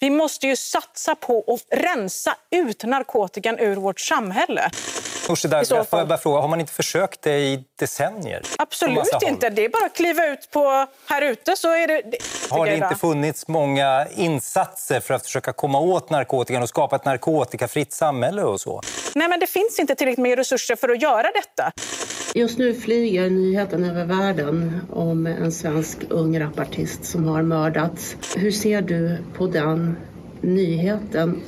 Vi måste ju satsa på att rensa ut narkotikan ur vårt samhälle. Nooshi Dadgostar, jag bara fråga, har man inte försökt det i decennier? Absolut inte. Det är bara att kliva ut på här ute så är det... det har det inte funnits många insatser för att försöka komma åt narkotikan och skapa ett narkotikafritt samhälle och så? Nej, men det finns inte tillräckligt med resurser för att göra detta. Just nu flyger nyheten över världen om en svensk ung rapartist som har mördats. Hur ser du på den nyheten?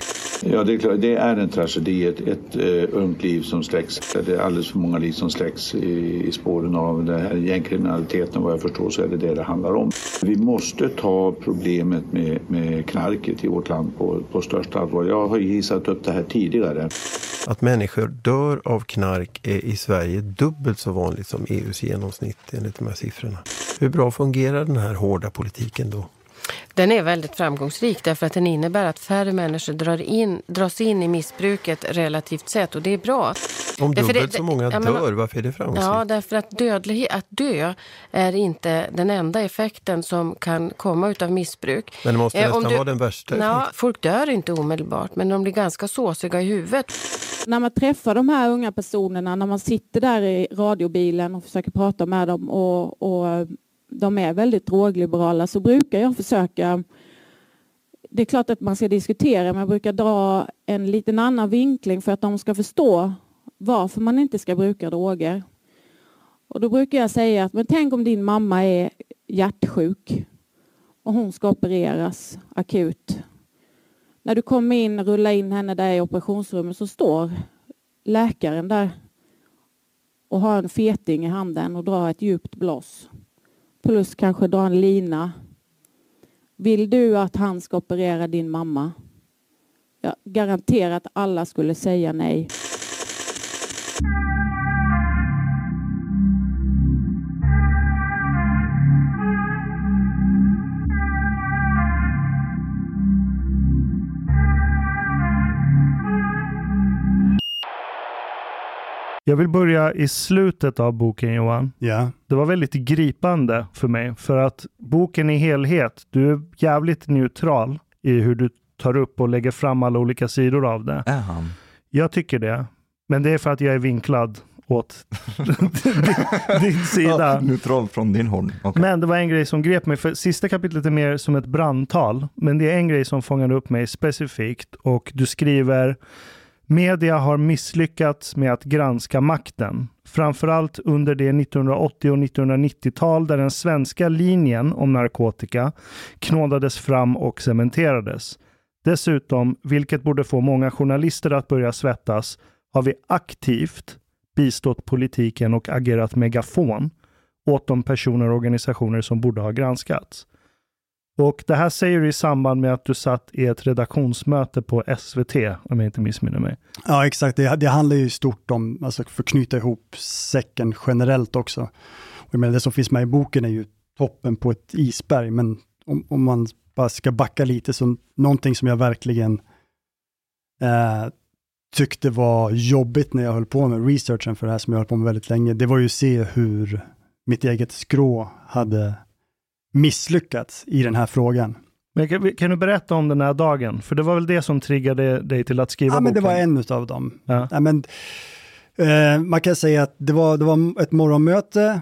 Ja, det är, klart, det är en tragedi, ett, ett uh, ungt liv som släcks. Det är alldeles för många liv som släcks i, i spåren av den här gängkriminaliteten. Vad jag förstår så är det det det handlar om. Vi måste ta problemet med, med knarket i vårt land på, på största allvar. Jag har gissat upp det här tidigare. Att människor dör av knark är i Sverige dubbelt så vanligt som EUs genomsnitt enligt de här siffrorna. Hur bra fungerar den här hårda politiken då? Den är väldigt framgångsrik därför att den innebär att färre människor drar in, dras in i missbruket relativt sett och det är bra. Om dubbelt det, så många ja, dör, varför är det framgångsrikt? Ja, därför att dödlighet, att dö är inte den enda effekten som kan komma av missbruk. Men det måste eh, nästan du, vara den värsta ja, Folk dör inte omedelbart men de blir ganska såsiga i huvudet. När man träffar de här unga personerna, när man sitter där i radiobilen och försöker prata med dem och, och de är väldigt drogliberala så brukar jag försöka det är klart att man ska diskutera men jag brukar dra en liten annan vinkling för att de ska förstå varför man inte ska bruka droger. Och då brukar jag säga att men tänk om din mamma är hjärtsjuk och hon ska opereras akut. När du kommer in, rullar in henne där i operationsrummet så står läkaren där och har en feting i handen och drar ett djupt blås plus kanske dra en lina. Vill du att han ska operera din mamma? Jag garanterar att alla skulle säga nej. Jag vill börja i slutet av boken Johan. Ja. Det var väldigt gripande för mig för att boken i helhet, du är jävligt neutral i hur du tar upp och lägger fram alla olika sidor av det. Han? Jag tycker det. Men det är för att jag är vinklad åt din sida. Ja, neutral från din håll. Okay. Men det var en grej som grep mig, för sista kapitlet är mer som ett brandtal. Men det är en grej som fångade upp mig specifikt och du skriver Media har misslyckats med att granska makten, framförallt under det 1980 och 1990-tal där den svenska linjen om narkotika knådades fram och cementerades. Dessutom, vilket borde få många journalister att börja svettas, har vi aktivt bistått politiken och agerat megafon åt de personer och organisationer som borde ha granskats. Och det här säger du i samband med att du satt i ett redaktionsmöte på SVT, om jag inte missminner mig. Ja, exakt. Det, det handlar ju stort om, alltså för att knyta ihop säcken generellt också. Och jag menar, det som finns med i boken är ju toppen på ett isberg, men om, om man bara ska backa lite, så någonting som jag verkligen eh, tyckte var jobbigt när jag höll på med researchen för det här, som jag höll på med väldigt länge, det var ju att se hur mitt eget skrå hade misslyckats i den här frågan. Men kan, kan, du berätta om den här dagen? För det var väl det som triggade dig till att skriva ja, boken? Men det var en av dem. Ja. Ja, men, eh, man kan säga att det var, det var ett morgonmöte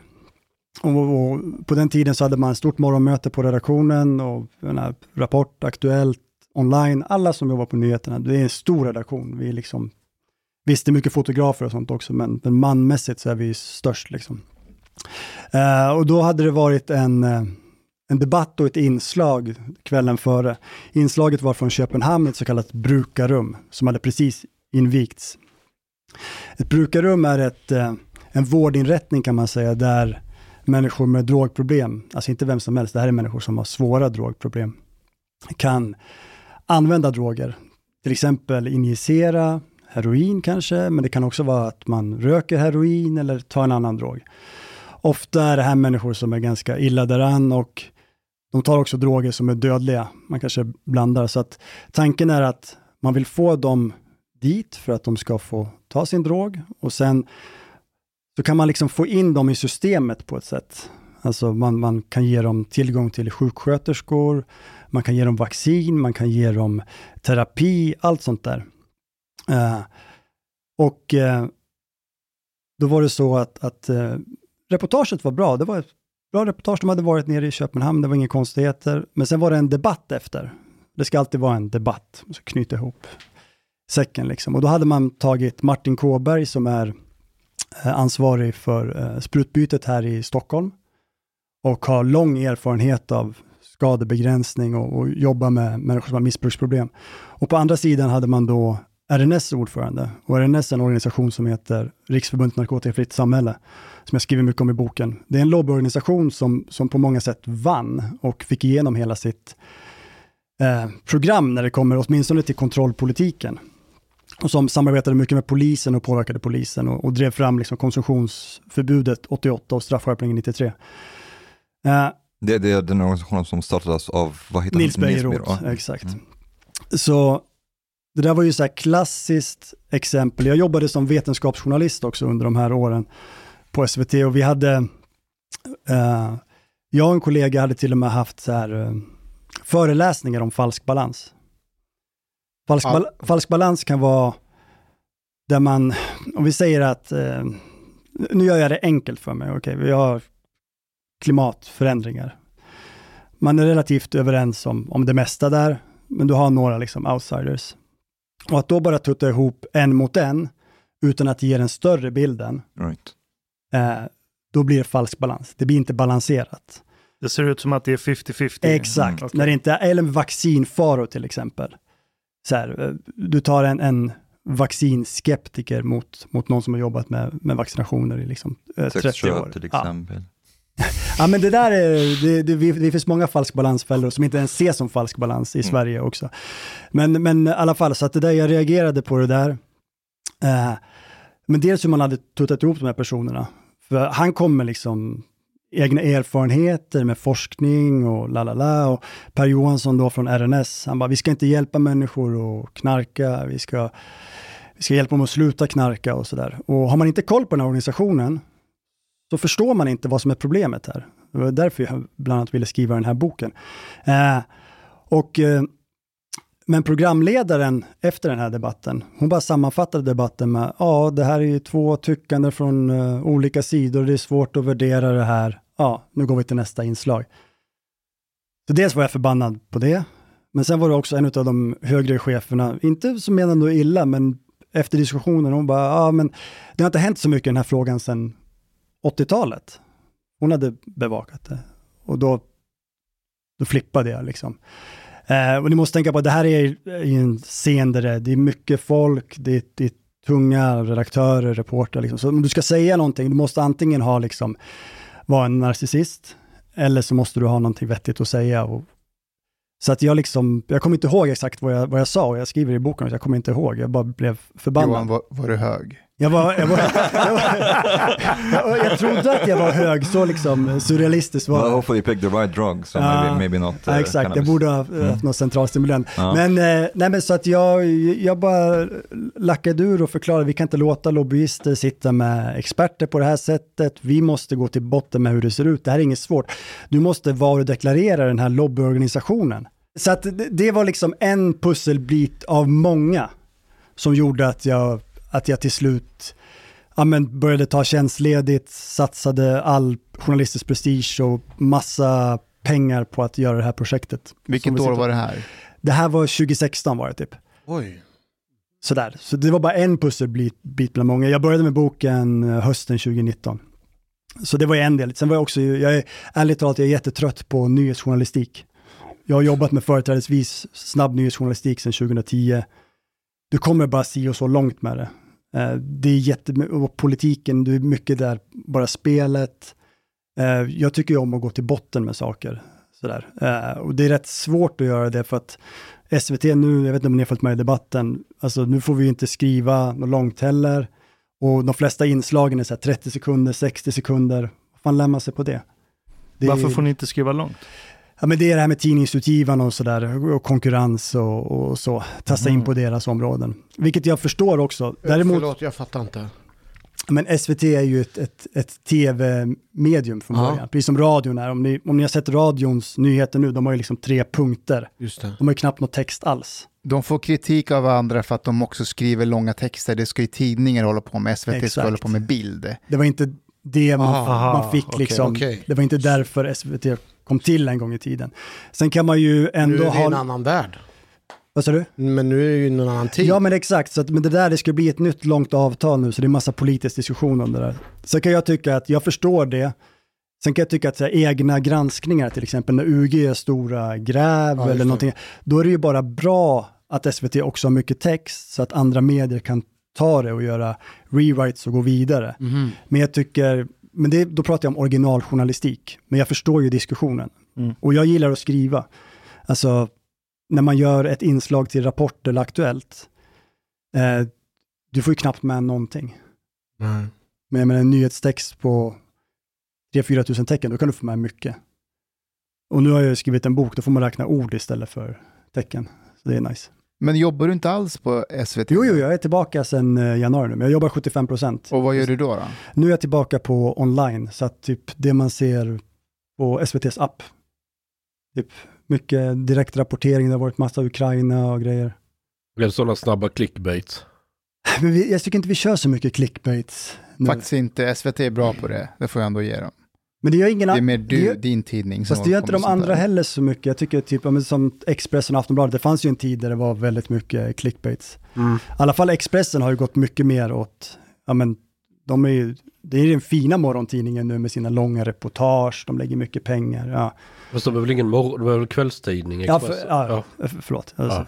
och, och, på den tiden så hade man ett stort morgonmöte på redaktionen och Rapport, Aktuellt, online. Alla som jobbar på nyheterna, det är en stor redaktion. Vi är liksom, visst, det är mycket fotografer och sånt också, men, men manmässigt så är vi störst. Liksom. Eh, och då hade det varit en eh, en debatt och ett inslag kvällen före. Inslaget var från Köpenhamn, ett så kallat brukarrum, som hade precis invigts. Ett brukarrum är ett, eh, en vårdinrättning kan man säga, där människor med drogproblem, alltså inte vem som helst, det här är människor som har svåra drogproblem, kan använda droger. Till exempel injicera heroin kanske, men det kan också vara att man röker heroin eller tar en annan drog. Ofta är det här människor som är ganska illa däran och de tar också droger som är dödliga. Man kanske blandar. Så att tanken är att man vill få dem dit för att de ska få ta sin drog och sen så kan man liksom få in dem i systemet på ett sätt. Alltså man, man kan ge dem tillgång till sjuksköterskor, man kan ge dem vaccin, man kan ge dem terapi, allt sånt där. Uh, och uh, då var det så att, att uh, reportaget var bra. Det var ett bra reportage. De hade varit nere i Köpenhamn, det var inga konstigheter. Men sen var det en debatt efter. Det ska alltid vara en debatt, så knyta ihop säcken liksom. Och då hade man tagit Martin Kåberg som är eh, ansvarig för eh, sprutbytet här i Stockholm och har lång erfarenhet av skadebegränsning och, och jobba med människor som har missbruksproblem. Och på andra sidan hade man då RNS ordförande. Och RNS är en organisation som heter Riksförbundet Narkotikafritt Samhälle, som jag skriver mycket om i boken. Det är en lobbyorganisation som, som på många sätt vann och fick igenom hela sitt eh, program när det kommer åtminstone till kontrollpolitiken. Och som samarbetade mycket med polisen och påverkade polisen och, och drev fram liksom konsumtionsförbudet 88 och straffskärpningen 93. Eh, det, det är den organisationen som startades av, vad heter Nils Bejerot, exakt. Mm. Så det där var ju så här klassiskt exempel. Jag jobbade som vetenskapsjournalist också under de här åren på SVT och vi hade, uh, jag och en kollega hade till och med haft så här, uh, föreläsningar om falsk balans. Falsk, ja. bal falsk balans kan vara där man, om vi säger att, uh, nu gör jag det enkelt för mig, okej, okay, vi har klimatförändringar. Man är relativt överens om, om det mesta där, men du har några liksom outsiders. Och att då bara tutta ihop en mot en, utan att ge den större bilden, right. Eh, då blir det falsk balans. Det blir inte balanserat. Det ser ut som att det är 50-50. Exakt, mm, okay. när det inte är, eller vaccinfaror till exempel. Så här, eh, du tar en, en vaccinskeptiker mot, mot någon som har jobbat med, med vaccinationer i liksom, eh, 30 år. till exempel. Ja. ja, men det där är, det, det, det finns många falsk balansfällor som inte ens ses som falsk balans i mm. Sverige också. Men, men i alla fall, så att det där, jag reagerade på det där. Eh, men dels hur man hade tuttat ihop de här personerna. För han kommer liksom egna erfarenheter med forskning och la la la. Och Per Johansson då från RNS, han bara, vi ska inte hjälpa människor att knarka, vi ska, vi ska hjälpa dem att sluta knarka och sådär. Och har man inte koll på den här organisationen, så förstår man inte vad som är problemet här. Det var därför jag bland annat ville skriva den här boken. Eh, och, eh, men programledaren efter den här debatten, hon bara sammanfattade debatten med, ja, det här är ju två tyckande från uh, olika sidor, det är svårt att värdera det här. Ja, nu går vi till nästa inslag. Så dels var jag förbannad på det, men sen var det också en av de högre cheferna, inte som menade illa, men efter diskussionen, hon bara, ja men det har inte hänt så mycket i den här frågan sedan 80-talet. Hon hade bevakat det. Och då, då flippade jag liksom. Eh, och ni måste tänka på att det här är, en scen där det, det är mycket folk, det, det är tunga redaktörer, reportrar. Liksom. Så om du ska säga någonting, du måste antingen ha liksom, vara en narcissist, eller så måste du ha någonting vettigt att säga. Och, så att jag liksom, jag kommer inte ihåg exakt vad jag, vad jag sa och jag skriver i boken att jag kommer inte ihåg, jag bara blev förbannad. Johan, var, var du hög? Jag, var, jag, var, jag, var, jag, trodde att jag var hög, så liksom surrealistiskt var well, Hopefully you picked the right drug, so maybe, maybe not uh, Exakt, cannabis. jag borde ha mm. haft något centralstimulerande. Uh. Men, eh, nej, men så att jag, jag bara lackade ur och förklarade, vi kan inte låta lobbyister sitta med experter på det här sättet. Vi måste gå till botten med hur det ser ut. Det här är inget svårt. Du måste varudeklarera den här lobbyorganisationen. Så att det, det var liksom en pusselbit av många som gjorde att jag att jag till slut ja, men började ta tjänstledigt, satsade all journalistisk prestige och massa pengar på att göra det här projektet. Vilket år var det här? Det här var 2016 var det typ. Oj. Sådär, så det var bara en pusselbit bland många. Jag började med boken eh, hösten 2019. Så det var en del. Sen var jag också, jag är ärligt talat, jag är jättetrött på nyhetsjournalistik. Jag har jobbat med företrädesvis snabb nyhetsjournalistik sedan 2010 du kommer bara si och så långt med det. Eh, det är jättemycket, och politiken, du är mycket där, bara spelet. Eh, jag tycker ju om att gå till botten med saker. Sådär. Eh, och det är rätt svårt att göra det för att SVT nu, jag vet inte om ni har följt med i debatten, alltså nu får vi inte skriva något långt heller. Och de flesta inslagen är så 30 sekunder, 60 sekunder. Vad fan lär man sig på det? det Varför får ni inte skriva långt? Ja, men det är det här med tidningsutgivarna och sådär, och konkurrens och, och så. Tasta mm. in på deras områden. Vilket jag förstår också. Däremot, Förlåt, jag fattar inte. Men SVT är ju ett, ett, ett tv-medium från Ja. början, precis som radion är. Om ni, om ni har sett radions nyheter nu, de har ju liksom tre punkter. Just det. De har ju knappt något text alls. De får kritik av andra för att de också skriver långa texter. Det ska ju tidningar hålla på med. SVT ska Exakt. hålla på med bild. Det var inte det man, Aha, man fick okej, liksom. okej. Det var inte därför SVT kom till en gång i tiden. Sen kan man ju Nu ändå är det en ha... annan värld. Vad sa du? Men nu är det ju en annan tid. Ja men exakt, så att, men det där det ska bli ett nytt långt avtal nu så det är massa politisk diskussion om det där. Sen kan jag tycka att jag förstår det. Sen kan jag tycka att så här, egna granskningar, till exempel när UG gör stora gräv Ja, eller någonting, då är det ju bara bra att SVT också har mycket text så att andra medier kan ta det och göra rewrites och gå vidare. Mhm. Men jag tycker, men det, då pratar jag om originaljournalistik, men jag förstår ju diskussionen. Mm. Och jag gillar att skriva. Alltså, när man gör ett inslag till Rapport eller Aktuellt, eh, du får ju knappt med någonting. Nej. Men jag menar en nyhetstext på 3-4 tusen tecken, då kan du få med mycket. Och nu har jag skrivit en bok, då får man räkna ord istället för tecken. Så det är nice. Men jobbar du inte alls på SVT? Jo, jo, jag är tillbaka sedan eh, januari nu, men jag jobbar 75 procent. Och vad gör du då? då? Nu är jag tillbaka på online, så att typ det man ser på SVTs app. Typ mycket direktrapportering, det har varit massa Ukraina och grejer. Blev det sådana snabba clickbaits? Men vi, jag tycker inte vi kör så mycket clickbaits nu. Faktiskt inte. SVT är bra på det. Det får jag ändå ge dem. Men det gör ingen Det är annan. mer du, din tidning Fast det gör inte de andra där. heller så mycket. Jag tycker typ, ja, som Expressen och Aftonbladet, det fanns ju en tid där det var väldigt mycket clickbaits. Mm. I alla fall Expressen har ju gått mycket mer åt, ja men de är ju, det är den fina morgontidningen nu med sina långa reportage, de lägger mycket pengar. Ja, Fast de är väl ingen morgon, de är väl kvällstidning? ja, för, Expressen? ja, för, förlåt. Alltså,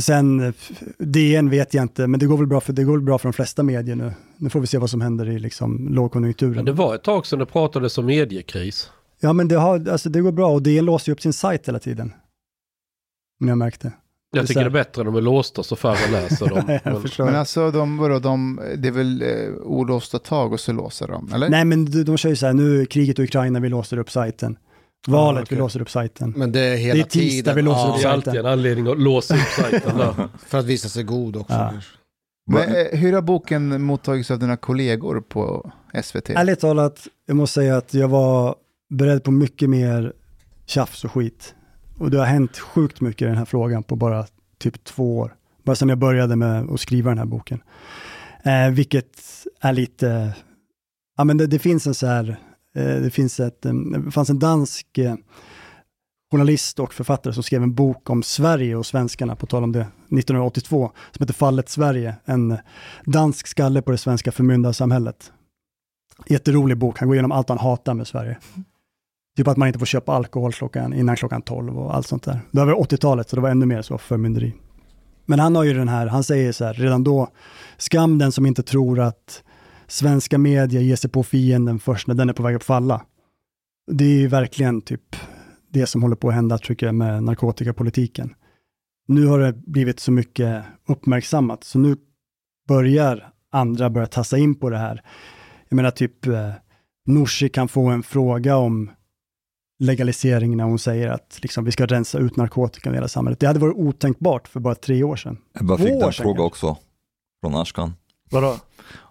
Sen DN vet jag inte, men det går väl bra för, det går väl bra för de flesta medier nu. Nu får vi se vad som händer i liksom lågkonjunkturen. Men det var ett tag sedan det pratades om mediekris. Ja, men det, har, alltså, det går bra och DN låser ju upp sin sajt hela tiden. Om jag märkte. Jag tycker det är bättre när de är låsta så färre läser dem. Men-. Men alltså, de, vadå, de, det är väl eh, olåsta tag och så låser de, eller? Nej, men de, de kör ju så här, nu är kriget i Ukraina, vi låser upp sajten. Valet, Ah, vi låser upp sajten. Men det är hela Det är tisdag, tiden. vi låser Ja, upp Det är alltid en anledning att låsa upp sajten. För att visa sig god också. Ja. Men, eh, hur har boken mottagits av dina kollegor på SVT? Ärligt talat, jag måste säga att jag var beredd på mycket mer tjafs och skit. Och det har hänt sjukt mycket i den här frågan på bara typ två år. Bara sedan jag började med att skriva den här boken. Eh, vilket är lite, ja men det, det finns en så här, Eh, det finns ett, eh, det fanns en dansk eh, journalist och författare som skrev en bok om Sverige och svenskarna, på tal om det, 1982, som heter Fallet Sverige, en dansk skalle på det svenska förmyndarsamhället. Jätterolig bok, han går igenom allt han hatar med Sverige. Typ att man inte får köpa alkohol klockan, innan klockan 12 och allt sånt där. Det var 80-talet, så det var ännu mer så förmynderi. Men han har ju den här, han säger så här, redan då, skam den som inte tror att svenska media ger sig på fienden först när den är på väg att falla. Det är ju verkligen typ det som håller på att hända, tycker jag, med narkotikapolitiken. Nu har det blivit så mycket uppmärksammat, så nu börjar andra börja tassa in på det här. Jag menar typ, eh, Nooshi kan få en fråga om legalisering när hon säger att liksom, vi ska rensa ut narkotikan i hela samhället. Det hade varit otänkbart för bara tre år sedan. Ebba Två fick den sedan fråga också från Ashkan. Vadå?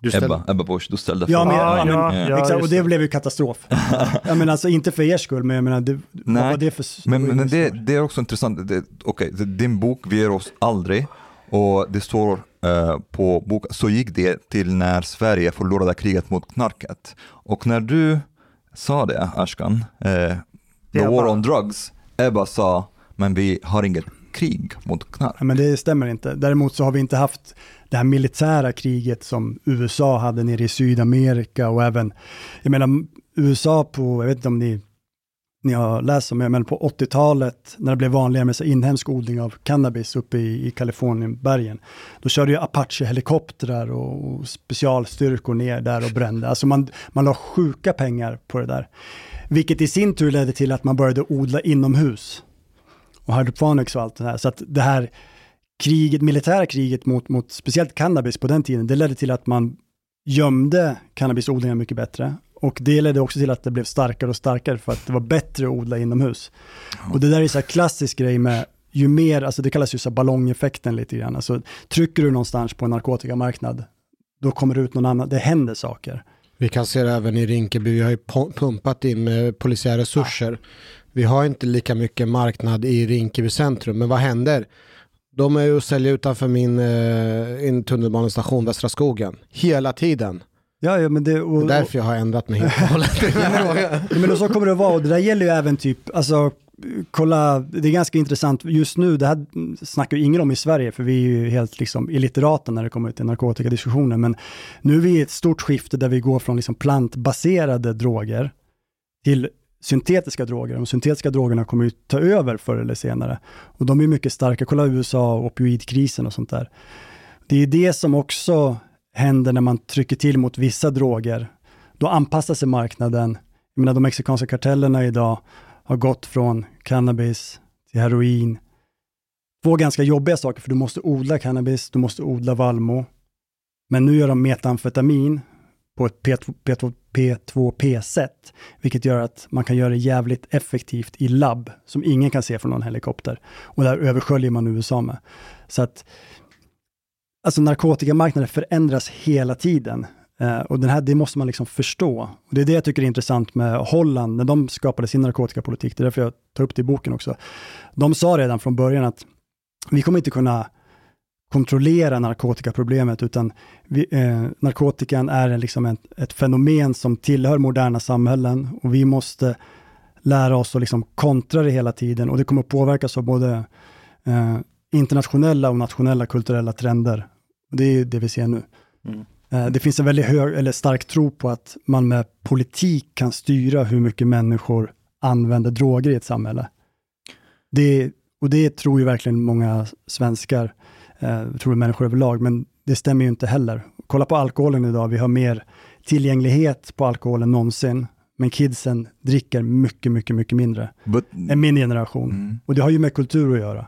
Du ställde- Ebba, Ebba Busch, du ställde Ja, men, frågan. ja, men, Ja. exakt, och det blev ju katastrof. jag menar alltså inte för er skull, men jag menar, det, vad Nej, var det för... men, vad men det det, det är också intressant. Det- Okej, det- din bok Vi ger oss aldrig och det står eh, på boken, så gick det till när Sverige förlorade kriget mot knarket. Och när du sa det, Ashkan, eh, the war on drugs, Ebba sa, men vi har inget krig mot knark. Ja, men det stämmer inte. Däremot så har vi inte haft det här militära kriget som USA hade nere i Sydamerika och även, jag menar USA på, jag vet inte om ni, ni har läst om det, men på 80-talet när det blev vanligare med så inhemsk odling av cannabis uppe i, i Kalifornienbergen, då körde ju Apache-helikoptrar och, och specialstyrkor ner där och brände. Alltså man, man la sjuka pengar på det där. Vilket i sin tur ledde till att man började odla inomhus och hydroponics och allt det här. Så att det här kriget, militära kriget mot, mot speciellt cannabis på den tiden, det ledde till att man gömde cannabisodlingar mycket bättre. Och det ledde också till att det blev starkare och starkare för att det var bättre att odla inomhus. Och det där är så klassisk grej med ju mer, alltså det kallas ju så ballongeffekten lite grann. Alltså trycker du någonstans på en narkotikamarknad, då kommer det ut någon annan, det händer saker. Vi kan se det även i Rinkeby, vi har ju pu- pumpat in med polisiära resurser. Vi har inte lika mycket marknad i Rinkeby centrum, men vad händer? De är ju och säljer utanför min eh, tunnelbanestation Västra skogen. Hela tiden. Ja, ja, men det, och, Det är därför jag har ändrat mig helt och hållet. Men och så kommer det att vara, och det där gäller ju även typ, alltså kolla, det är ganska intressant just nu, det här snackar ju ingen om i Sverige, för vi är ju helt liksom illiterata när det kommer till narkotikadiskussioner, men nu är vi i ett stort skifte där vi går från liksom plantbaserade droger till syntetiska droger. De syntetiska drogerna kommer ju ta över förr eller senare. Och de är mycket starka, kolla USA, och opioidkrisen och sånt där. Det är det som också händer när man trycker till mot vissa droger. Då anpassar sig marknaden. Jag menar de mexikanska kartellerna idag har gått från cannabis till heroin. Två ganska jobbiga saker, för du måste odla cannabis, du måste odla vallmo. Men nu gör de metamfetamin på ett P2, P2P-sätt, vilket gör att man kan göra det jävligt effektivt i labb, som ingen kan se från någon helikopter. Och där översköljer man USA med. Så att alltså narkotikamarknaden förändras hela tiden. Eh, och den här, det måste man liksom förstå. Och det är det jag tycker är intressant med Holland, när de skapade sin narkotikapolitik. Det är därför jag tar upp det i boken också. De sa redan från början att vi kommer inte kunna kontrollera narkotikaproblemet, utan vi, eh, narkotikan är liksom ett, ett fenomen som tillhör moderna samhällen och vi måste lära oss att liksom kontra det hela tiden och det kommer påverkas av både eh, internationella och nationella kulturella trender. Det är det vi ser nu. Mm. Eh, Det finns en väldigt hög, eller stark tro på att man med politik kan styra hur mycket människor använder droger i ett samhälle. Det, och det tror ju verkligen många svenskar, eh, tror människor överlag, men det stämmer ju inte heller. Kolla på alkoholen idag, vi har mer tillgänglighet på alkohol än någonsin, men kidsen dricker mycket, mycket, mycket mindre But, än min generation. Och det har ju med kultur att göra.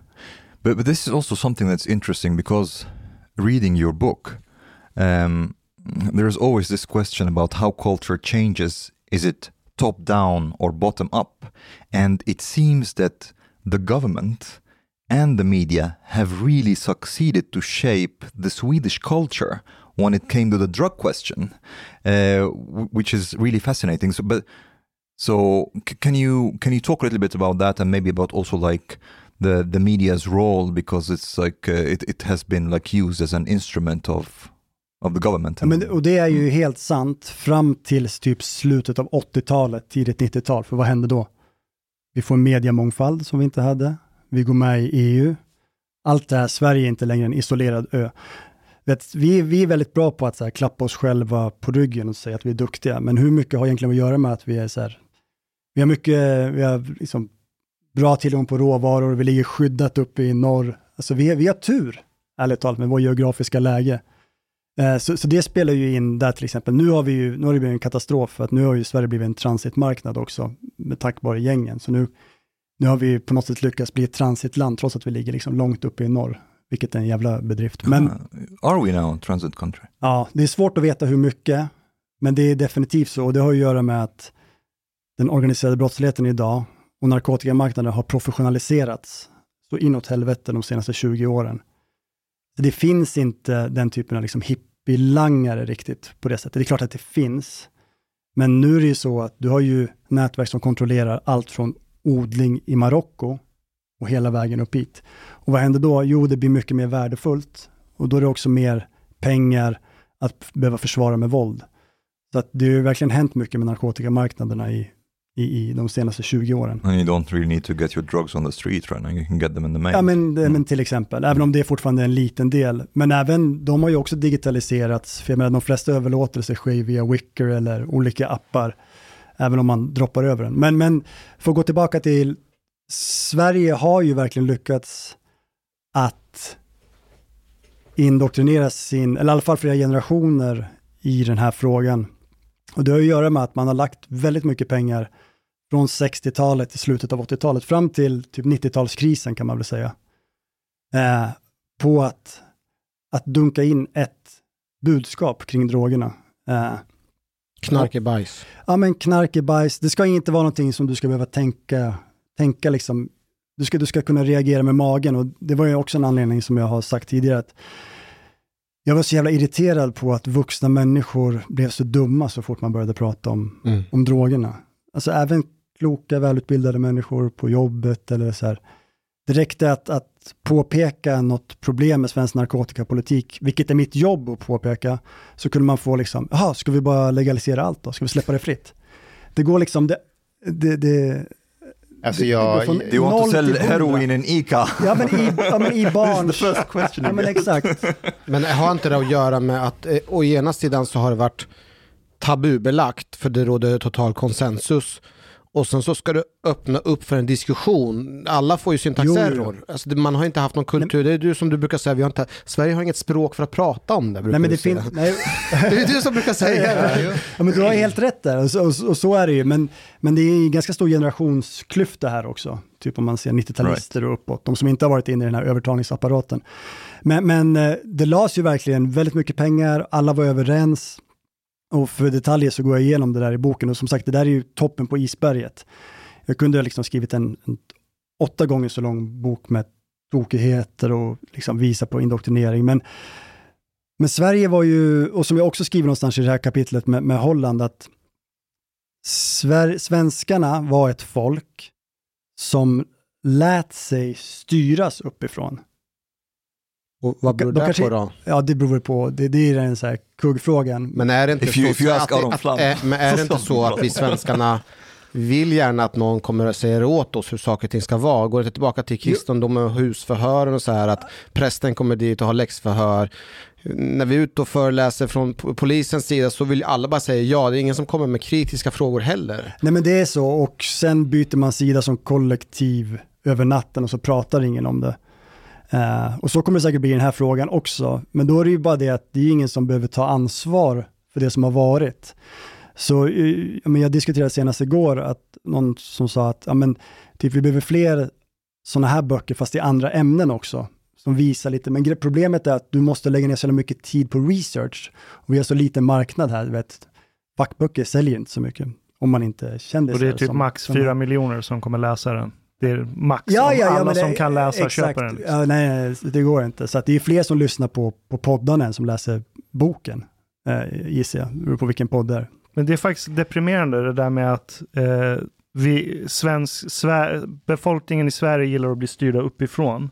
But, but this is also something that's interesting because reading your book, um, there is always this question about how culture changes. Is it top down or bottom up? And it seems that the government and the media have really succeeded to shape the Swedish culture when it came to the drug question, uh, which is really fascinating. So, but so c- can you can you talk a little bit about that and maybe about also like the the media's role because it's like uh, it it has been like used as an instrument of of the government. Men, och det är ju helt sant fram till typ slutet av 80-talet, tidigt 90-tal. För vad hände då? Vi får en mediemångfald som vi inte hade. Vi går med i EU. Allt det här, Sverige är inte längre en isolerad ö. Vet, vi, vi är väldigt bra på att så här, klappa oss själva på ryggen och säga att vi är duktiga, men hur mycket har egentligen att göra med att vi är så här, vi har mycket, vi har liksom bra tillgång på råvaror, vi ligger skyddat uppe i norr. Alltså vi, vi har tur, ärligt talat, med vår geografiska läge. Eh, Så, så det spelar ju in där till exempel. Nu har, vi ju, nu har det blivit en katastrof för att nu har ju Sverige blivit en transitmarknad också med tack vare gängen. Så nu, nu har vi på något sätt lyckats bli ett transitland trots att vi ligger liksom långt uppe i norr, vilket är en jävla bedrift. Men Are we now a transit country? ja, det är svårt att veta hur mycket, men det är definitivt så och det har att göra med att den organiserade brottsligheten idag och narkotikamarknaden har professionaliserats så inåt helvete de senaste 20 åren. Så det finns inte den typen av liksom hippie-langare riktigt på det sättet. Det är klart att det finns, men nu är det ju så att du har ju nätverk som kontrollerar allt från odling i Marocko och hela vägen upp hit. Och vad händer då? Jo, det blir mycket mer värdefullt och då är det också mer pengar att behöva försvara med våld. Så att det har verkligen hänt mycket med narkotikamarknaderna i, i, i de senaste 20 åren. And you don't really need to get your drugs on the street right now. You can get them in the mail. Ja, men, men till exempel, även om det är fortfarande en liten del. Men även, de har ju också digitaliserats, för jag menar, de flesta överlåtelser sker via Wicker eller olika appar, även om man droppar över den. Men, men för att gå tillbaka till, Sverige har ju verkligen lyckats att indoktrinera sin, eller i alla fall flera generationer i den här frågan. Och det har att göra med att man har lagt väldigt mycket pengar från 60-talet till slutet av 80-talet, fram till typ 90-talskrisen kan man väl säga, eh, på att, att dunka in ett budskap kring drogerna. Eh, Knark är bajs. Ja, men knark är bajs. Det ska inte vara någonting som du ska behöva tänka, tänka liksom, du ska, du ska kunna reagera med magen och det var ju också en anledning som jag har sagt tidigare att jag var så jävla irriterad på att vuxna människor blev så dumma så fort man började prata om, Mm. om drogerna. Alltså även kloka, välutbildade människor på jobbet eller så här. Det räckte att, att påpeka något problem med svensk narkotikapolitik, vilket är mitt jobb att påpeka, så kunde man få liksom, jaha, ska vi bara legalisera allt då? Ska vi släppa det fritt? Det går liksom, det, det, det Alltså jag- går från Du want noll to sell till hundra. heroin in ICA? Ja men i, ja, men i barns... This is the first question ja men exakt. Men har inte det att göra med att eh, å ena sidan så har det varit tabubelagt för det råder total konsensus och sen så ska du öppna upp för en diskussion. Alla får ju syntaxerror. Alltså, man har inte haft någon kultur. Det är du som du brukar säga, vi har inte, Sverige har inget språk för att prata om det. Nej men det finns... Nej. Det är du som brukar säga det. Ja, men du har helt rätt där, och så, och, och så är det ju. Men, men det är en ganska stor generationsklyfta här också. Typ om man ser 90-talister och uppåt, de som inte har varit inne i den här övertalningsapparaten. Men, men eh, det lades ju verkligen väldigt mycket pengar, alla var överens. Och för detaljer så går jag igenom det där i boken och som sagt, det där är ju toppen på isberget. Jag kunde ha liksom skrivit en, en åtta gånger så lång bok med tokigheter och liksom visa på indoktrinering. Men, men Sverige var ju, och som jag också skriver någonstans i det här kapitlet med, med Holland, att Sver, svenskarna var ett folk som lät sig styras uppifrån. Och vad beror De det kanske- på då? Ja, det beror på, det, det är den så här kuggfrågan. Men är det inte så, you att, att, men är det inte så att vi svenskarna vill gärna att någon kommer och säger åt oss hur saker och ting ska vara? Går det inte tillbaka till kristendomen och husförhören och så här att prästen kommer dit och har läxförhör. När vi är ute och föreläser från po- polisens sida så vill alla bara säga ja, det är ingen som kommer med kritiska frågor heller. Nej men det är så och sen byter man sida som kollektiv över natten och så pratar ingen om det. Eh, och så kommer det säkert bli i den här frågan också. Men då är det ju bara det att det är ingen som behöver ta ansvar för det som har varit. Så eh, men jag diskuterade senast igår att någon som sa att ja, men, typ, vi behöver fler sådana här böcker fast i andra ämnen också. Som visar lite, men problemet är att du måste lägga ner så mycket tid på research. Och vi har så liten marknad här, du vet. Fackböcker säljer inte så mycket om man inte kändis. Och det är typ som- max fyra miljoner som kommer läsa den. Det är max Ja, ja, ja, alla det- som kan läsa exakt. köper den. liksom. Ja, nej, det går inte. Så det är fler som lyssnar på, på poddarna än som läser boken, eh, gissar jag. Det beror på vilken podd det är. Men det är faktiskt deprimerande det där med att eh, vi, svensk, Sver- befolkningen i Sverige gillar att bli styrda uppifrån.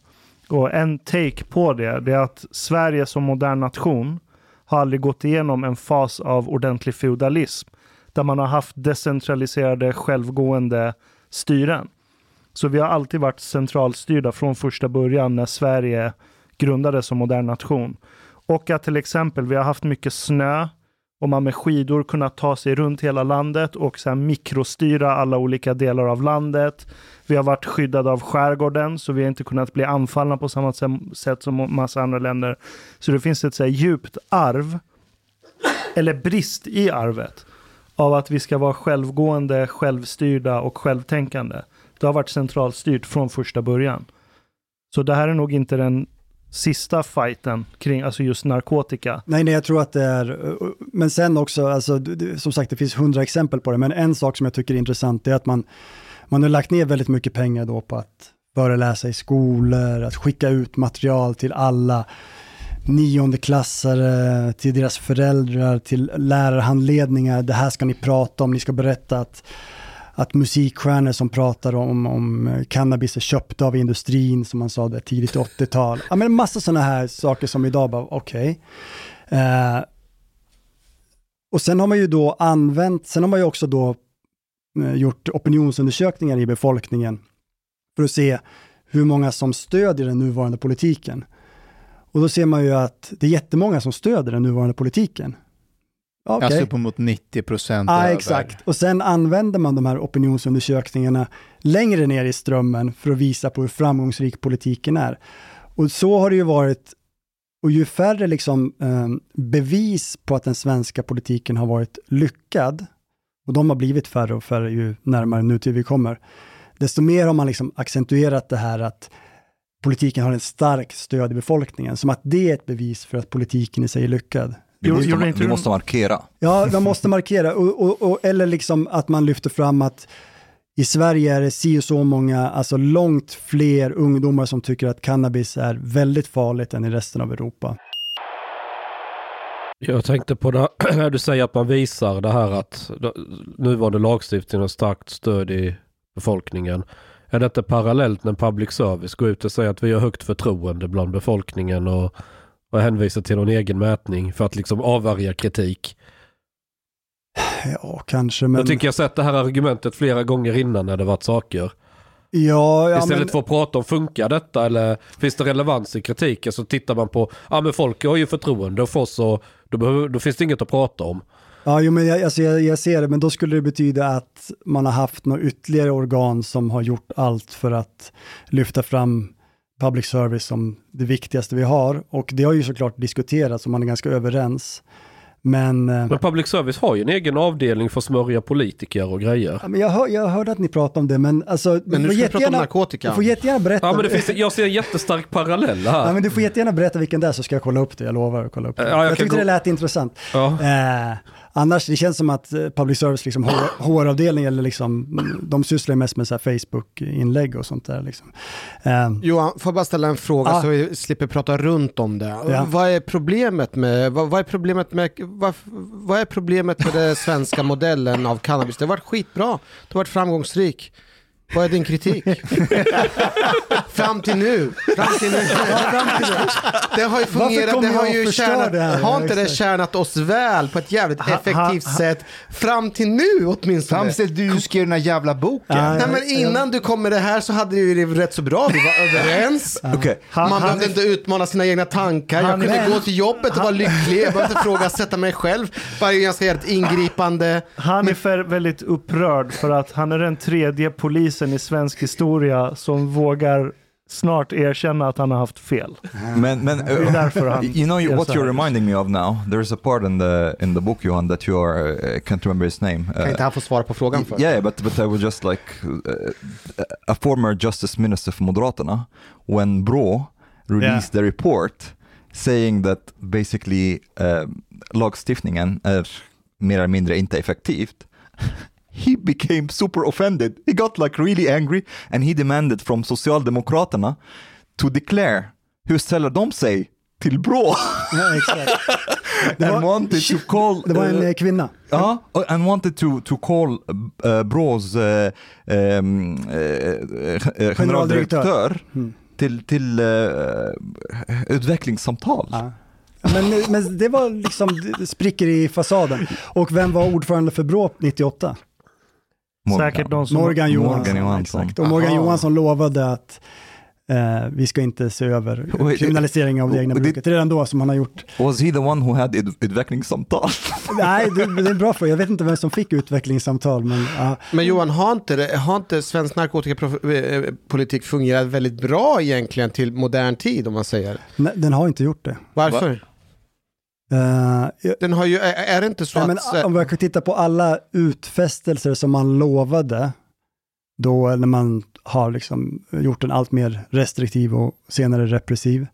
Och en take på det, det är att Sverige som modern nation har aldrig gått igenom en fas av ordentlig feudalism. Där man har haft decentraliserade, självgående styren. Så vi har alltid varit centralstyrda från första början när Sverige grundades som modern nation. Och att till exempel vi har haft mycket snö och man med skidor kunnat ta sig runt hela landet och sen mikrostyra alla olika delar av landet. Vi har varit skyddade av skärgården så vi har inte kunnat bli anfallna på samma sätt som massa andra länder. Så det finns ett så här djupt arv, eller brist i arvet, av att vi ska vara självgående, självstyrda och självtänkande. Det har varit centralstyrt från första början. Så det här är nog inte den sista fighten kring alltså just narkotika. Nej, nej, jag tror att det är, men sen också, alltså, som sagt, det finns hundra exempel på det, men en sak som jag tycker är intressant är att man, man har lagt ner väldigt mycket pengar då på att föreläsa i skolor, att skicka ut material till alla niondeklassare, till deras föräldrar, till lärarhandledningar, det här ska ni prata om, ni ska berätta att att musikstjärnor som pratar om, om eh, cannabis är köpta av industrin, som man sa där tidigt 80-tal. Ja, men massa sådana här saker som idag bara, okej. Eh, och sen har man ju då använt, sen har man ju också då eh, gjort opinionsundersökningar i befolkningen för att se hur många som stödjer den nuvarande politiken. Och då ser man ju att det är jättemånga som stödjer den nuvarande politiken. Okej. Alltså uppemot 90 procent Ja, över. exakt. Och sen använder man de här opinionsundersökningarna längre ner i strömmen för att visa på hur framgångsrik politiken är. Och så har det ju varit, och ju färre liksom, eh, bevis på att den svenska politiken har varit lyckad, och de har blivit färre och färre ju närmare nutid vi kommer, desto mer har man liksom accentuerat det här att politiken har en stark stöd i befolkningen, som att det är ett bevis för att politiken i sig är lyckad. Vi måste, vi måste markera. Ja, man måste markera. Och, och, och, eller liksom att man lyfter fram att i Sverige är det si och så många, alltså långt fler ungdomar som tycker att cannabis är väldigt farligt än i resten av Europa. Jag tänkte på det, när du säger att man visar det här att nuvarande lagstiftning har starkt stöd i befolkningen. Är detta parallellt när public service går ut och säger att vi har högt förtroende bland befolkningen och, och hänvisar till någon egen mätning för att liksom avvärja kritik? Ja, kanske, men... Jag tycker jag sett det här argumentet flera gånger innan när det varit saker. Ja, ja, Istället men... för att prata om funkar detta eller finns det relevans i kritiken så tittar man på, ja men folk har ju förtroende för oss och då, behöver, då finns det inget att prata om. Ja, jo, men jag, alltså jag, jag ser det, men då skulle det betyda att man har haft något ytterligare organ som har gjort allt för att lyfta fram public service som det viktigaste vi har. Och det har ju såklart diskuterats och man är ganska överens. Men, eh, men public service har ju en egen avdelning för att smörja politiker och grejer. Ja, men jag, hör, jag hörde att ni pratade om det, men alltså... Men nu ska vi prata om narkotika. Du får jättegärna berätta. Ja, men det finns, jag ser en jättestark parallell här. Ja, men du får jättegärna berätta vilken det är så ska jag kolla upp det. Jag lovar att kolla upp det. Ja, jag jag tyckte gå... det lät intressant. Ja. Eh, annars, det känns som att eh, public service, liksom, HR-avdelning, eller liksom, de sysslar mest med Facebook-inlägg och sånt där. Liksom. Eh, Johan, får jag bara ställa en fråga ah, så vi slipper prata runt om det. Ja. Vad är problemet med, vad, vad är problemet med, vad, vad är problemet med den svenska modellen av cannabis? Det har varit skitbra, det har varit framgångsrik. Vad är din kritik? fram till nu. Fram till nu. fram till nu. Det har ju fungerat, det har ju tjänat, det här? har inte det tjänat oss väl på ett jävligt ha, effektivt ha, ha. sätt fram till nu åtminstone? Fram till du skrev den här jävla boken. Ja, Nej men innan du kom med det här så hade vi det rätt så bra, vi var överens. Okay. Man han, behövde han, inte utmana sina egna tankar, jag kunde men, gå till jobbet och vara lycklig, jag behövde inte ifrågasätta mig själv. Varje ganska jävligt ingripande. Han är för väldigt upprörd för att han är den tredje polisen i svensk historia som vågar snart erkänna att han har haft fel. Men, men det är därför han you know what you're reminding me of now? There's a part in the in the book Johan that you are uh, can't remember his name. Kan inte han få svara på frågan först? Yeah, but but I was just like uh, a former justice minister för Moderaterna when Brå released yeah. the report saying that basically uh, lagstiftningen är mer eller mindre inte effektivt. he became super offended. He got like really angry and he demanded from Socialdemokraterna to declare hur ställer de sig till Brå? Ja, exakt. Det var, wanted to call, det var en uh, kvinna. Ja, uh, and wanted to, to call uh, Brås uh, um, uh, generaldirektör mm. till, till utvecklingssamtal. Ja. Men, men det var liksom det spricker i fasaden. Och vem var ordförande för Brå 98? Morgan. Säkert någon som... Morgan Johansson. Morgan Johansson. Exakt. Och Morgan Aha. Johansson lovade att eh, vi ska inte se över Wait, kriminalisering av det egna bruket. Redan då som han har gjort. Was he the one who had utvecklingssamtal? Nej, det, det är en bra fråga. Jag vet inte vem som fick utvecklingssamtal. Men, uh. men Johan, har inte, har inte svensk narkotikapolitik fungerat väldigt bra egentligen till modern tid om man säger? Nej, den har inte gjort det. Varför? Uh, den har ju, är, det inte så nej, att... Men, om vi kan titta på alla utfästelser som man lovade, då när man har liksom gjort den allt mer restriktiv och senare repressiv,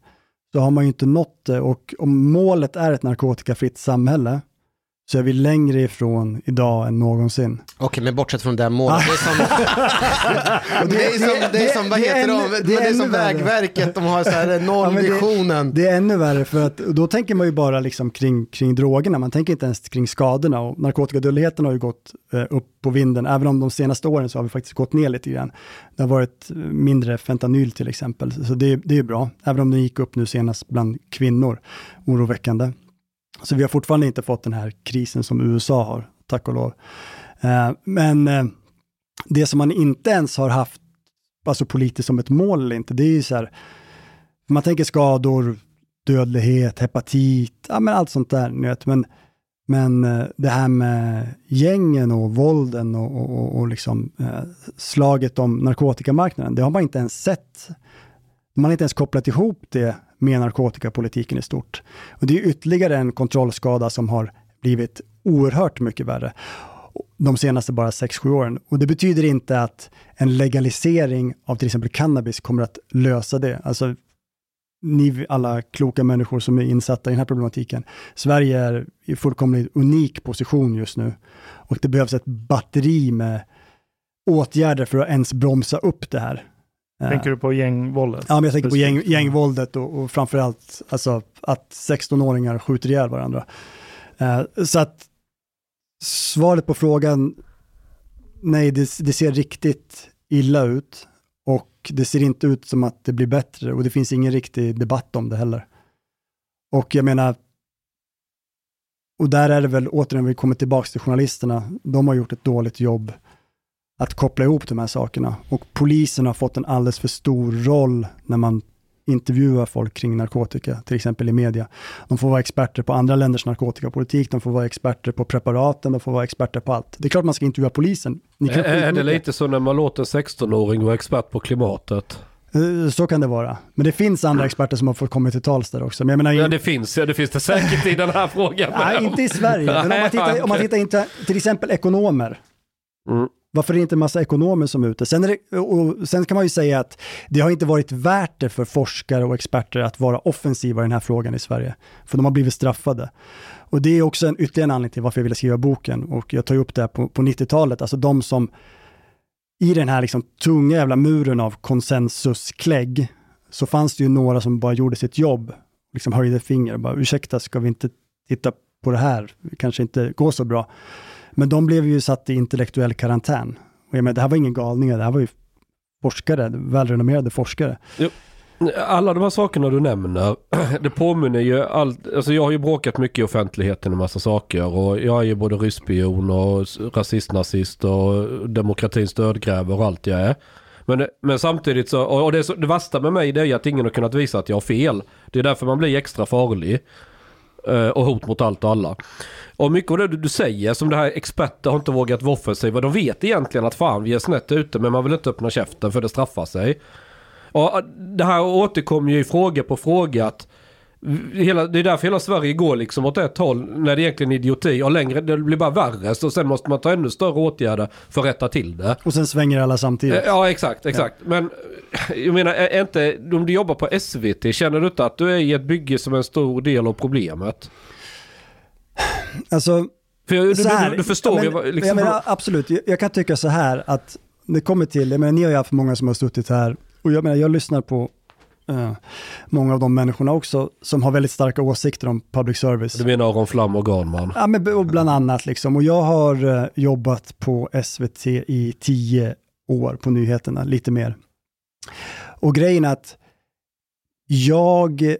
så har man ju inte nått det. Och om målet är ett narkotikafritt samhälle, så är vi längre ifrån idag än någonsin. Okej, men bortsett från det målet. Det är som, det är som, det är som vad heter de? Det är som Vägverket, de har så här nollvisionen. Ja, det, det, är ännu värre, för att då tänker man ju bara liksom kring, kring drogerna, man tänker inte ens kring skadorna. Och narkotikadödligheten har ju gått eh, upp på vinden, även om de senaste åren så har vi faktiskt gått ner lite grann. Det har varit mindre fentanyl till exempel, så det, det är bra, även om den gick upp nu senast bland kvinnor, oroväckande. Så vi har fortfarande inte fått den här krisen som USA har, tack och lov. Eh, men eh, det som man inte ens har haft, alltså politiskt som ett mål eller inte, det är ju så här, man tänker skador, dödlighet, hepatit, ja men allt sånt där, ni vet. Men, men eh, det här med gängen och vålden och, och, och liksom, eh, slaget om narkotikamarknaden, det har man inte ens sett. Man har inte ens kopplat ihop det med narkotikapolitiken i stort. Och det är ytterligare en kontrollskada som har blivit oerhört mycket värre de senaste bara 6-7 åren. Och det betyder inte att en legalisering av till exempel cannabis kommer att lösa det. Alltså, ni alla kloka människor som är insatta i den här problematiken. Sverige är i fullkomligt unik position just nu och det behövs ett batteri med åtgärder för att ens bromsa upp det här. Tänker du på gängvåldet? Ja, men jag tänker på gäng, gängvåldet och, och framförallt alltså, att 16-åringar skjuter ihjäl varandra. Eh, så att svaret på frågan, nej, det, det ser riktigt illa ut och det ser inte ut som att det blir bättre och det finns ingen riktig debatt om det heller. Och jag menar, och där är det väl återigen, vi kommer tillbaka till journalisterna, de har gjort ett dåligt jobb att koppla ihop de här sakerna. Och polisen har fått en alldeles för stor roll när man intervjuar folk kring narkotika, till exempel i media. De får vara experter på andra länders narkotikapolitik, de får vara experter på preparaten, de får vara experter på allt. Det är klart man ska intervjua polisen. Ni kan Är, är det lite så när man låter en 16-åring vara expert på klimatet? Eh, Så kan det vara. Men det finns andra experter som har fått komma till tals där också. Men jag menar, Ja, det finns, ja, det finns det säkert i den här frågan. Nej, inte i Sverige. Men om man tittar, om man tittar inte, till exempel ekonomer. Mm. Varför är det inte en massa ekonomer som är ute? Sen, är det, och sen kan man ju säga att det har inte varit värt det för forskare och experter att vara offensiva i den här frågan i Sverige. För de har blivit straffade. Och det är också en ytterligare en anledning till varför jag ville skriva boken. Och jag tar ju upp det här på, på 90-talet, alltså de som i den här liksom tunga jävla muren av konsensusklägg så fanns det ju några som bara gjorde sitt jobb, liksom höjde finger och bara ursäkta, ska vi inte titta på det här? Det kanske inte går så bra. Men de blev ju satt i intellektuell karantän. Och jag menar, det här var ingen galningar, det här var ju forskare, välrenommerade forskare. Jo. Alla de här sakerna du nämner, det påminner ju allt, alltså jag har ju bråkat mycket i offentligheten en massa saker och jag är ju både ryspion och rasist, nazist och demokratins dödgrävare och allt jag är. Men, men samtidigt så, och det, så, det värsta med mig det är ju att ingen har kunnat visa att jag har fel. Det är därför man blir extra farlig. Eh, och hot mot allt och alla. Och mycket av det du, säger, som det här experter har inte vågat vara offensiva. De vet egentligen att fan vi är snett ute men man vill inte öppna käften för det straffar sig. Och eh, det här återkommer ju i fråga på fråga att Hela, det är därför hela Sverige går liksom åt ett håll när det egentligen är idioti och längre, det blir bara värre. Så sen måste man ta ännu större åtgärder för att rätta till det. Och sen svänger alla samtidigt. Eh, Ja exakt, exakt. Men eh, jag menar, är är inte, om du jobbar på SVT, känner du inte att du är i ett bygge som är en stor del av problemet? Alltså, För jag, du, här, du, du förstår ja, ju men, vad- liksom, jag menar, absolut, jag, jag kan tycka så här att det kommer till, jag menar, ni har ju haft många som har suttit här och jag menar, jag lyssnar på eh, många av de människorna också som har väldigt starka åsikter om public service. Du menar Aron Flam och Garnman? Ja, men och bland annat liksom. Och jag har eh, jobbat på SVT i tio år på nyheterna, lite mer. Och grejen är att jag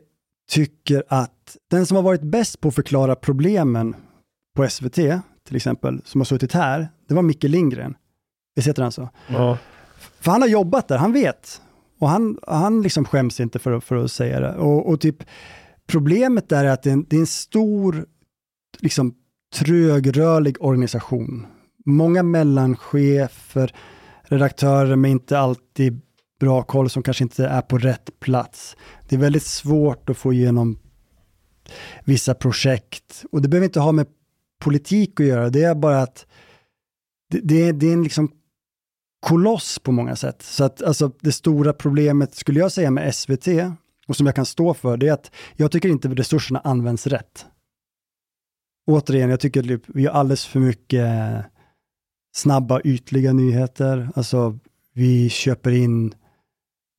tycker att den som har varit bäst på att förklara problemen på SVT, till exempel, som har suttit här, det var Micke Lindgren. Visst heter han så? Ja. För han har jobbat där, han vet. Och han, han liksom skäms inte för, att- för att säga det. Och, och typ, problemet där är att det är en, det är en stor, liksom trögrörlig organisation. Många mellanchefer, redaktörer med inte alltid bra koll som kanske inte är på rätt plats. Det är väldigt svårt att få igenom vissa projekt. Och det behöver inte ha med politik att göra, det är bara att det, det, det är en liksom koloss på många sätt. Så att alltså, det stora problemet skulle jag säga med SVT, och som jag kan stå för, det är att jag tycker inte resurserna används rätt. Återigen, jag tycker att vi har alldeles för mycket snabba, ytliga nyheter. Alltså, vi köper in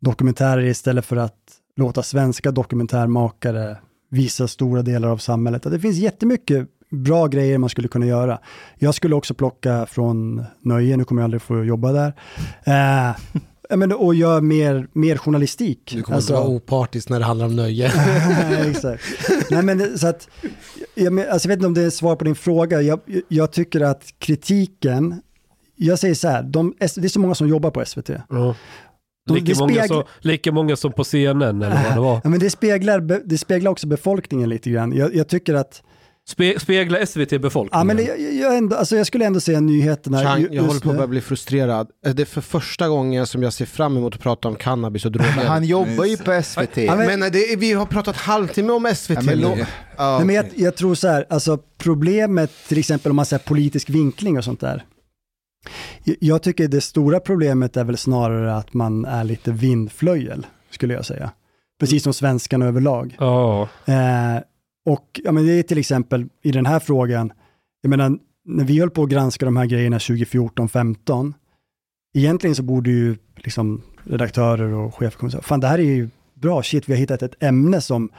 dokumentärer istället för att låta svenska dokumentärmakare visa stora delar av samhället. Det finns jättemycket bra grejer man skulle kunna göra. Jag skulle också plocka från Nöje, nu kommer jag aldrig få jobba där. Eh, men, och göra mer, mer journalistik. Du kommer alltså, vara opartisk när det handlar om nöje. Exakt. Nej, men så att, jag, men, alltså, jag vet inte om det är svar på din fråga. Jag, jag tycker att kritiken, jag säger så här, de, det är så många som jobbar på SVT. Ja. De- Lika, det många speglar- som, lika många som på CNN eller vad det var. Ja, men det, speglar, det speglar också befolkningen lite grann. Jag, jag tycker att Spe, spegla SVT befolkningen. Ja, men det, jag, jag, ändå, alltså jag skulle ändå säga nyheterna. Chang, jag håller på att börja bli frustrerad. Det är för första gången som jag ser fram emot att prata om cannabis och droger. Men han jobbar ju på SVT. Ja, men, det, är- vi har pratat halvtimme om SVT Ja, men Ja, Nej, men jag, jag tror så här, alltså problemet till exempel om man säger politisk vinkling och sånt där. Jag- Jag tycker det stora problemet är väl snarare att man är lite vindflöjel, skulle jag säga. Precis som svenskarna överlag. Ja. Eh, och ja, men det är till exempel i den här frågan, jag menar, när vi höll på att granska de här grejerna 2014-15, egentligen så borde ju liksom redaktörer och chefer komma och säga, fan det här är ju bra, shit vi har hittat ett ämne som,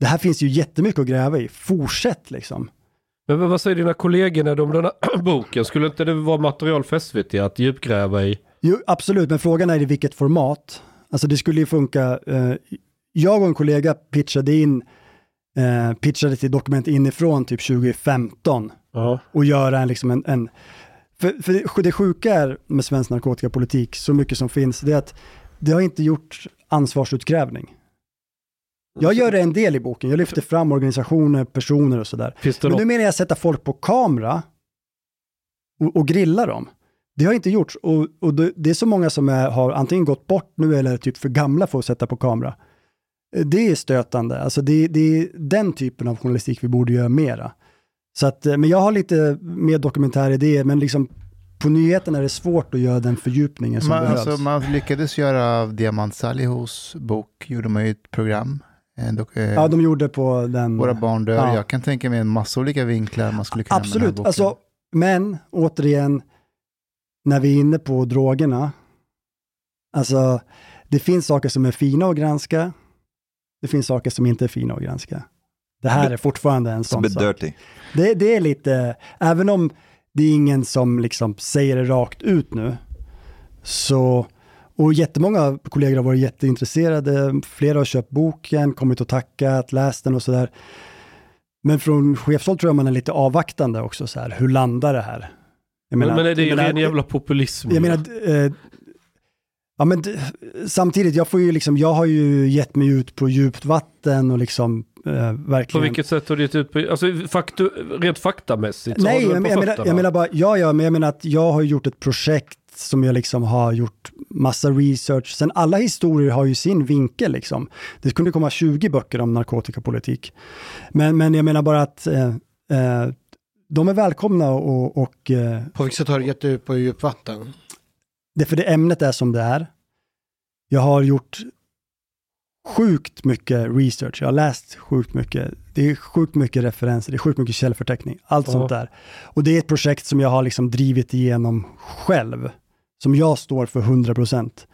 det här finns ju jättemycket att gräva i, fortsätt liksom. Men vad säger dina kollegor om den här boken? Skulle inte det vara material för SVT att djupgräva i? Jo, absolut, men frågan är i vilket format. Alltså det skulle ju funka, eh, jag och en kollega pitchade in, eh, pitchade till Dokument inifrån typ 2015 Ja. och göra en, liksom en, en för, för det sjuka är med svensk narkotikapolitik, så mycket som finns, det är att det har inte gjort ansvarsutkrävning. Jag gör en del i boken, jag lyfter fram organisationer, personer och sådär. Det Men nu menar jag sätta folk på kamera och, och grilla dem. Det har inte gjorts och, och det, det är så många som är, har antingen gått bort nu eller är typ för gamla för att sätta på kamera. Eh, Det är stötande, alltså det, det är den typen av journalistik vi borde göra mera. Så att, eh, men jag har lite mer dokumentäridéer, men liksom på nyheterna är det svårt att göra den fördjupningen som Man, behövs. alltså, man lyckades göra av Diamant Salihos bok, gjorde man ju ett program. En dok- eh, Ja, de gjorde på den... Våra barn dör. Ja. Jag kan tänka mig en massa olika vinklar man skulle kunna den här Absolut, boken. alltså, men återigen, när vi är inne på drogerna, alltså det finns saker som är fina att granska, det finns saker som inte är fina att granska. Det här är fortfarande en sån sak. dirty. Det, det är lite, även om det är ingen som liksom säger det rakt ut nu, så, och jättemånga kollegor har varit jätteintresserade, flera har köpt boken, kommit och tackat, läst den och sådär. Men från chefshåll tror jag man är lite avvaktande också, så här, hur landar det här? Jag Men, men är det ju jag menar- ren jävla populism? jag menar, eh, ja men samtidigt, jag får ju liksom, jag har ju gett mig ut på djupt vatten och liksom eh, På verkligen... vilket sätt har du gett ut på, alltså faktu, rent faktamässigt? Nej, jag, jag, på menar, jag menar bara, ja, ja, men jag menar att jag har gjort ett projekt som jag liksom har gjort massa research. Sen alla historier har ju sin vinkel liksom. Det kunde komma 20 böcker om narkotikapolitik. Men, men jag menar bara att eh, eh, de är välkomna och, och eh, På vilket sätt har du gett ut på djupt vatten? Det för det ämnet är som det är. Jag har gjort sjukt mycket research, jag har läst sjukt mycket. Det är sjukt mycket referenser, det är sjukt mycket källförteckning, allt Ja. sånt där. Och det är ett projekt som jag har liksom drivit igenom själv, som jag står för 100%.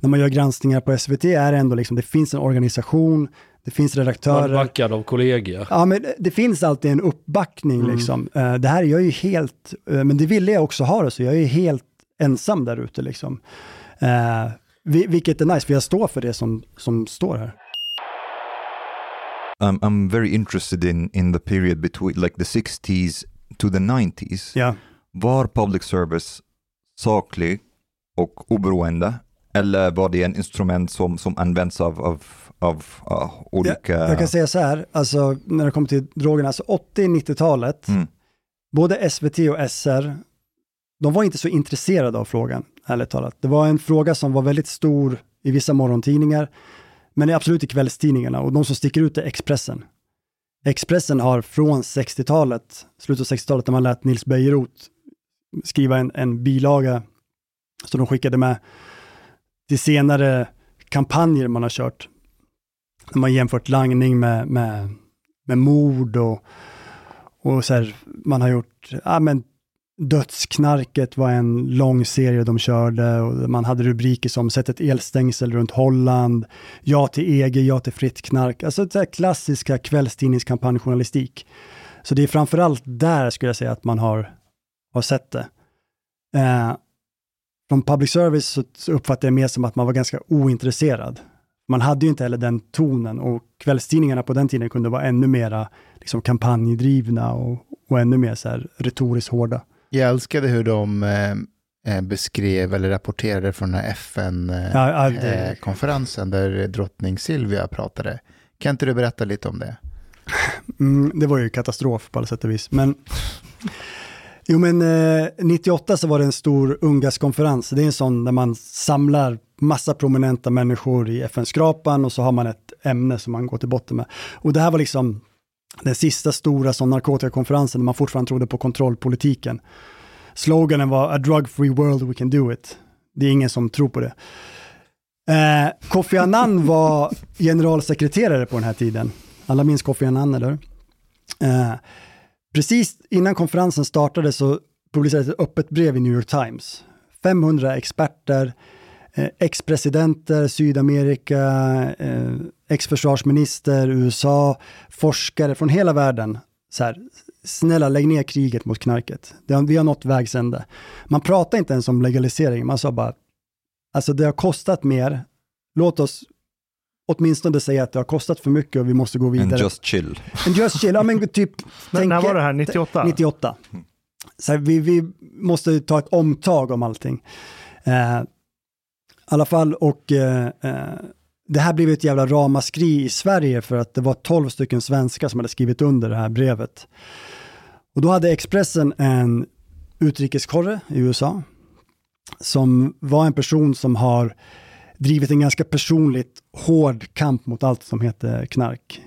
När man gör granskningar på SVT är det ändå liksom, det finns en organisation, det finns redaktörer. backad av kollegor. Ja, men det finns alltid en uppbackning Mm. liksom. Eh, Det här, jag är ju helt, eh, men det ville jag också ha det så, jag är helt ensam där ute liksom. Eh, vi- vilket är nice, för jag står för det som, som står här. I'm, I'm very interested in, in the period between like the 60s to the 90s. Ja. Var public service saklig och oberoende? Eller var det en instrument som, som används av, av, av uh, olika... Jag, jag kan säga så här, alltså när det kommer till drogerna, alltså 80-90-talet, Mm. både SVT och SR, de var inte så intresserade av frågan, ärligt talat. Det var en fråga som var väldigt stor i vissa morgontidningar, men absolut i kvällstidningarna. Och de som sticker ut är Expressen. Expressen har från 60-talet, slutet av 60-talet, när man lät Nils Bejerot skriva en, en bilaga som de skickade med till senare kampanjer man har kört. När man jämfört langning med, med, med mord och, och så här, man har gjort, ja men Dödsknarket var en lång serie de körde och man hade rubriker som Sätt ett elstängsel runt Holland, Ja till EG, Ja till fritt knark. Alltså det här klassiska kvällstidningskampanjjournalistik. Så det är framförallt där skulle jag säga att man har, har sett det. Eh, från public service så, så uppfattar jag mer som att man var ganska ointresserad. Man hade ju inte heller den tonen och kvällstidningarna på den tiden kunde vara ännu mera liksom, kampanjdrivna och, och ännu mer så här, retoriskt hårda. Jag älskade hur de eh, eh, beskrev eller rapporterade från den här Ja, ja, det- FN-konferensen där drottning Silvia pratade. Kan inte du berätta lite om det? Mm, det var ju katastrof på alla sätt och vis. Men, jo, men eh, 98 så var det en stor UNGAS-konferens. Det är en sån där man samlar massa prominenta människor i FN-skrapan och så har man ett ämne som man går till botten med. Och det här var liksom den sista stora sån narkotikakonferensen där man fortfarande trodde på kontrollpolitiken. Sloganen var A drug free world we can do it. Det är ingen som tror på det. Eh, Kofi Annan var generalsekreterare på den här tiden. Alla minns Kofi Annan, eller? Eh, precis innan konferensen startade så publicerades ett öppet brev i New York Times 500 experter, eh, ex-presidenter, Sydamerika, eh, ex-försvarsminister, USA, forskare från hela världen. Så här, snälla lägg ner kriget mot knarket. Det har, vi har nått vägs ände. Man pratar inte ens om legalisering, man sa bara, alltså det har kostat mer, låt oss åtminstone säga att det har kostat för mycket och vi måste gå vidare. And just chill. And just chill, ja men typ... När, när var det här? 98? 98. Så här, vi, vi måste ta ett omtag om allting. Eh, I alla fall, och eh, eh, det här blev ett jävla ramaskri i Sverige för att det var 12 stycken svenskar som hade skrivit under det här brevet. Och då hade Expressen en utrikeskorre i USA som var en person som har drivit en ganska personligt hård kamp mot allt som heter knark.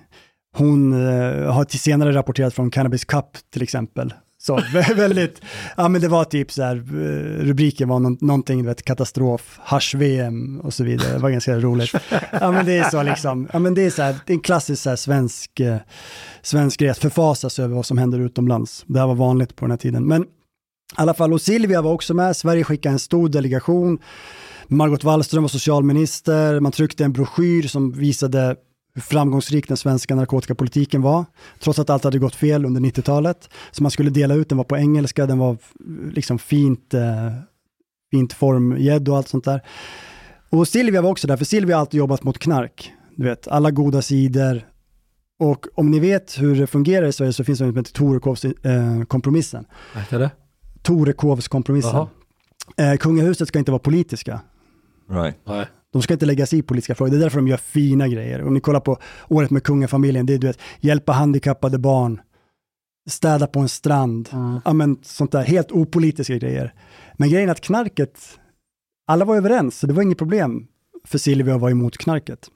Hon eh, har till senare rapporterat från Cannabis Cup till exempel. Så väldigt, ja men det var typ så här, eh, rubriken var någon, någonting, du vet, katastrof, hasch-VM och så vidare. Det var ganska roligt. Ja men det är så liksom, ja men det är så här, det är en klassisk så här svensk, eh, svensk grej att förfasas över vad som händer utomlands. Det här var vanligt på den här tiden. Men i alla fall, och Silvia var också med, Sverige skickade en stor delegation. Margot Wallström var socialminister, man tryckte en broschyr som visade hur framgångsrik den svenska narkotikapolitiken var, trots att allt hade gått fel under 90-talet. Så man skulle dela ut, den var på engelska, den var liksom fint, eh, fint formgädd och allt sånt där. Och Silvia var också där, för Silvia har alltid jobbat mot knark. Du vet, alla goda sidor. Och om ni vet hur det fungerar i Sverige så finns det något som heter Torekovskompromissen. Vad heter det? Torekovskompromissen. Eh, kungahuset ska inte vara politiska. Right. Nej. De ska inte lägga sig i politiska frågor. Det är därför de gör fina grejer. Om ni kollar på året med kungafamiljen, det är du vet, hjälpa handikappade barn, städa på en strand, ja, men, sånt där, helt opolitiska grejer. Men grejen är att knarket, alla var överens, så det var inget problem för Silvia att vara emot knarket.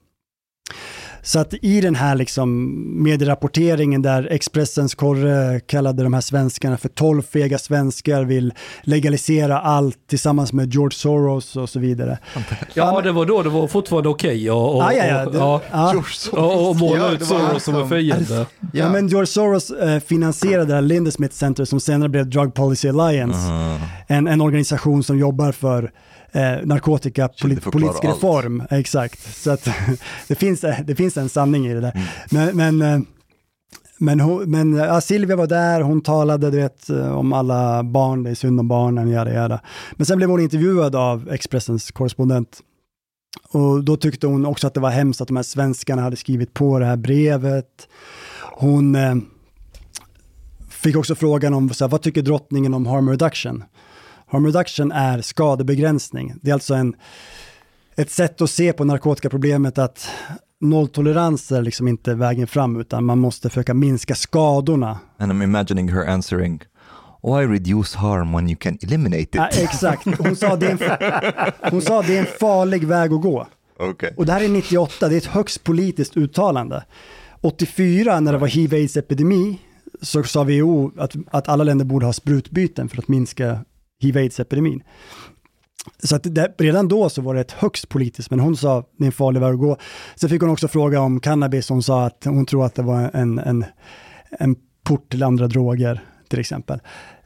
Så att i den här liksom medierapporteringen där Expressens korre kallade de här svenskarna för tolv fega svenskar, vill legalisera allt tillsammans med George Soros och så vidare. Ja, det var då det var fortfarande okej och, och, Ah, ja, ja, och, det- ja, ja. och, och måla ut Soros som en fiende. Ja. men George Soros eh, finansierade det här Lindesmith Center som senare blev Drug Policy Alliance. En, en organisation som jobbar för eh, narkotikapolitisk förklara allt. reform. Exakt. Så att det, finns, eh, det finns en sanning i det där. Men, men, eh, men, hon, men ja, Silvia var där, hon talade du vet, eh, om alla barn, det är synd om barnen, jada, jada. Men sen blev hon intervjuad av Expressens korrespondent. Och då tyckte hon också att det var hemskt att de här svenskarna hade skrivit på det här brevet. Hon eh, fick också frågan om så här, vad tycker drottningen om harm reduction? Harm reduction är skadebegränsning. Det är alltså en, ett sätt att se på narkotikaproblemet att nolltolerans är liksom inte vägen fram utan man måste försöka minska skadorna. And I'm imagining her answering, why reduce harm when you can eliminate it? Ja, exakt, hon sa, det är en, hon sa det är en farlig väg att gå. Okay. Och det här är 98, det är ett högst politiskt uttalande. 84 när det var hiv-aids-epidemi så sa WHO att, att alla länder borde ha sprutbyten för att minska hiv-aids-epidemin. Så att det, redan då så var det ett högst politiskt, men hon sa det är en farlig väg att gå. Sen fick hon också fråga om cannabis, hon sa att hon tror att det var en, en, en port till andra droger till exempel.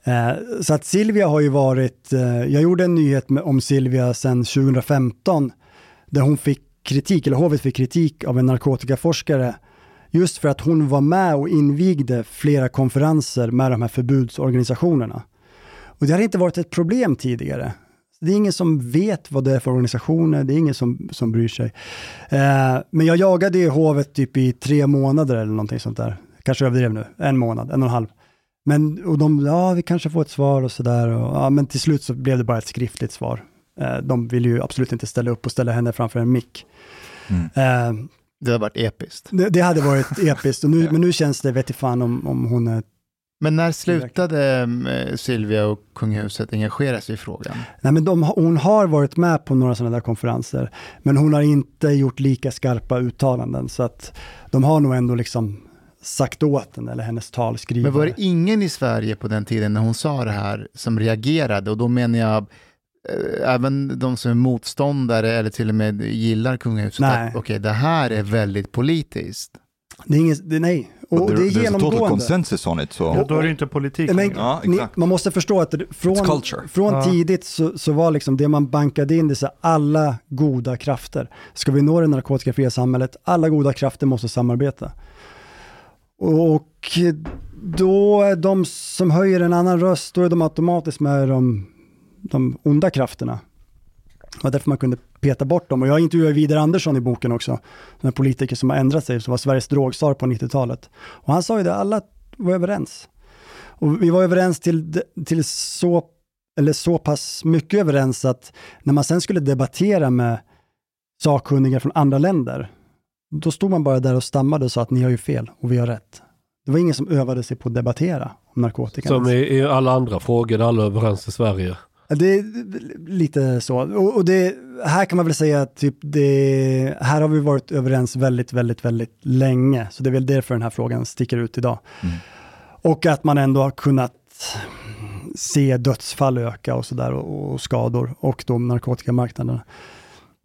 Eh, så att Silvia har ju varit, eh, jag gjorde en nyhet med, om Silvia sedan 2015 där hon fick kritik, eller hovet fick kritik av en narkotikaforskare just för att hon var med och invigde flera konferenser med de här förbudsorganisationerna. Och det har inte varit ett problem tidigare. Det är ingen som vet vad det är för organisationer, det är ingen som, som bryr sig. Eh, men jag jagade ju hovet typ i tre månader eller någonting sånt där. Kanske överdrev nu, en månad, en och en halv. Men och de, ja vi kanske får ett svar och sådär. Ja, men till slut så blev det bara ett skriftligt svar. Eh, de ville ju absolut inte ställa upp och ställa henne framför en mick. Eh, Det har varit episkt. det, det hade varit episkt, och nu, men nu känns det, vet fan om, om hon är Men när slutade eh, Silvia och kungahuset engagera sig i frågan? Nej, men de, hon har varit med på några sådana där konferenser, men hon har inte gjort lika skarpa uttalanden, så att de har nog ändå liksom sagt åt henne, eller hennes talskrivare. Men var det ingen i Sverige på den tiden när hon sa det här som reagerade? Och då menar jag eh, även de som är motståndare eller till och med gillar kungahuset. Okej, det här är väldigt politiskt. Det är inget, det, nej, Och But det är there- a total genomgående. consensus on it. So. Ja, då är det inte politik Men. Ja, ni, man måste förstå att från, från Ja. tidigt så, så var liksom det man bankade in, det så alla goda krafter. Ska vi nå det narkotikafria samhället, alla goda krafter måste samarbeta. Och då är de som höjer en annan röst, då är de automatiskt med de, de onda krafterna. Det var därför man kunde peta bort dem. Och jag intervjuade Vidar Andersson i boken också, en politiker som har ändrat sig, som var Sveriges drogstar på 90-talet. Och han sa ju det, alla var överens. Och vi var överens till, till så, eller så pass mycket överens att när man sen skulle debattera med sakkunniga från andra länder, då stod man bara där och stammade och sa att ni har ju fel och vi har rätt. Det var ingen som övade sig på att debattera om narkotika. Som i, i alla andra frågor, där alla är överens i Sverige. Det är lite så. Och, det, här kan man väl säga att typ det, här har vi varit överens väldigt, väldigt, väldigt länge. Så det är väl därför den här frågan sticker ut idag. Och att man ändå har kunnat se dödsfall öka och sådär och, och skador och då narkotikamarknaden.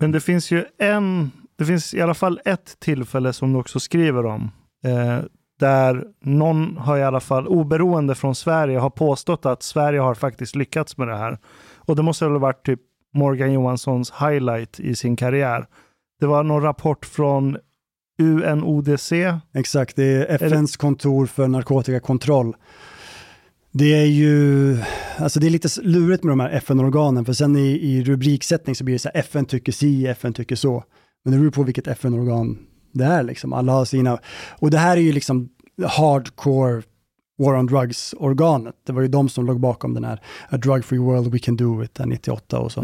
Men det finns ju en, det finns i alla fall ett tillfälle som du också skriver om. Eh, där någon har i alla fall, oberoende från Sverige, har påstått att Sverige har faktiskt lyckats med det här. Och det måste väl ha varit typ Morgan Johanssons highlight i sin karriär. Det var någon rapport från UNODC. Exakt, det är FNs kontor för narkotikakontroll. Det är ju, alltså det är lite lurigt med de här FN-organen, för sen i, i rubriksättning så blir det så här, FN tycker si, FN tycker så. Men det beror på vilket FN-organ det är liksom. Alla har sina, och det här är ju liksom hardcore War on Drugs-organet. Det var ju de som låg bakom den här A Drug Free World We Can Do It, där 98 och så.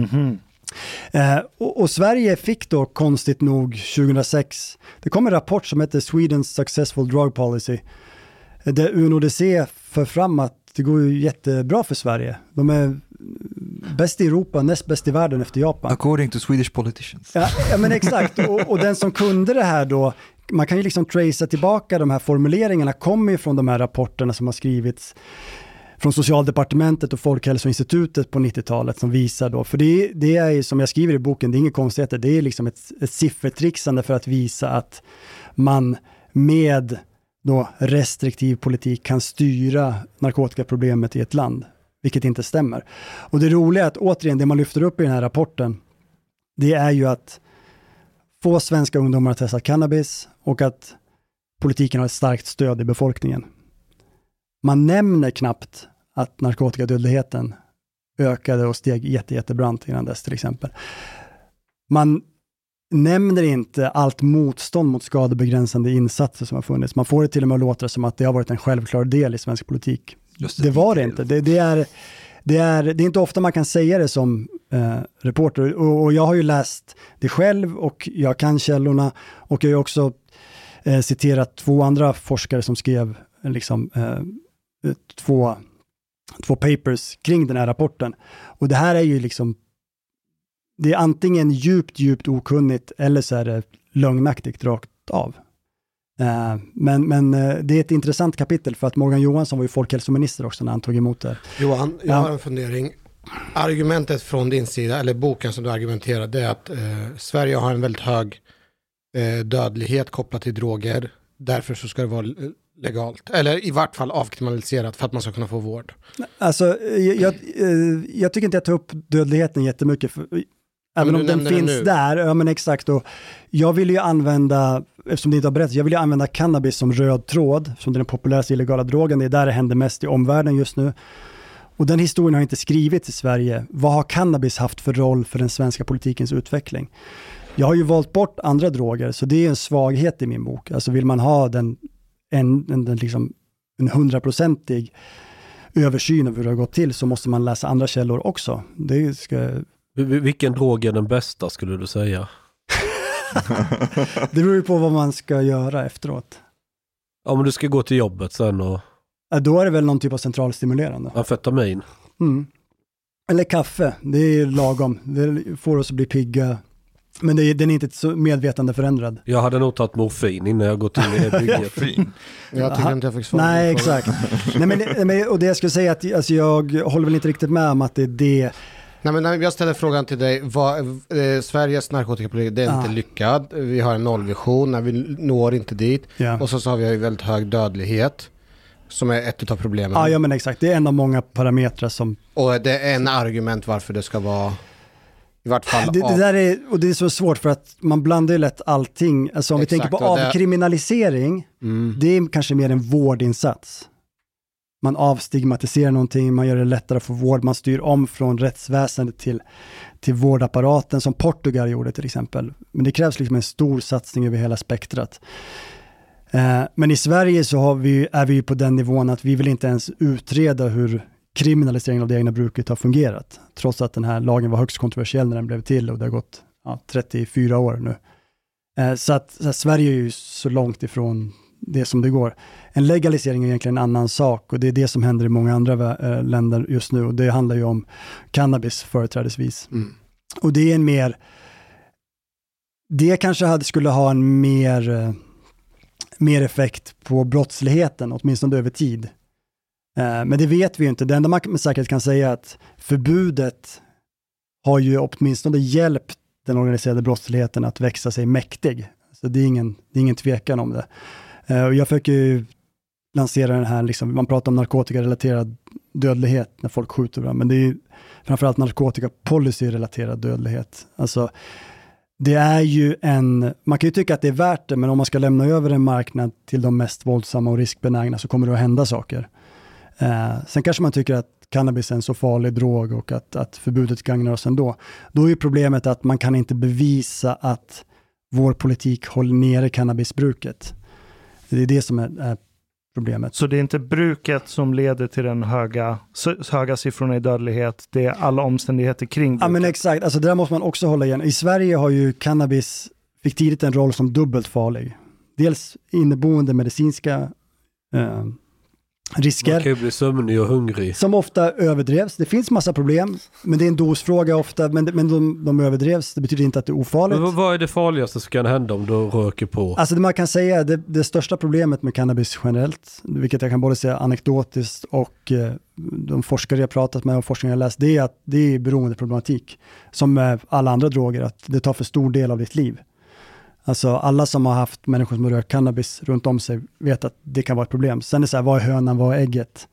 Eh, och, och Sverige fick då konstigt nog 2006, det kom en rapport som heter Swedens Successful Drug Policy, eh, där UNODC för fram att det går ju jättebra för Sverige. De är bäst i Europa, näst bäst i världen efter Japan. According to Swedish politicians. Ja, ja men exakt, och, och den som kunde det här då, man kan ju liksom tracea tillbaka de här formuleringarna, kommer ju från de här rapporterna som har skrivits från Socialdepartementet och Folkhälsoinstitutet på 90-talet som visar då, för det, det är ju som jag skriver i boken, det är inget konstigheter, det är liksom ett, ett siffertrixande för att visa att man med då restriktiv politik kan styra narkotikaproblemet i ett land, vilket inte stämmer. Och det roliga är att återigen, det man lyfter upp i den här rapporten, det är ju att få svenska ungdomar att testa cannabis och att politiken har ett starkt stöd i befolkningen. Man nämner knappt att narkotikadödligheten ökade och steg jätte, jättebrant innan dess till exempel. Man nämner inte allt motstånd mot skadebegränsande insatser som har funnits. Man får det till och med att låta som att det har varit en självklar del i svensk politik. Det var det inte. Det, det, är, det, är, det är inte ofta man kan säga det som eh, reporter och, och jag har ju läst det själv och jag kan källorna och jag har också eh, citerat två andra forskare som skrev liksom, eh, eh två, två papers kring den här rapporten. Och det här är ju liksom det är antingen djupt, djupt okunnigt eller så är det lögnaktigt rakt av. Eh, men men eh, det är ett intressant kapitel för att Morgan Johansson var ju folkhälsominister också när han tog emot det. Johan, jag Ja. har en fundering. Argumentet från din sida, eller boken som du argumenterar, det är att eh, Sverige har en väldigt hög eh, dödlighet kopplat till droger. Därför så ska det vara eh, legalt, eller i vart fall avkriminaliserat för att man ska kunna få vård. Alltså, jag, jag, jag tycker inte jag tar upp dödligheten jättemycket. För, även om den finns där, ja men exakt. Och jag vill ju använda, eftersom det inte har berättat, jag vill ju använda cannabis som röd tråd, som den populäraste illegala drogen. Det är där det händer mest i omvärlden just nu. Och den historien har inte skrivits i Sverige. Vad har cannabis haft för roll för den svenska politikens utveckling? Jag har ju valt bort andra droger, så det är en svaghet i min bok. Alltså vill man ha den, en, en, den liksom, en hundraprocentig översyn av hur det har gått till så måste man läsa andra källor också. Det ska, Vilken drog är den bästa skulle du säga? det beror ju på vad man ska göra efteråt. Om du ska gå till jobbet sen och Ja, Då är det väl någon typ av centralstimulerande. amfetamin. Mm. Eller kaffe, det är lagom. Det får oss att bli pigga. Men det är, den är inte så medvetande förändrad. Jag hade nog tagit morfin innan jag gått in i det bygget. Jag tycker inte jag fick svar Nej, exakt. Nej, men, nej, men, och det jag skulle säga att alltså, jag håller väl inte riktigt med om att det är det Nej, men jag ställer frågan till dig, vad, eh, Sveriges narkotikapolitik, det är Ja. inte lyckad. Vi har en nollvision, när vi når inte dit. Ja. Och så, så har vi väldigt hög dödlighet, som är ett av problemen. Ja, ja, men exakt. Det är en av många parametrar som... Och det är en argument varför det ska vara, i vart fall... Det, det där är, och det är så svårt för att man blandar ju lätt allting. Alltså om vi Exakt, tänker på och det- avkriminalisering, Mm. det är kanske mer en vårdinsats. Man avstigmatiserar någonting, man gör det lättare att få vård, man styr om från rättsväsendet till, till vårdapparaten som Portugal gjorde till exempel. Men det krävs liksom en stor satsning över hela spektrat. Eh, men i Sverige så har vi, är vi ju på den nivån att vi vill inte ens utreda hur kriminaliseringen av det egna bruket har fungerat. Trots att den här lagen var högst kontroversiell när den blev till och det har gått ja, 34 år nu. Eh, så att, så att Sverige är ju så långt ifrån det som det går. En legalisering är egentligen en annan sak och det är det som händer i många andra eh, länder just nu och det handlar ju om cannabis företrädesvis. Mm. Och det är en mer, det kanske hade, skulle ha en mer, eh, mer effekt på brottsligheten, åtminstone över tid. Eh, Men det vet vi ju inte. Det enda man med säkerhet kan säga är att förbudet har ju åtminstone hjälpt den organiserade brottsligheten att växa sig mäktig. Så det är ingen, det är ingen tvekan om det. Eh, jag försöker ju lansera den här, liksom, man pratar om narkotikarelaterad dödlighet när folk skjuter varandra, men det är ju framförallt narkotikapolicyrelaterad dödlighet. Alltså, det är ju en, man kan ju tycka att det är värt det, men om man ska lämna över en marknad till de mest våldsamma och riskbenägna så kommer det att hända saker. Eh, sen kanske man tycker att cannabis är en så farlig drog och att, att förbudet gagnar oss ändå. Då är ju problemet att man kan inte bevisa att vår politik håller nere cannabisbruket. Det är det som är, är problemet. Så det är inte bruket som leder till den höga, höga siffrorna i dödlighet, det är alla omständigheter kring Ja bruket. men exakt, alltså det där måste man också hålla igen. I Sverige har ju cannabis, fick tidigt en roll som dubbelt farlig. Dels inneboende medicinska eh, risker. Man kan ju bli sömnig och hungrig. Som ofta överdrevs. Det finns massa problem, men det är en dosfråga ofta, men, men de, de överdrevs. Det betyder inte att det är ofarligt. Men vad- är det farligaste som kan hända om du röker på? Alltså det man kan säga, det, det största problemet med cannabis generellt, vilket jag kan både säga anekdotiskt och eh, de forskare jag pratat med och forskning jag läst, det är att det är beroendeproblematik. Som med alla andra droger, att det tar för stor del av ditt liv. Alltså alla som har haft människor som har rökt cannabis runt om sig vet att det kan vara ett problem. Sen är det så här, vad är hönan, vad är ägget?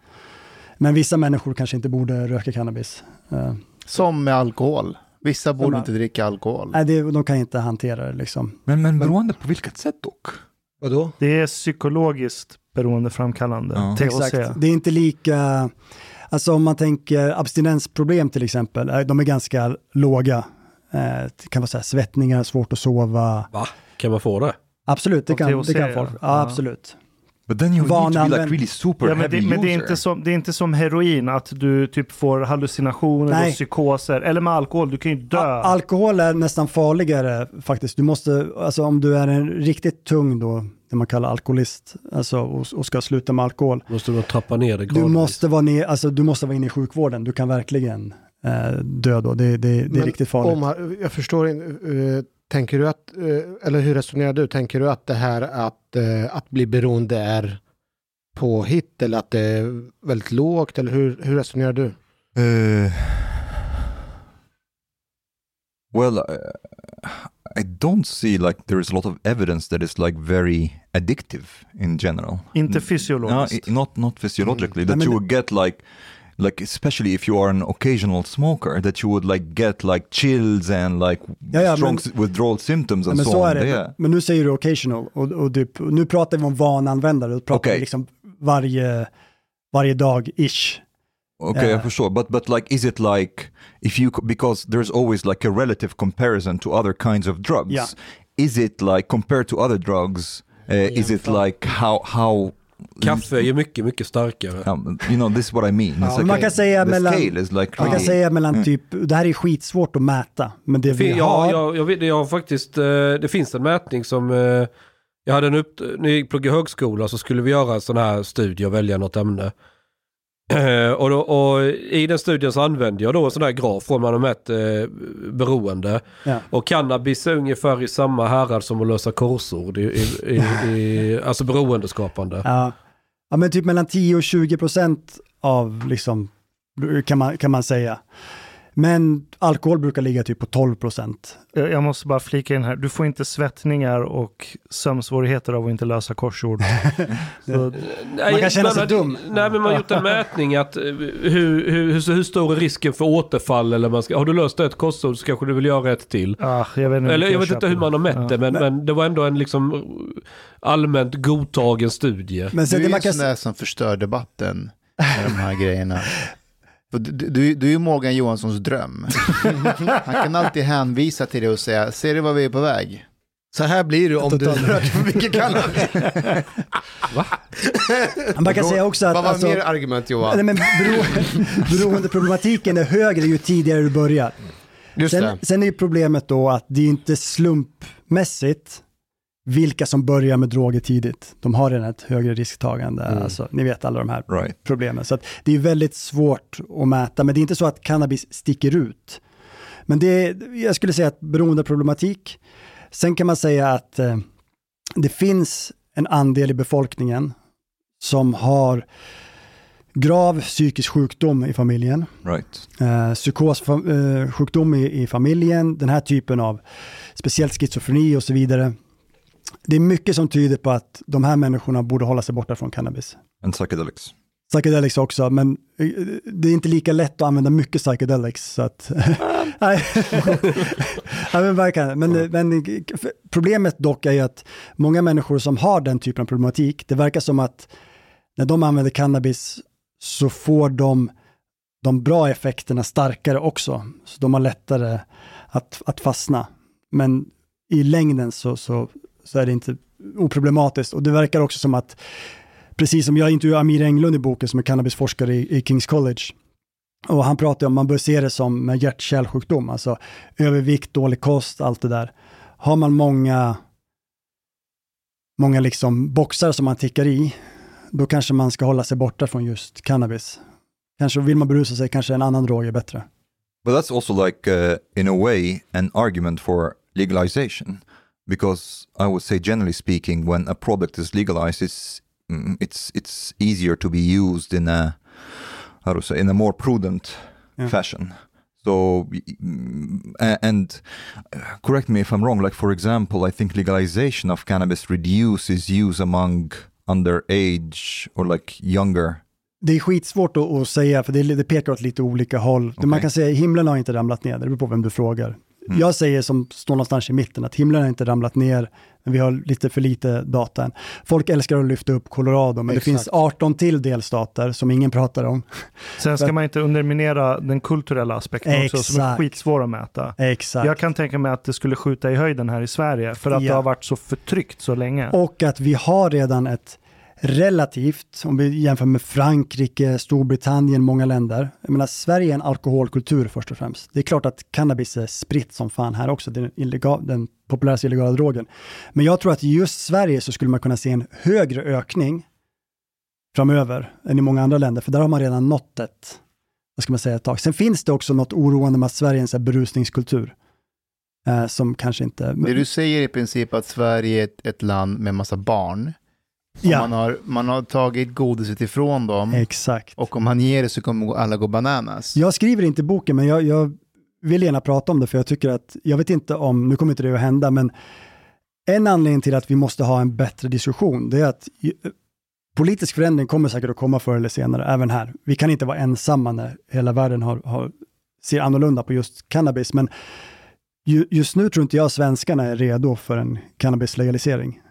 Men vissa människor kanske inte borde röka cannabis. Eh, Som med alkohol. Vissa borde Som- inte dricka alkohol. Nej, det, de kan inte hantera det liksom. Men, men beroende på vilket sätt dock? Vadå? Det är psykologiskt beroendeframkallande. Ja. Exakt. Det är inte lika, alltså om man tänker abstinensproblem till exempel, eh, de är ganska låga. Eh, Det kan vara så här, svettningar, svårt att sova. Va? Kan man få det? Absolut, det kan, THC, det kan folk. Ja, Ja. absolut. But then you need to be like really super Ja, men heavy det, men det, är inte som, det är inte som heroin, att du typ får hallucinationer Nej. och psykoser. Eller med alkohol, du kan ju dö. Al- alkohol är nästan farligare faktiskt. Du måste, alltså om du är en riktigt tung då, det man kallar alkoholist, alltså och, och ska sluta med alkohol. Måste du trappa ner det Du måste vara ner, alltså du måste vara inne i sjukvården. Du kan verkligen eh, dö då. Det, det, det är Men riktigt farligt. Omar, jag förstår inte, eh, tänker du att, eh, eller hur resonerar du? Tänker du att det här att, eh, att bli beroende är påhitt eller att det är väldigt lågt? Eller hur, hur resonerar du? Uh, well, uh, I don't see like there is a lot of evidence that it's like very addictive in general. Inte No, fysiologiskt. i- not not physiologically. Mm. That I mean- you would get like like especially if you are an occasional smoker, that you would like get like chills and like Ja, ja, strong men- withdrawal symptoms and men so, så on. är det. Det- Men nu säger du occasional och, och typ, nu pratar vi om vananvändare. Då pratar Okej. vi liksom varje, varje dag-ish. Okay, Yeah. yeah. for sure. But but like, is it like if you because there's always like a relative comparison to other kinds of drugs. Yeah. Is it like compared to other drugs? Uh, is it like how how? Kaffe är ju mycket, mycket starkare. Um, you know, this is what I mean. Ja, like man kan säga the mellan, like man kan säga mellan Mm. typ, det här är skitsvårt att mäta, men det vi Ja, har, jag, jag, vet, jag har faktiskt, eh, det finns en mätning som, eh, jag hade en upp, när jag pluggade högskola så skulle vi göra en sån här studie och välja något ämne. Eh, och, då, och i den studien så använde jag då en sån här graf från man har mätt eh, beroende. Ja. Och cannabis är ungefär i samma härad som att lösa korsord, i, i, i, alltså beroendeskapande. ja, ja, men typ mellan 10 och 20 procent av, liksom, kan man, kan man säga. Men alkohol brukar ligga typ på 12 procent. Jag måste bara flika in här, du får inte svettningar och sömnsvårigheter av att inte lösa korsord. Man kan känna sig men- dum. Nej, men man har gjort en mätning att eh, hur, hur, hur, hur stor är risken för återfall? Eller man ska, har du löst ett korsord så kanske du vill göra ett till. ah, jag vet inte, Eller jag vet inte hur man har mätt Ja. det, men, men det var ändå en liksom allmänt godtagen studie. Men sen du det är man en sån där som förstör debatten med de här grejerna. För Du, du, du är ju Morgan Johanssons dröm. Han kan alltid hänvisa till det och säga, ser du vad vi är på väg? Så här blir det om du rör dig för mycket cannabis. Man kan säga också att... Vad var alltså- mer argument Johan? Nej, men bero, beroendeproblematiken är högre ju tidigare du börjar. Just sen, det. sen är ju problemet då att det är inte slumpmässigt vilka som börjar med droger tidigt. De har redan ett högre risktagande. Mm. Alltså, ni vet alla de här Right. problemen. Så det är väldigt svårt att mäta, men det är inte så att cannabis sticker ut. Men det är, jag skulle säga att beroendeproblematik. Sen kan man säga att eh, det finns en andel i befolkningen som har grav psykisk sjukdom i familjen. Right. Eh, psykossjukdom eh, sjukdom i, i familjen, den här typen av speciellt schizofreni och så vidare. Det är mycket som tyder på att de här människorna borde hålla sig borta från cannabis. And psychedelics. Psychedelics också, men eh, det är inte lika lätt att använda mycket psychedelics. Så att, nej. men verkligen. Men, men problemet dock är ju att många människor som har den typen av problematik, det verkar som att när de använder cannabis så får de de bra effekterna starkare också. Så de har lättare att, att fastna. Men i längden så, så, så är det inte oproblematiskt. Och det verkar också som att, precis som jag intervjuade Amir Englund i boken som är cannabisforskare i, i Kings College, och han pratar om, man bör se det som med hjärt-kärlsjukdom, alltså övervikt, dålig kost, allt det där. Har man många, många liksom boxar som man tickar i, då kanske man ska hålla sig borta från just cannabis. Kanske vill man berusa sig, kanske en annan drog är bättre. But that's also like, uh, in a way, an argument for legalization, because I would say, generally speaking, when a product is legalized, it's mm, it's it's easier to be used in a how to say in a more prudent Yeah. fashion. So, mm, and uh, correct me if I'm wrong. Like for example, I think legalization of cannabis reduces use among underage or like younger. Det är skitsvårt att, att säga, för det, det pekar åt lite olika håll. Det Man kan säga himlen har inte ramlat ner, det beror på vem du frågar. Jag säger som står någonstans i mitten, att himlen har inte ramlat ner, men vi har lite för lite data än. Folk älskar att lyfta upp Colorado, men Exakt. det finns 18 till delstater som ingen pratar om. Sen ska man inte underminera den kulturella aspekten också, som är Exakt. skitsvår att mäta. Exakt. Jag kan tänka mig att det skulle skjuta i höjden här i Sverige, för att Ja. det har varit så förtryckt så länge. Och att vi har redan ett relativt, om vi jämför med Frankrike, Storbritannien, många länder. Jag menar, Sverige är en alkoholkultur först och främst. Det är klart att cannabis är spritt som fan här också, den, illegal, den populäraste illegala drogen. Men jag tror att i just Sverige så skulle man kunna se en högre ökning framöver än i många andra länder, för där har man redan nått ett, vad ska man säga, ett tag. Sen finns det också något oroande med att Sverige är en berusningskultur. Eh, som kanske inte... Det du säger i princip att Sverige är ett, ett land med massa barn. Ja. Man, har, man har tagit godiset ifrån dem. Exakt. Och om man ger det så kommer alla gå bananas. Jag skriver inte boken, men jag, jag vill gärna prata om det, för jag tycker att, jag vet inte om, nu kommer inte det att hända, men en anledning till att vi måste ha en bättre diskussion, det är att politisk förändring kommer säkert att komma förr eller senare, även här. Vi kan inte vara ensamma när hela världen har, har, ser annorlunda på just cannabis, men ju, just nu tror inte jag svenskarna är redo för en cannabislegalisering.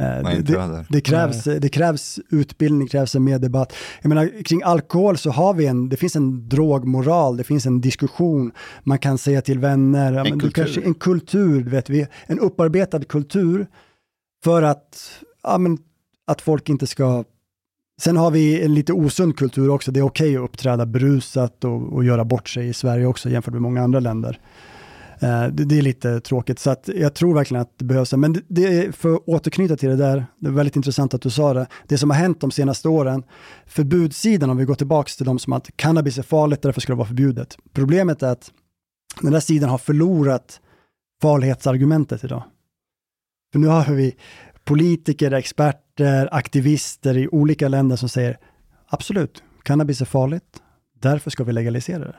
Eh, Nej, det, det, krävs, det krävs utbildning, det krävs en mer debatt. Jag menar, kring alkohol så har vi en, det finns en drogmoral, det finns en diskussion, man kan säga till vänner, En men du kultur. kanske, en kultur, vet vi, en upparbetad kultur för att, ja, men, att folk inte ska Sen har vi en lite osund kultur också. Det är okej att uppträda berusat och, och göra bort sig i Sverige också jämfört med många andra länder. Eh, det, är lite tråkigt, så att jag tror verkligen att det behövs. Men det, för att återknyta till det där, det är väldigt intressant att du sa det. Det som har hänt de senaste åren, förbudssidan, om vi går tillbaka till de som att cannabis är farligt, därför ska det vara förbjudet. Problemet är att den där sidan har förlorat farlighetsargumentet idag. För nu har vi politiker, experter, aktivister i olika länder som säger absolut, cannabis är farligt, därför ska vi legalisera det.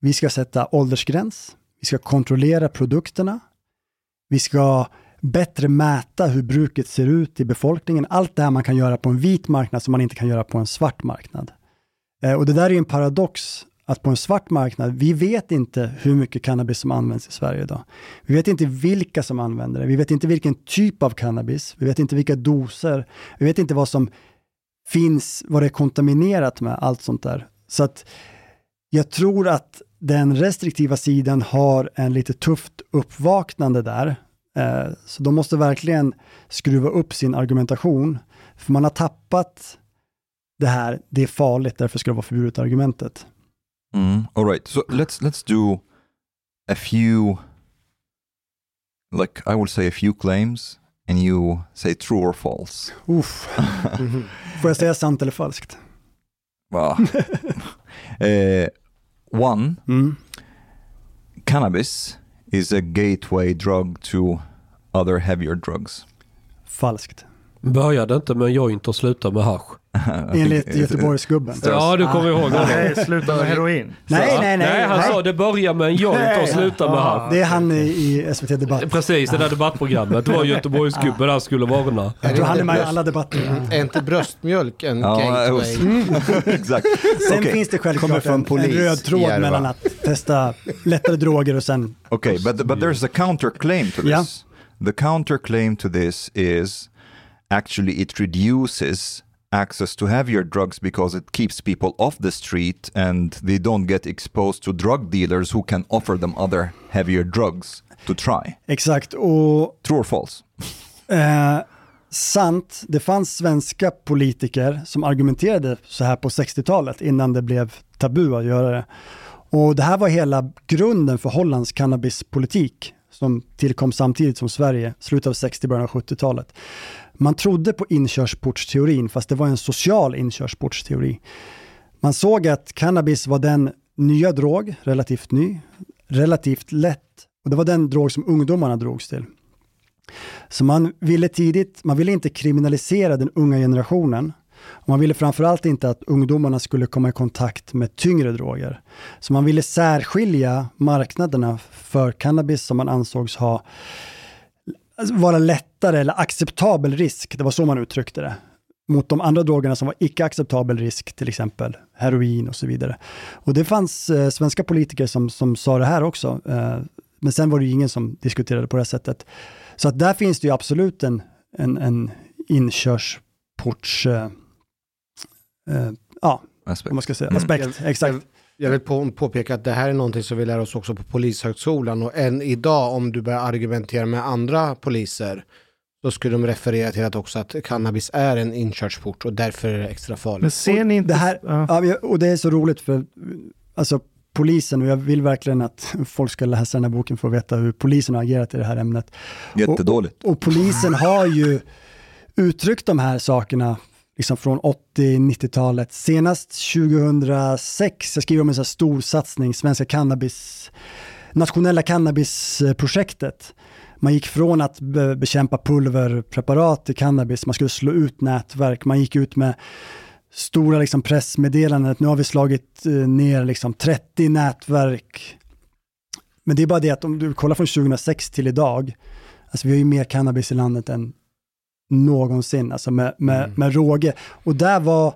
Vi ska sätta åldersgräns. Vi ska kontrollera produkterna. Vi ska bättre mäta hur bruket ser ut i befolkningen. Allt det här man kan göra på en vit marknad som man inte kan göra på en svart marknad. Eh, och det där är en paradox att på en svart marknad, vi vet inte hur mycket cannabis som används i Sverige idag. Vi vet inte vilka som använder det. Vi vet inte vilken typ av cannabis. Vi vet inte vilka doser. Vi vet inte vad som finns, vad det är kontaminerat med, allt sånt där. Så att jag tror att den restriktiva sidan har en lite tufft uppvaknande där. Eh, så de måste verkligen skruva upp sin argumentation. För man har tappat det här, det är farligt, därför ska det vara förbjudet argumentet. Mm. All right. So let's let's do a few, like I will say a few claims, and you say true or false. Uff. Får jag säga sant eller falskt? Wow. uh, one, cannabis is a gateway drug to other heavier drugs. Falskt. Började inte med en joint och slutade med hasch. Enligt Göteborgsgubben. Ja, du kommer ihåg honom. Nej, sluta med heroin. Nej, nej, nej. Nej, han nej. sa det börjar med en joint och slutar med hasch. Det är han i, i SVT Debatt. Precis, det där debattprogrammet. Det var Göteborgsgubben han skulle varna. Jag tror han är med i alla debatter. Är inte bröstmjölk en Ja, gateway? Exakt. Sen Okay. finns det självklart från en, en röd tråd Järva. mellan att testa lättare droger och sen... Okay, but but there's a counterclaim to this. Yeah. The counterclaim to this is actually it reduces access to heavier drugs because it keeps people off the street and they don't get exposed to drug dealers who can offer them other heavier drugs to try. Exakt, och True or false? Eh, sant, det fanns svenska politiker som argumenterade så här på 60-talet innan det blev tabu att göra det. Och det här var hela grunden för Hollands cannabispolitik som tillkom samtidigt som Sverige, slutet av 60 början av 70-talet. Man trodde på inkörsportsteorin, fast det var en social inkörsportsteori. Man såg att cannabis var den nya drog, relativt ny, relativt lätt, och det var den drog som ungdomarna drogs till. Så man ville tidigt, man ville inte kriminalisera den unga generationen. Och man ville framförallt inte att ungdomarna skulle komma i kontakt med tyngre droger. Så man ville särskilja marknaderna för cannabis som man ansågs ha vara lättare eller acceptabel risk, det var så man uttryckte det, mot de andra drogerna som var icke acceptabel risk, till exempel heroin och så vidare. Och det fanns eh, svenska politiker som, som sa det här också, eh, men sen var det ju ingen som diskuterade på det här sättet. Så att där finns det ju absolut en, en, en inkörsports... Eh, eh, ja, Aspect. vad man ska säga, Mm. aspekt. Exakt. Jag, vill på, påpeka att det här är någonting som vi lär oss också på Polishögskolan och än idag om du börjar argumentera med andra poliser så skulle de referera till att också att cannabis är en inkörsport och därför är det extra farligt. Men ser ni inte... Det här, ja, och det är så roligt för alltså, polisen, och jag vill verkligen att folk ska läsa den här boken för att veta hur polisen har agerat i det här ämnet. Jättedåligt. Och, och polisen har ju uttryckt de här sakerna liksom från 80-90-talet. Senast 2006, jag skriver om en sån här stor satsning, Svenska cannabis, nationella cannabisprojektet. Man gick från att bekämpa pulverpreparat till cannabis, man skulle slå ut nätverk, man gick ut med stora liksom pressmeddelanden, att nu har vi slagit eh, ner liksom 30 nätverk. Men det är bara det att om du kollar från 2006 till idag, alltså vi har ju mer cannabis i landet än någonsin, alltså med, med, med råge. Och där var,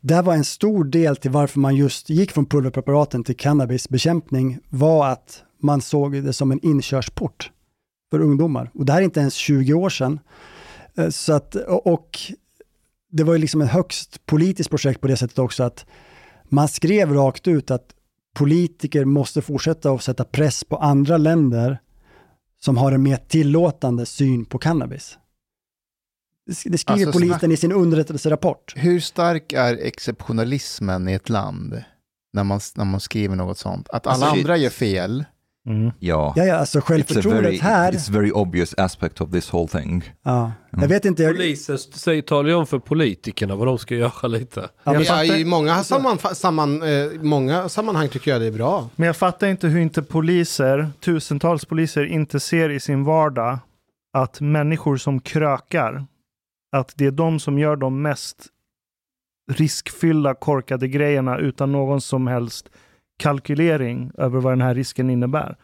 där var en stor del till varför man just gick från pulverpreparaten till cannabisbekämpning var att man såg det som en inkörsport för ungdomar. Och det här är inte ens 20 år sedan. Eh, Så att, och det var ju liksom ett högst politiskt projekt på det sättet också att man skrev rakt ut att politiker måste fortsätta att sätta press på andra länder som har en mer tillåtande syn på cannabis. Det sk- Det skriver Alltså, polisen snack- i sin underrättelserapport. Hur stark är exceptionalismen i ett land när man, när man skriver något sånt? Att alla Alltså, andra gör fel. Ja. Ja, ja, alltså It's a självförtroendet very, här. It's very obvious aspect of this whole thing. Ja, jag vet inte. Jag, Polisen säger, talar ju om för politikerna vad de ska göra lite. Ja, men- Ja, I många, samman, samman, eh, många sammanhang tycker jag det är bra. Men jag fattar inte hur inte poliser, tusentals poliser, inte ser i sin vardag att människor som krökar, att det är de som gör de mest riskfyllda, korkade grejerna utan någon som helst kalkylering över vad den här risken innebär.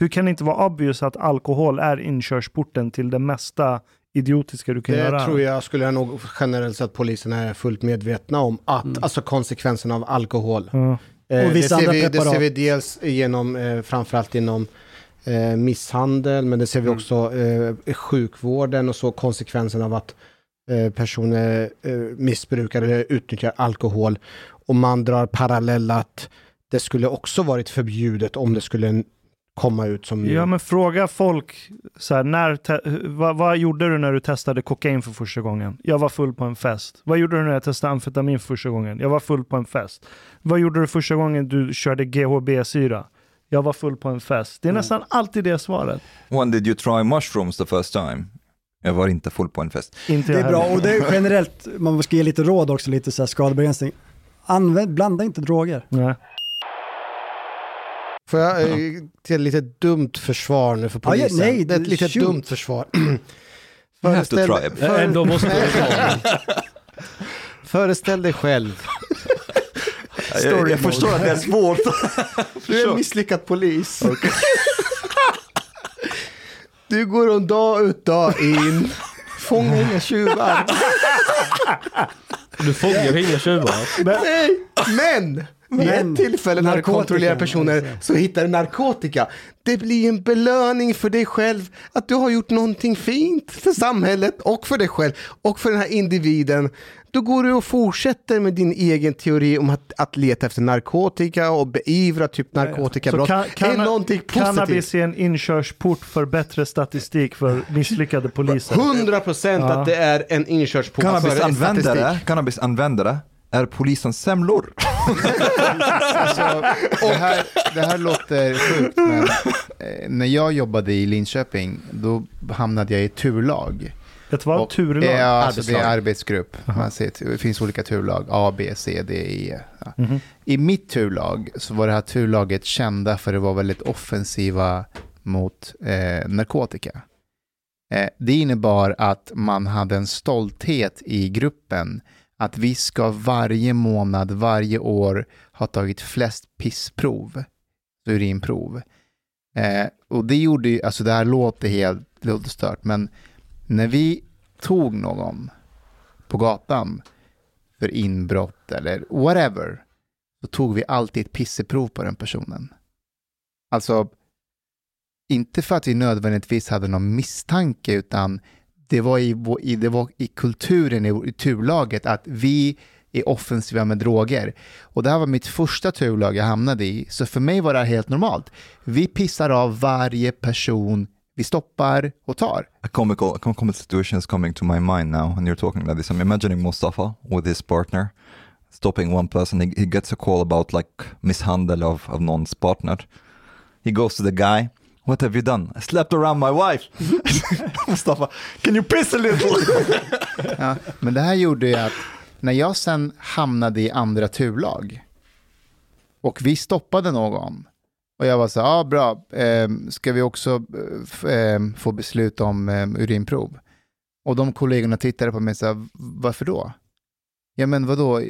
Hur kan det inte vara obvious att alkohol är inkörsporten till det mesta idiotiska du kan Det göra? tror jag skulle jag nog generellt sett poliserna är fullt medvetna om. Att, Alltså konsekvenserna av alkohol. Ja. Eh, Och vissa det, ser andra vi, det ser vi dels genom, eh, framförallt inom eh, misshandel, men det ser vi Mm. också eh, i sjukvården och så konsekvensen av att eh, personer eh, missbrukar eller utnyttjar alkohol. Och man drar parallell att det skulle också varit förbjudet om det skulle komma ut som... Ja, men fråga folk, så här, när vad, vad gjorde du när du testade kokain för första gången? Jag var full på en fest. Vad gjorde du när jag testade amfetamin för första gången? Jag var full på en fest. Vad gjorde du första gången du körde GHB-syra? Jag var full på en fest. Det är nästan alltid det svaret. When did you try mushrooms the first time? Jag var inte full på en fest. Inte Det är bra och det är generellt, man ska ge lite råd också, lite så här skadebegränsning. Använd, blanda inte droger. Nej. Får jag eh, till ett lite dumt försvar nu för Ja, ja, polisen? nej, det är ett lite shoot. dumt försvar. Try it. för- Ändå måste du Föreställ dig själv. Jag, jag förstår att det är svårt. Du är en misslyckad polis. Du går en dag ut, dag in. Fångar inga tjuvar. Du fångar inga tjuvar. Nej, men vid Men, ett tillfälle när du kontrollerar personer alltså. så hittar du narkotika. Det blir en belöning för dig själv att du har gjort någonting fint för samhället och för dig själv och för den här individen. Då går du och fortsätter med din egen teori om att, att leta efter narkotika och beivra typ narkotikabrott. Så det är någonting positivt. cannabis är en inkörsport för bättre statistik för misslyckade poliser. 100 procent Ja. att det är en inkörsport för Cannabisanvändare, statistik. cannabisanvändare är polisens semlor. Alltså, det, här, det här låter sjukt, men eh, när jag jobbade i Linköping, då hamnade jag i turlag. Vad? Och- Turlag? Ja, alltså det är arbetsgrupp. Man ser, det finns olika turlag, A, B, C, D, E. Ja. Mhm. I mitt turlag så var det här turlaget kända för att vara väldigt offensiva mot eh, narkotika. Eh, det innebar att man hade en stolthet i gruppen att vi ska varje månad, varje år ha tagit flest pissprov, urinprov. Eh, och det gjorde ju, alltså det här låter helt låter stört, men när vi tog någon på gatan för inbrott eller whatever, så tog vi alltid ett pisseprov på den personen. Alltså, inte för att vi nödvändigtvis hade någon misstanke, utan det var i, i, det var i kulturen, i, i turlaget, att vi är offensiva med droger. Och det här var mitt första turlag jag hamnade i, så för mig var det här helt normalt. Vi pissar av varje person vi stoppar och tar. A comical, a comical situation is coming to my mind now and you're talking about this. I'm imagining Mustafa with his partner stopping one person. He, he gets a call about like misshandel of, of någons partner. He goes to the guy. What have you done? I slept around my wife. Mustafa, can you piss a little? Ja, men det här gjorde ju att när jag sen hamnade i andra turlag och vi stoppade någon och jag var så ja ah, bra, eh, ska vi också eh, få beslut om eh, urinprov? Och de kollegorna tittade på mig och sa, varför då? Ja men vadå,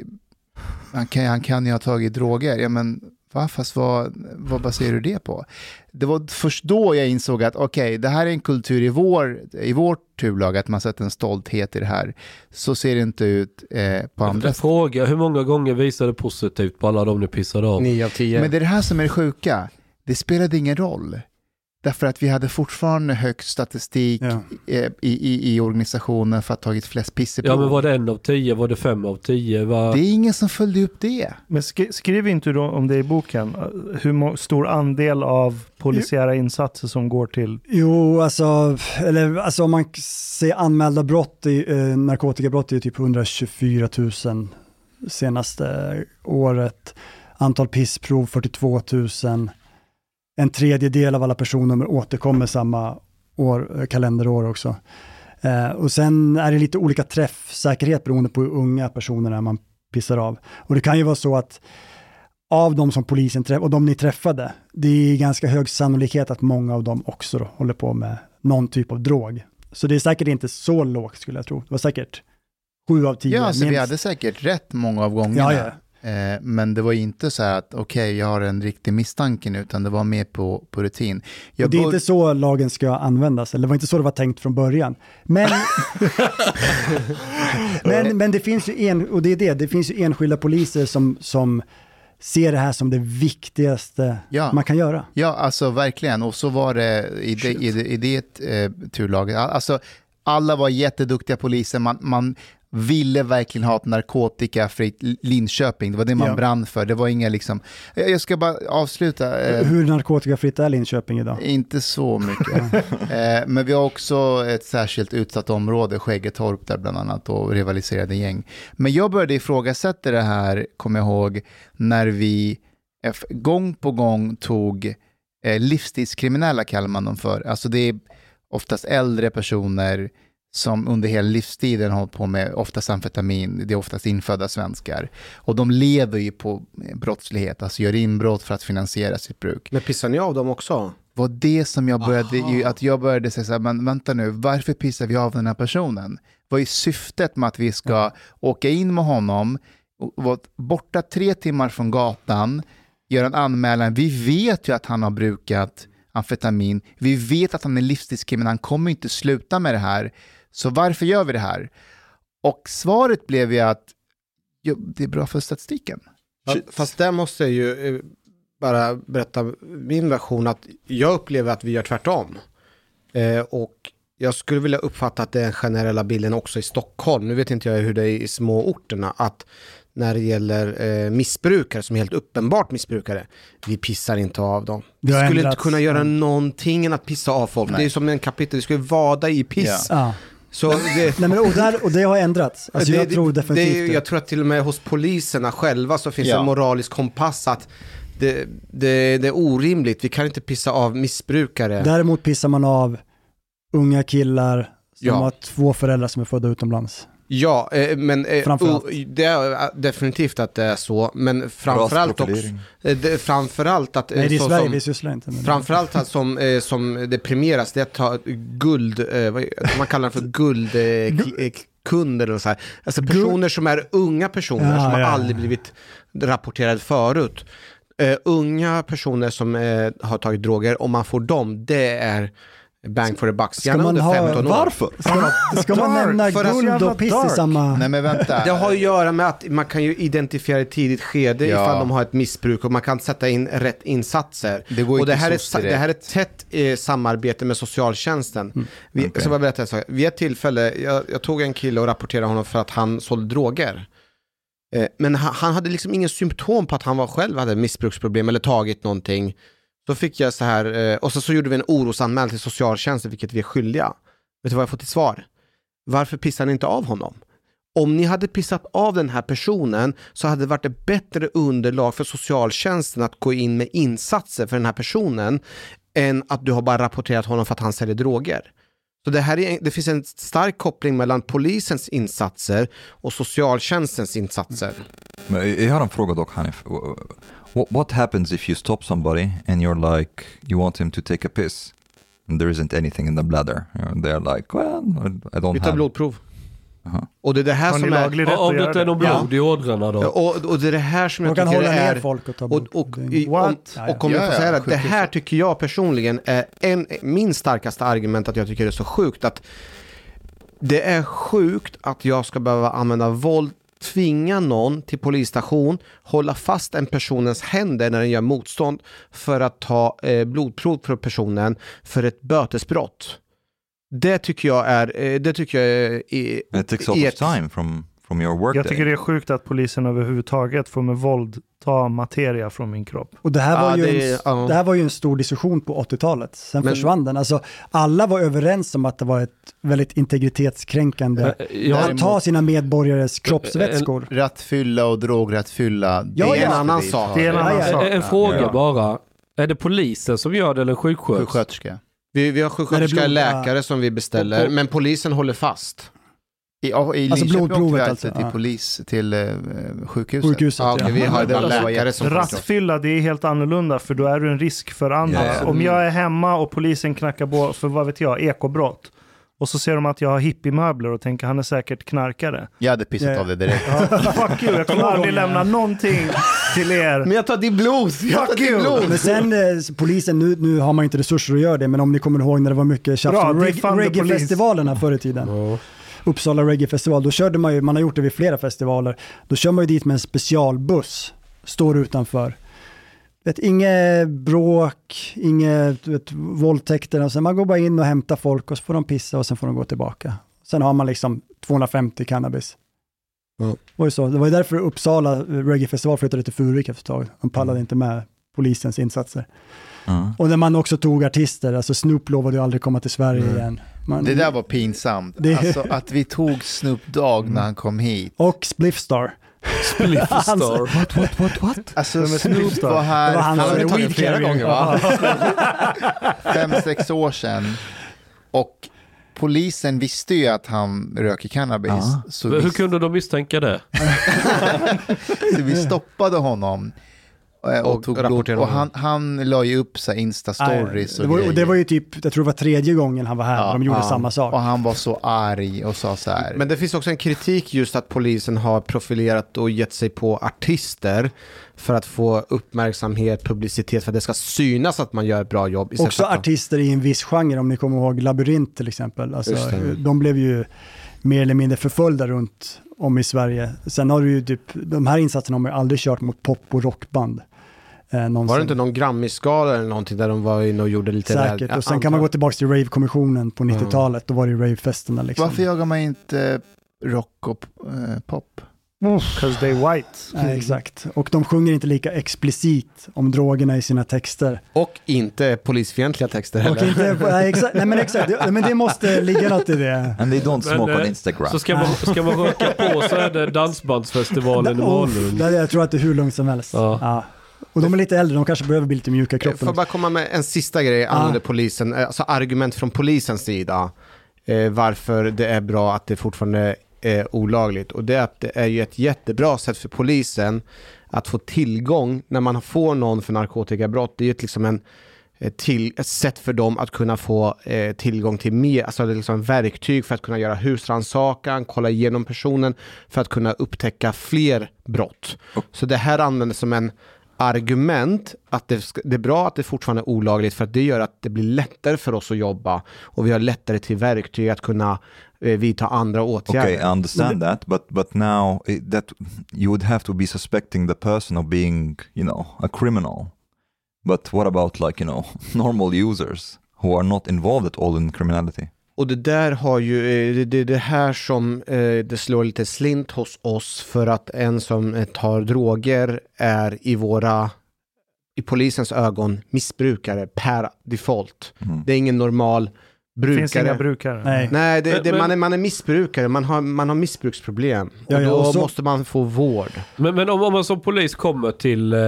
han kan, han kan ju ha tagit droger. Ja men va, fast vad, vad baserar du det på? Det var först då jag insåg att okej, det här är en kultur i, vår, i vårt turlag, att man sätter en stolthet i det här. Så ser det inte ut eh, på andra Jag frågar, hur många gånger visade positivt på alla de ni pissade av? 9 av 10. Men det är det här som är det sjuka. Det spelade ingen roll. Därför att vi hade fortfarande högst statistik Ja. eh, i, i, i organisationen för att ha tagit flest pisseprov. Ja men var det en av tio? Var det fem av tio? Var... Det är ingen som följde upp det. Men sk- skriv inte du om det i boken? Hur stor andel av polisiära insatser som går till... Jo, alltså, eller, alltså om man ser anmälda brott, i, eh, narkotikabrott är typ 124 000 senaste året. Antal pissprov 42 000. En tredjedel av alla personnummer återkommer samma år, eh, kalenderår också. Eh, och sen är det lite olika träffsäkerhet beroende på hur unga personerna man pissar av. Och det kan ju vara så att av de som polisen träffade, och de ni träffade, det är ganska hög sannolikhet att många av dem också då håller på med någon typ av drog. Så det är säkert inte så lågt skulle jag tro. Det var säkert sju av tio. Ja, vi minst. hade säkert rätt många av gångerna. Ja, ja. Eh, men det var inte så här att okej, jag har en riktig misstanke nu, utan det var mer på, på rutin. Jag Och det är inte så lagen ska användas, eller det var inte så det var tänkt från början. Men, men, men det finns ju en, och det är det, det finns ju enskilda poliser som, som ser det här som det viktigaste Ja. man kan göra. Ja, alltså verkligen. Och så var det i det, i det, i det eh, turlaget. Alltså, alla var jätteduktiga poliser. Man, man ville verkligen ha ett narkotikafritt Linköping. Det var det man Ja. brann för. Det var inga liksom... Jag ska bara avsluta. eh, Hur narkotikafritt är Linköping idag? Inte så mycket. eh, men vi har också ett särskilt utsatt område, Skäggetorp där bland annat, och rivaliserade gäng. Men jag började ifrågasätta det här, kommer jag ihåg, när vi gång på gång tog eh, livstidskriminella, kallar man dem för. Alltså det är oftast äldre personer som under hela livstiden har hållit på med oftast amfetamin, det är oftast infödda svenskar. Och de lever ju på brottslighet, alltså gör inbrott för att finansiera sitt bruk. Men pissar ni av dem också? var det som jag började, ju, att jag började säga så här, men vänta nu, varför pissar vi av den här personen? Vad är syftet med att vi ska åka in med honom, och vara borta tre timmar från gatan, göra en anmälan, vi vet ju att han har brukat amfetamin, vi vet att han är livstidskriminell, han kommer inte sluta med det här, så varför gör vi det här? Och svaret blev ju att jo, det är bra för statistiken. Fast där måste jag ju eh, bara berätta min version att jag upplever att vi gör tvärtom. Eh, och jag skulle vilja uppfatta att det är den generella bilden också i Stockholm. Nu vet inte jag hur det är i små orterna. Att när det gäller eh, missbrukare som är helt uppenbart missbrukare, vi pissar inte av dem. Vi skulle inte ändrats. kunna göra någonting än att pissa av folk. Nej. Det är som en kapitel, vi skulle vada i piss. Ja. Så det, Nej, men, och, där, och det har ändrats. Alltså, det, jag tror det, definitivt det, det. Jag tror att till och med hos poliserna själva så finns Ja. en moralisk kompass att det, det, det är orimligt, vi kan inte pissa av missbrukare. Däremot pissar man av unga killar som Ja. har två föräldrar som är födda utomlands. Ja, eh, men eh, det är eh, definitivt att det är så, men framförallt också, det, framförallt att... Nej, det är så Sverige, som- vi sysslar inte med det. Framförallt att som, som det premieras, det är att ta guld, vad, man kallar det för guldkunder eller så här. Alltså personer som är unga personer Ja, som har ja, aldrig blivit rapporterade förut. Eh, unga personer som eh, har tagit droger, om man får dem, det är bang for the buck. Ska man under ha- 15 år. Varför? Ska, ska man nämna guld och piss i samma... Nej men vänta. Det har att göra med att man kan ju identifiera i ett tidigt skede Ja. ifall de har ett missbruk och man kan sätta in rätt insatser. Det går och det inte här, är, det här är ett tätt eh, samarbete med socialtjänsten. Vi, Okej. Så bara berätta en sak. Vid ett tillfälle, jag, jag tog en kille och rapporterade honom för att han sålde droger. Eh, men han, han hade liksom ingen symptom på att han var själv hade missbruksproblem eller tagit någonting. Då fick jag så här, eh, och så, så gjorde vi en orosanmälan till socialtjänsten, vilket vi är skyldiga. Vet du vad jag fått till svar? Varför pissar ni inte av honom? Om ni hade pissat av den här personen så hade det varit ett bättre underlag för socialtjänsten att gå in med insatser för den här personen än att du har bara rapporterat honom för att han säljer droger. Så det, här är, det finns en stark koppling mellan polisens insatser och socialtjänstens insatser. Men jag har en fråga dock Hanif. What, what happens if you stop somebody and you're like, you want him to take a piss and there isn't anything in the bladder? They're like, well, I don't Vi tar have... blodprov. Aha. Och det är det här Har som är... Om att det inte är det? någon blod i ådrorna då? Och, och det är det här som De jag kan tycker hålla är... ner folk och ta Och, blod. och, Det- i, om? Ja, ja. och om jag Ja, får ja, säga det, det här tycker jag personligen är en, min starkaste argument att jag tycker det är så sjukt att det är sjukt att jag ska behöva använda våld, tvinga någon till polisstation, hålla fast en personens händer när den gör motstånd för att ta eh, blodprov för personen för ett bötesbrott. Det tycker jag är, eh, det tycker jag är i, It takes time from, from your work Jag day. tycker det är sjukt att polisen överhuvudtaget får med våld ta materia från min kropp. Och det här, var Ja, ju det- en, ja. det här var ju en stor diskussion på 80-talet. Sen Men- försvann den. Alltså, alla var överens om att det var ett väldigt integritetskränkande Eh, jag- att ta sina medborgares kroppsvätskor. Rattfylla och drograttfylla, det Ja, är ja. en annan sak. Det är en annan Ja, ja. sak. En, fråga Ja. bara. Är det polisen som gör det eller sjuksköterska? Sjuksköterska. Vi, vi har sjuksköterska, blod- läkare som vi beställer, Och- men polisen håller fast. I, i Alltså Linköping åkte vi blodprovet alltid alltså, till ja. polis, till eh, sjukhuset. Sjukhuset. Ja, okej, ja. vi har Det var läkare som. Rattfylla, det är helt annorlunda för då är du en risk för andra. Ja, ja. Om jag är hemma och polisen knackar på för vad vet jag, ekobrott Och så ser de att jag har hippiemöbler och tänker han är säkert knarkare. Jag hade pissat av det direkt. Ja, fuck you, jag kommer aldrig lämna någonting till er. Men jag tar din blues! Jag tar Fuck din you. blues! Men sen eh, polisen, nu, nu har man inte resurser att göra det, men om ni kommer ihåg när det var mycket tjafs om reggae-festivalerna förr i tiden. Uppsala Reggae-festival, då körde man ju, man har gjort det vid flera festivaler, då kör man ju dit med en specialbuss, står utanför. Vet, inget bråk, inget vet, våldtäkter, och sen man går bara in och hämtar folk och så får de pissa och sen får de gå tillbaka. Sen har man liksom 250 cannabis. Det var ju så. Det var ju därför Uppsala Reggae-festival flyttade till Furuvik efter ett tag. De pallade inte med polisens insatser. Ja. Och när man också tog artister, alltså Snoop lovade ju aldrig komma till Sverige igen. Man, Det där var pinsamt. Det- Alltså att vi tog Snoop Dogg när han kom hit. Och Spliffstar. Spliffstar. What, what, what, what? Alltså Snoop var här Det var han Han har tagit flera gånger va? fem, sex år sedan. Och polisen visste ju att han röker cannabis. Ja. Så, Hur vi, kunde de misstänka det? så vi stoppade honom. Eh, Och, Och tog och honom. han, han la ju upp så Insta-stories det, och var, och det var ju typ, jag tror det var tredje gången han var här, Ja, och de gjorde ja. samma sak. Och han var så arg och sa så här. Men det finns också en kritik just att polisen har profilerat och gett sig på artister för att få uppmärksamhet, publicitet, för att det ska synas att man gör ett bra jobb. Också att- artister i en viss genre, om ni kommer ihåg Labyrint till exempel. Alltså, de blev ju mer eller mindre förföljda runt om i Sverige. Sen har du ju typ, de här insatserna har man ju aldrig kört mot pop och rockband. Eh, någonsin. Var det inte någon Grammy-skala eller någonting där de var inne och gjorde lite Säkert. rädd- Och sen kan man gå tillbaka till rave-kommissionen på 90-talet, då var det ju rave-festerna liksom. Varför jagar man inte rock och eh, pop? Cause they white. Nej, exakt. Och de sjunger inte lika explicit om drogerna i sina texter. Och inte polisfientliga texter Och heller. inte, nej, exakt, nej men exakt, det, men det måste ligga något i det. And they don't smoke Men, on eh, Instagram. Så ska man, ska man röka på så är det Dansbandsfestivalen i Malung. där jag tror att det är hur lugnt som helst. Ja. Ja. Och de är lite äldre, de kanske behöver bli lite mjuka i Får kroppen. jag bara komma med en sista grej angående polisen, eh, alltså argument från polisens sida. Eh, varför det är bra att det fortfarande är olagligt. Och det är att det är ju ett jättebra sätt för polisen att få tillgång när man får någon för narkotikabrott. Det är ju ett, liksom en, ett till, ett sätt för dem att kunna få eh, tillgång till mer, alltså det är liksom verktyg för att kunna göra husrannsakan, kolla igenom personen för att kunna upptäcka fler brott. Så det här används som en argument att det, det är bra att det fortfarande är olagligt för att det gör att det blir lättare för oss att jobba och vi har lättare till verktyg att kunna eh, vidta andra åtgärder. Okay, I understand that, but but now eh, that you would have to be suspecting the person of being, you know, a criminal. But what about like you know normal users who are not involved at all in criminality? Och det där har ju, eh, det, det, det här som eh, det slår lite slint hos oss för att en som eh, tar droger är i våra, i polisens ögon missbrukare per default. Det är ingen normal brukare. Finns inga brukare. Nej. Nej, det, Men- det, men- man, är, man är missbrukare, man har, man har missbruksproblem. Ja, och ja, då och så- måste man få vård. Men, men om, om man som polis kommer till eh,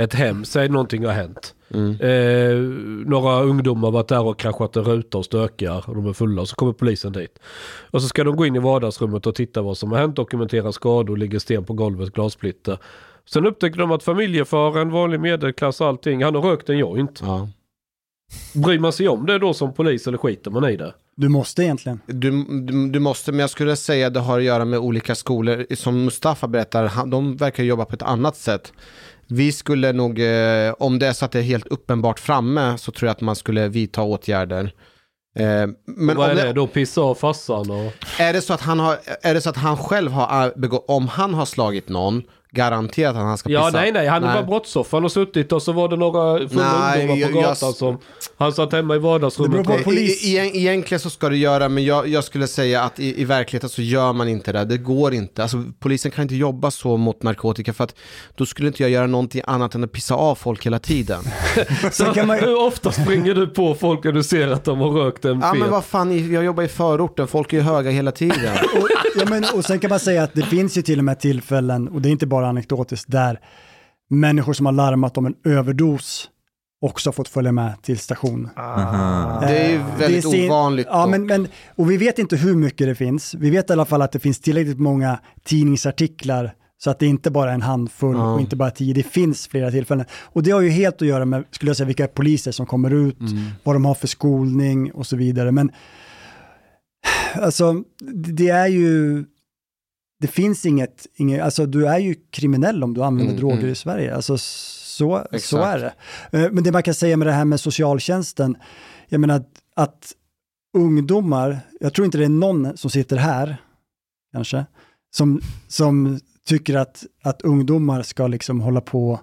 ett hem, säg någonting har hänt. Eh, några ungdomar har varit där och kraschat en ruta och stökar och de är fulla och så kommer polisen dit. Och så ska de gå in i vardagsrummet och titta vad som har hänt, dokumentera skador, ligger sten på golvet, glassplitter. Sen upptäcker de att familjefaren, vanlig medelklass, allting, han har rökt en joint. Ja. Bryr man sig om det då som polis eller skiter man i det? Du måste egentligen. Du, du, du måste, men jag skulle säga att det har att göra med olika skolor. Som Mustafa berättar, han, de verkar jobba på ett annat sätt. Vi skulle nog, eh, om det är så att det är helt uppenbart framme, så tror jag att man skulle vidta åtgärder. Eh, men vad är det då? Pissa av farsan och... Är det så att han, har, är det så att han själv har eh, begått, om han har slagit någon, garanterat att han ska pissa? Ja, nej, nej, han var brottsoffer. Han har suttit och så var det några fulla Nej, ungdomar jag- på jag- gatan som... Han satt hemma i vardagsrummet. E- e- Egentligen så ska det göra, men jag, jag skulle säga att i, i verkligheten så gör man inte det. Det går inte. Alltså, polisen kan inte jobba så mot narkotika för att då skulle inte jag göra någonting annat än att pissa av folk hela tiden. Så Hur ofta springer du på folk när du ser att de har rökt en Ja fet? men vad fan, jag jobbar i förorten, folk är ju höga hela tiden. Och, ja, men, och sen kan man säga att det finns ju till och med tillfällen, och det är inte bara anekdotiskt, där människor som har larmat om en överdos också fått följa med till station. Ah. Det är ju väldigt sin- ovanligt Ja, men, men, och vi vet inte hur mycket det finns. Vi vet i alla fall att det finns tillräckligt många tidningsartiklar så att det inte bara är en handfull Ja. och inte bara tio. Det finns flera tillfällen. Och det har ju helt att göra med, skulle jag säga, vilka poliser som kommer ut, Mm. vad de har för skolning och så vidare. Men Alltså, det är ju... Det finns inget, inget... Alltså, du är ju kriminell om du använder Mm, droger mm. i Sverige. Alltså, så, så är det. Eh, Men det man kan säga med det här med socialtjänsten, jag menar att, att ungdomar, jag tror inte det är någon som sitter här, kanske, som, som tycker att, att ungdomar ska liksom hålla på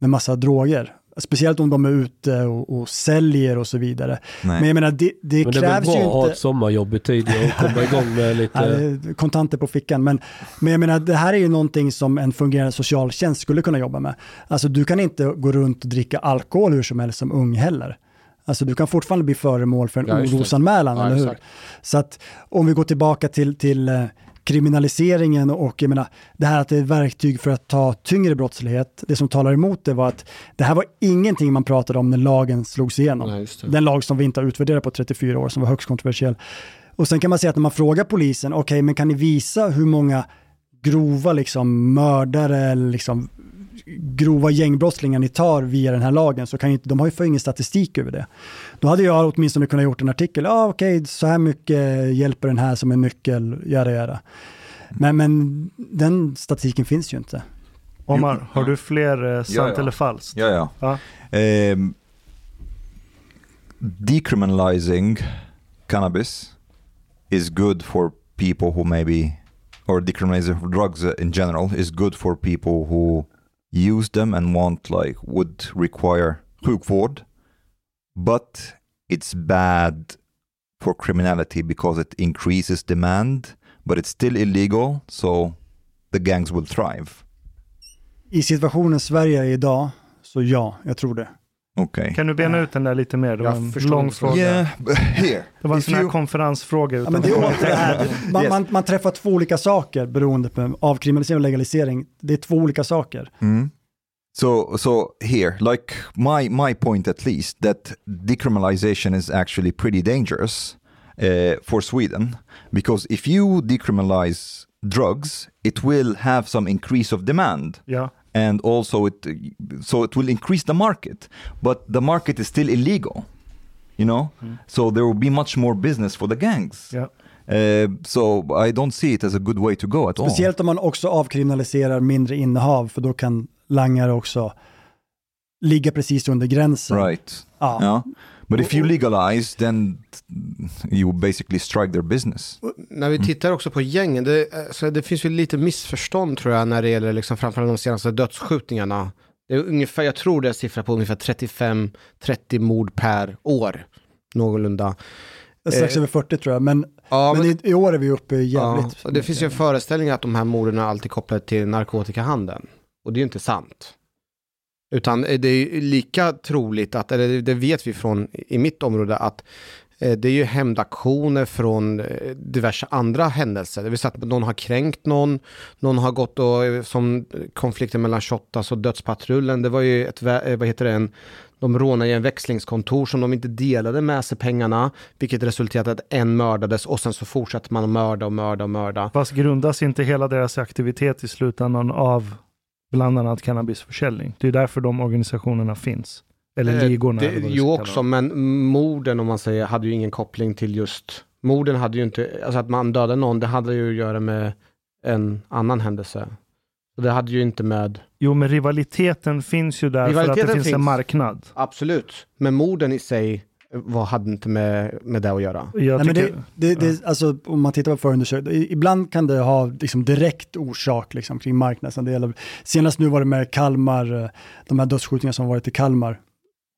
med massa droger. Speciellt om de är ute och, och säljer och så vidare. Nej. Men jag menar, det, det Men det är väl krävs bra ju att ha inte... ett sommarjobb i tid och komma igång med lite... det kontanter på fickan. Men, men jag menar, det här är ju någonting som en fungerande socialtjänst skulle kunna jobba med. Alltså du kan inte gå runt och dricka alkohol hur som helst som ung heller. Alltså du kan fortfarande bli föremål för en Ja, det. orosanmälan, Ja, eller hur? exakt. Så att om vi går tillbaka till, till eh, kriminaliseringen och jag menar, det här att det är verktyg för att ta tyngre brottslighet. Det som talar emot det var att det här var ingenting man pratade om när lagen slogs igenom. Nej. Den lag som vi inte har utvärderat på 34 år, som var högst kontroversiell. Och sen kan man säga att när man frågar polisen, okej, men kan ni visa hur många grova liksom, mördare eller liksom, grova gängbrottslingar ni tar via den här lagen, så kan ju inte, de har ju för ingen statistik över det. Då hade jag åtminstone kunnat gjort en artikel, ja ah, okej, så här mycket hjälper den här som en nyckel, göra göra. Men, men den statistiken finns ju inte. Omar, har du fler eh, sant Ja, ja. eller falskt? Ja, ja. Ja. Um, decriminalizing cannabis is good for people who maybe, or decriminalizing drugs in general is good for people who use them and want like would require sjukvård, but it's bad for criminality because it increases demand, but it's still illegal, so the gangs will thrive. I situationen Sverige är idag, så ja, jag tror det. Okay. Kan du bena ut den där lite mer? Det var en lång fråga. Yeah, here. Det var en if sån här you- konferensfråga. Ja, Utan men det är åter det här. Man, Yes. man, man träffar två olika saker beroende på avkriminalisering och legalisering. Det är två olika saker. Mm. So, so here, like my my point at least, that decriminalization is actually pretty dangerous uh, for Sweden because if you decriminalize drugs, it will have some increase of demand. Ja. And also, it so it will increase the market, but the market is still illegal, you know. So there will be much more business for the gangs. Ja. Uh, so I don't see it as a good way to go at all. Speciellt om man också avkriminaliserar mindre innehav, för då kan langare också ligga precis under gränsen. Right. Ja. Yeah. But if you legalize, then you basically strike their business. När vi tittar också på gängen, det, så det finns ju lite missförstånd tror jag när det gäller liksom framförallt de senaste dödsskjutningarna. Det är ungefär, jag tror det är siffra på ungefär 35-30 mord per år. Någorlunda. Strax Eh, över 40 tror jag, men, Ja, men men- i, i år är vi uppe i jävligt. Ja, det finns ju en föreställning att de här morden är alltid kopplade till narkotikahandeln. Och det är ju inte sant. Utan eh, det är ju lika troligt att, eller det vet vi från i mitt område, att eh, det är ju hämndaktioner från eh, diverse andra händelser. Det vill säga att någon har kränkt någon, någon har gått och, som konflikten mellan Shottaz och Dödspatrullen, det var ju ett, vad heter det, en, de rånade ju en växlingskontor som de inte delade med sig pengarna, vilket resulterade i att en mördades och sen så fortsatte man att mörda och mörda och mörda. Fast grundas inte hela deras aktivitet i slutändan av bland annat cannabisförsäljning? Det är därför de organisationerna finns. Eller Eh, ligorna. Det, eller jo också, men morden om man säger hade ju ingen koppling till just morden hade ju inte, alltså att man dödade någon, det hade ju att göra med en annan händelse. Så det hade ju inte med... Jo, men rivaliteten finns ju där för att det Rivaliteten finns, en finns. marknad. Absolut, men morden i sig var, hade inte med, med det att göra. Jag Nej, men det, det, det, alltså, om man tittar på förundersökningar, i- ibland kan det ha liksom, direkt orsak liksom, kring marknadsandelar. Senast nu var det med Kalmar, eh, de här dödsskjutningarna som varit i Kalmar.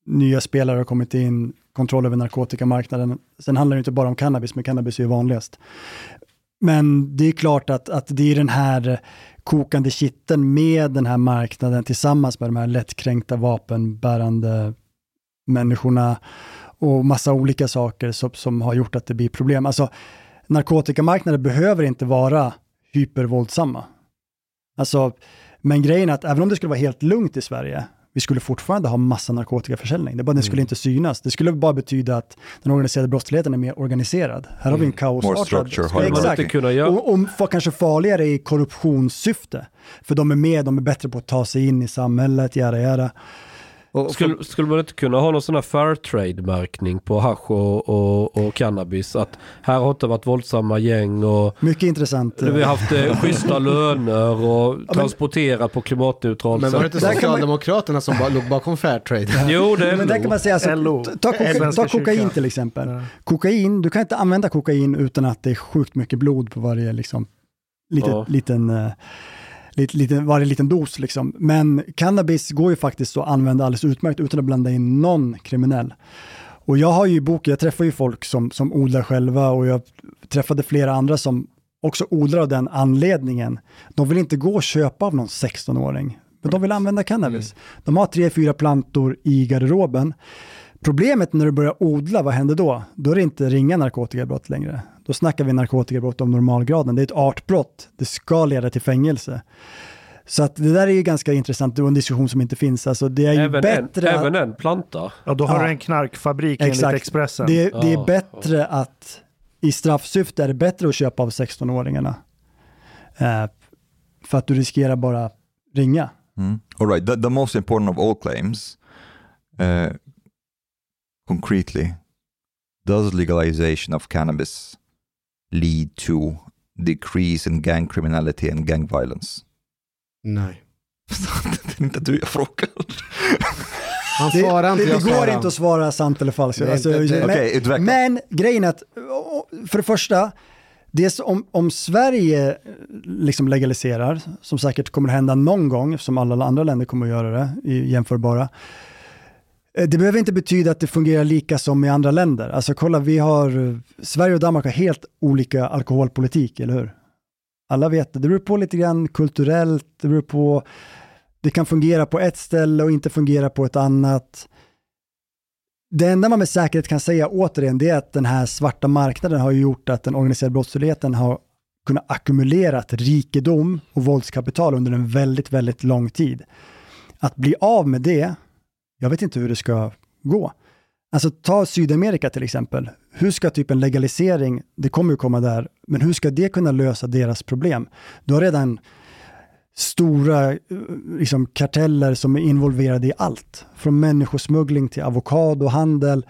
Nya spelare har kommit in, kontroll över narkotikamarknaden. Sen handlar det inte bara om cannabis, men cannabis är ju vanligast. Men det är klart att, att det är den här kokande kitteln med den här marknaden tillsammans med de här lättkränkta vapenbärande människorna och massa olika saker som, som har gjort att det blir problem. Alltså, narkotikamarknaden behöver inte vara hypervåldsamma. Alltså, men grejen är att även om det skulle vara helt lugnt i Sverige, vi skulle fortfarande ha massa narkotikaförsäljning. Det bara, Den skulle Mm. inte synas. Det skulle bara betyda att den organiserade brottsligheten är mer organiserad. Här har vi en Mm. Kaosartad... Exakt. Och, och kanske farligare i korruptionssyfte. För de är med, de är bättre på att ta sig in i samhället, göra, göra. Och, Skulle, skulle man inte kunna ha någon sån här Fairtrade-märkning på hasch och, och, och cannabis? Att här har inte varit våldsamma gäng och Mycket intressant. vi har haft eh, schyssta löner och men- transporterat på kokainneutralt men var det inte Socialdemokraterna som bara låg bakom Fairtrade? Jo, det är Men där kan man säga, alltså, LO. ta, koka, ta kokain till exempel. Kokain, du kan inte använda kokain utan att det är sjukt mycket blod på varje liksom, litet, Ja. liten, uh, lit, liten, varje liten dos. Liksom. Men cannabis går ju faktiskt att använda alldeles utmärkt utan att blanda in någon kriminell. Och jag har ju i boken, jag träffar ju folk som, som odlar själva och jag träffade flera andra som också odlar av den anledningen. De vill inte gå och köpa av någon 16-åring, men de vill använda cannabis. De har tre, fyra plantor i garderoben. Problemet när du börjar odla, vad händer då? Då är det inte ringa narkotikabrott längre. Då snackar vi narkotikabrott om normalgraden. Det är ett artbrott. Det ska leda till fängelse. Så att det där är ju ganska intressant och en diskussion som inte finns. Alltså det är ju även, bättre... en, att- även en planta. Ja, då har Ja. du en knarkfabrik enligt Exakt. Expressen. Det, det är Ja, bättre att i straffsyfte är det bättre att köpa av 16-åringarna. Eh, för att du riskerar bara ringa. Mm. All right. The, the most important of all claims, uh, concretely, does legalization of cannabis lead to decrease in gang criminality and gang violence? Nej. det är inte du jag frågar. Han Det, svarar det, inte, det jag går svarar. inte att svara sant eller falskt. Det Alltså, det- men, Okej, utveckla. men grejen är att, för det första, det är så, om, om Sverige eh, liksom legaliserar, som säkert kommer att hända någon gång, som alla andra länder kommer att göra det, i jämförbara, Eh, det behöver inte betyda att det fungerar lika som i andra länder. Alltså kolla, vi har, eh, Sverige och Danmark har helt olika alkoholpolitik, eller hur? Alla vet det. Det beror på lite grann kulturellt, det beror på, det kan fungera på ett ställe och inte fungera på ett annat. Det enda man med säkerhet kan säga återigen, det är att den här svarta marknaden har gjort att den organiserade brottsligheten har kunnat ackumulera rikedom och våldskapital under en väldigt, väldigt lång tid. Att bli av med det, jag vet inte hur det ska gå. Alltså ta Sydamerika till exempel. Hur ska typ en legalisering, det kommer ju komma där, men hur ska det kunna lösa deras problem? Du har redan stora eh, liksom, karteller som är involverade i allt. Från människosmuggling till avokadohandel,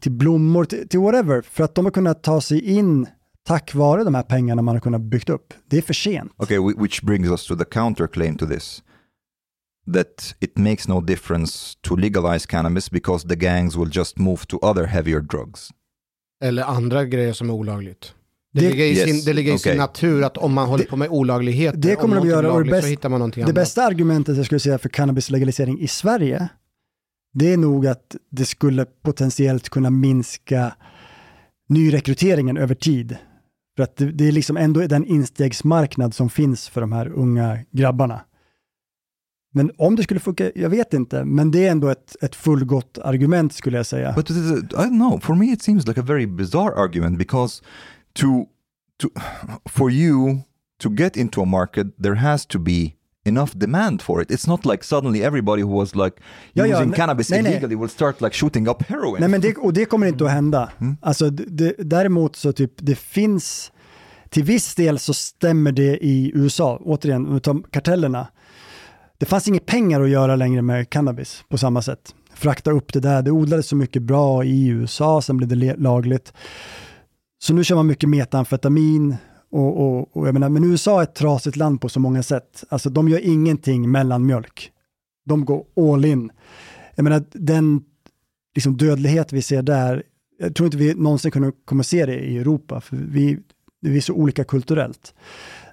till blommor, till, till whatever. För att de har kunnat ta sig in tack vare de här pengarna man har kunnat byggt upp. Det är för sent. Okay, which brings us to the counterclaim to this that it makes no difference to legalize cannabis because the gangs will just move to other heavier drugs. Eller andra grejer som är olagligt. Det, Det- ligger i, sin, Yes, det ligger i sin okej. natur att om man håller Det- på med olagligheter, det kommer om de göra, och det lagligt, så bäst- hittar man någonting Det annat. bästa argumentet jag skulle säga för cannabislegalisering i Sverige, det är nog att det skulle potentiellt kunna minska nyrekryteringen över tid. För att det, det är liksom ändå den instegsmarknad som finns för de här unga grabbarna. Men om det skulle funka, jag vet inte, men det är ändå ett, ett fullgott argument skulle jag säga. But it is, I don't know. For me, it seems like a very bizarre argument because to to for you to get into a market, there has to be enough demand for it. It's not like suddenly everybody who was like Ja, ja, using nej- cannabis nej, nej. illegally will start like shooting up heroin. Nej, men det, och det kommer inte att hända. Alltså, det, det, däremot så typ, det finns, till viss del så stämmer det i USA, återigen, utav kartellerna. Det fanns inga pengar att göra längre med cannabis på samma sätt. Frakta upp det där, det odlades så mycket bra i USA, sen blev det lagligt. Så nu kör man mycket metamfetamin och, och, och jag menar, men USA är ett trasigt land på så många sätt. Alltså de gör ingenting mellan mjölk. De går all in. Jag menar, den liksom dödlighet vi ser där, jag tror inte vi någonsin kommer, kommer se det i Europa, för vi, vi är så olika kulturellt.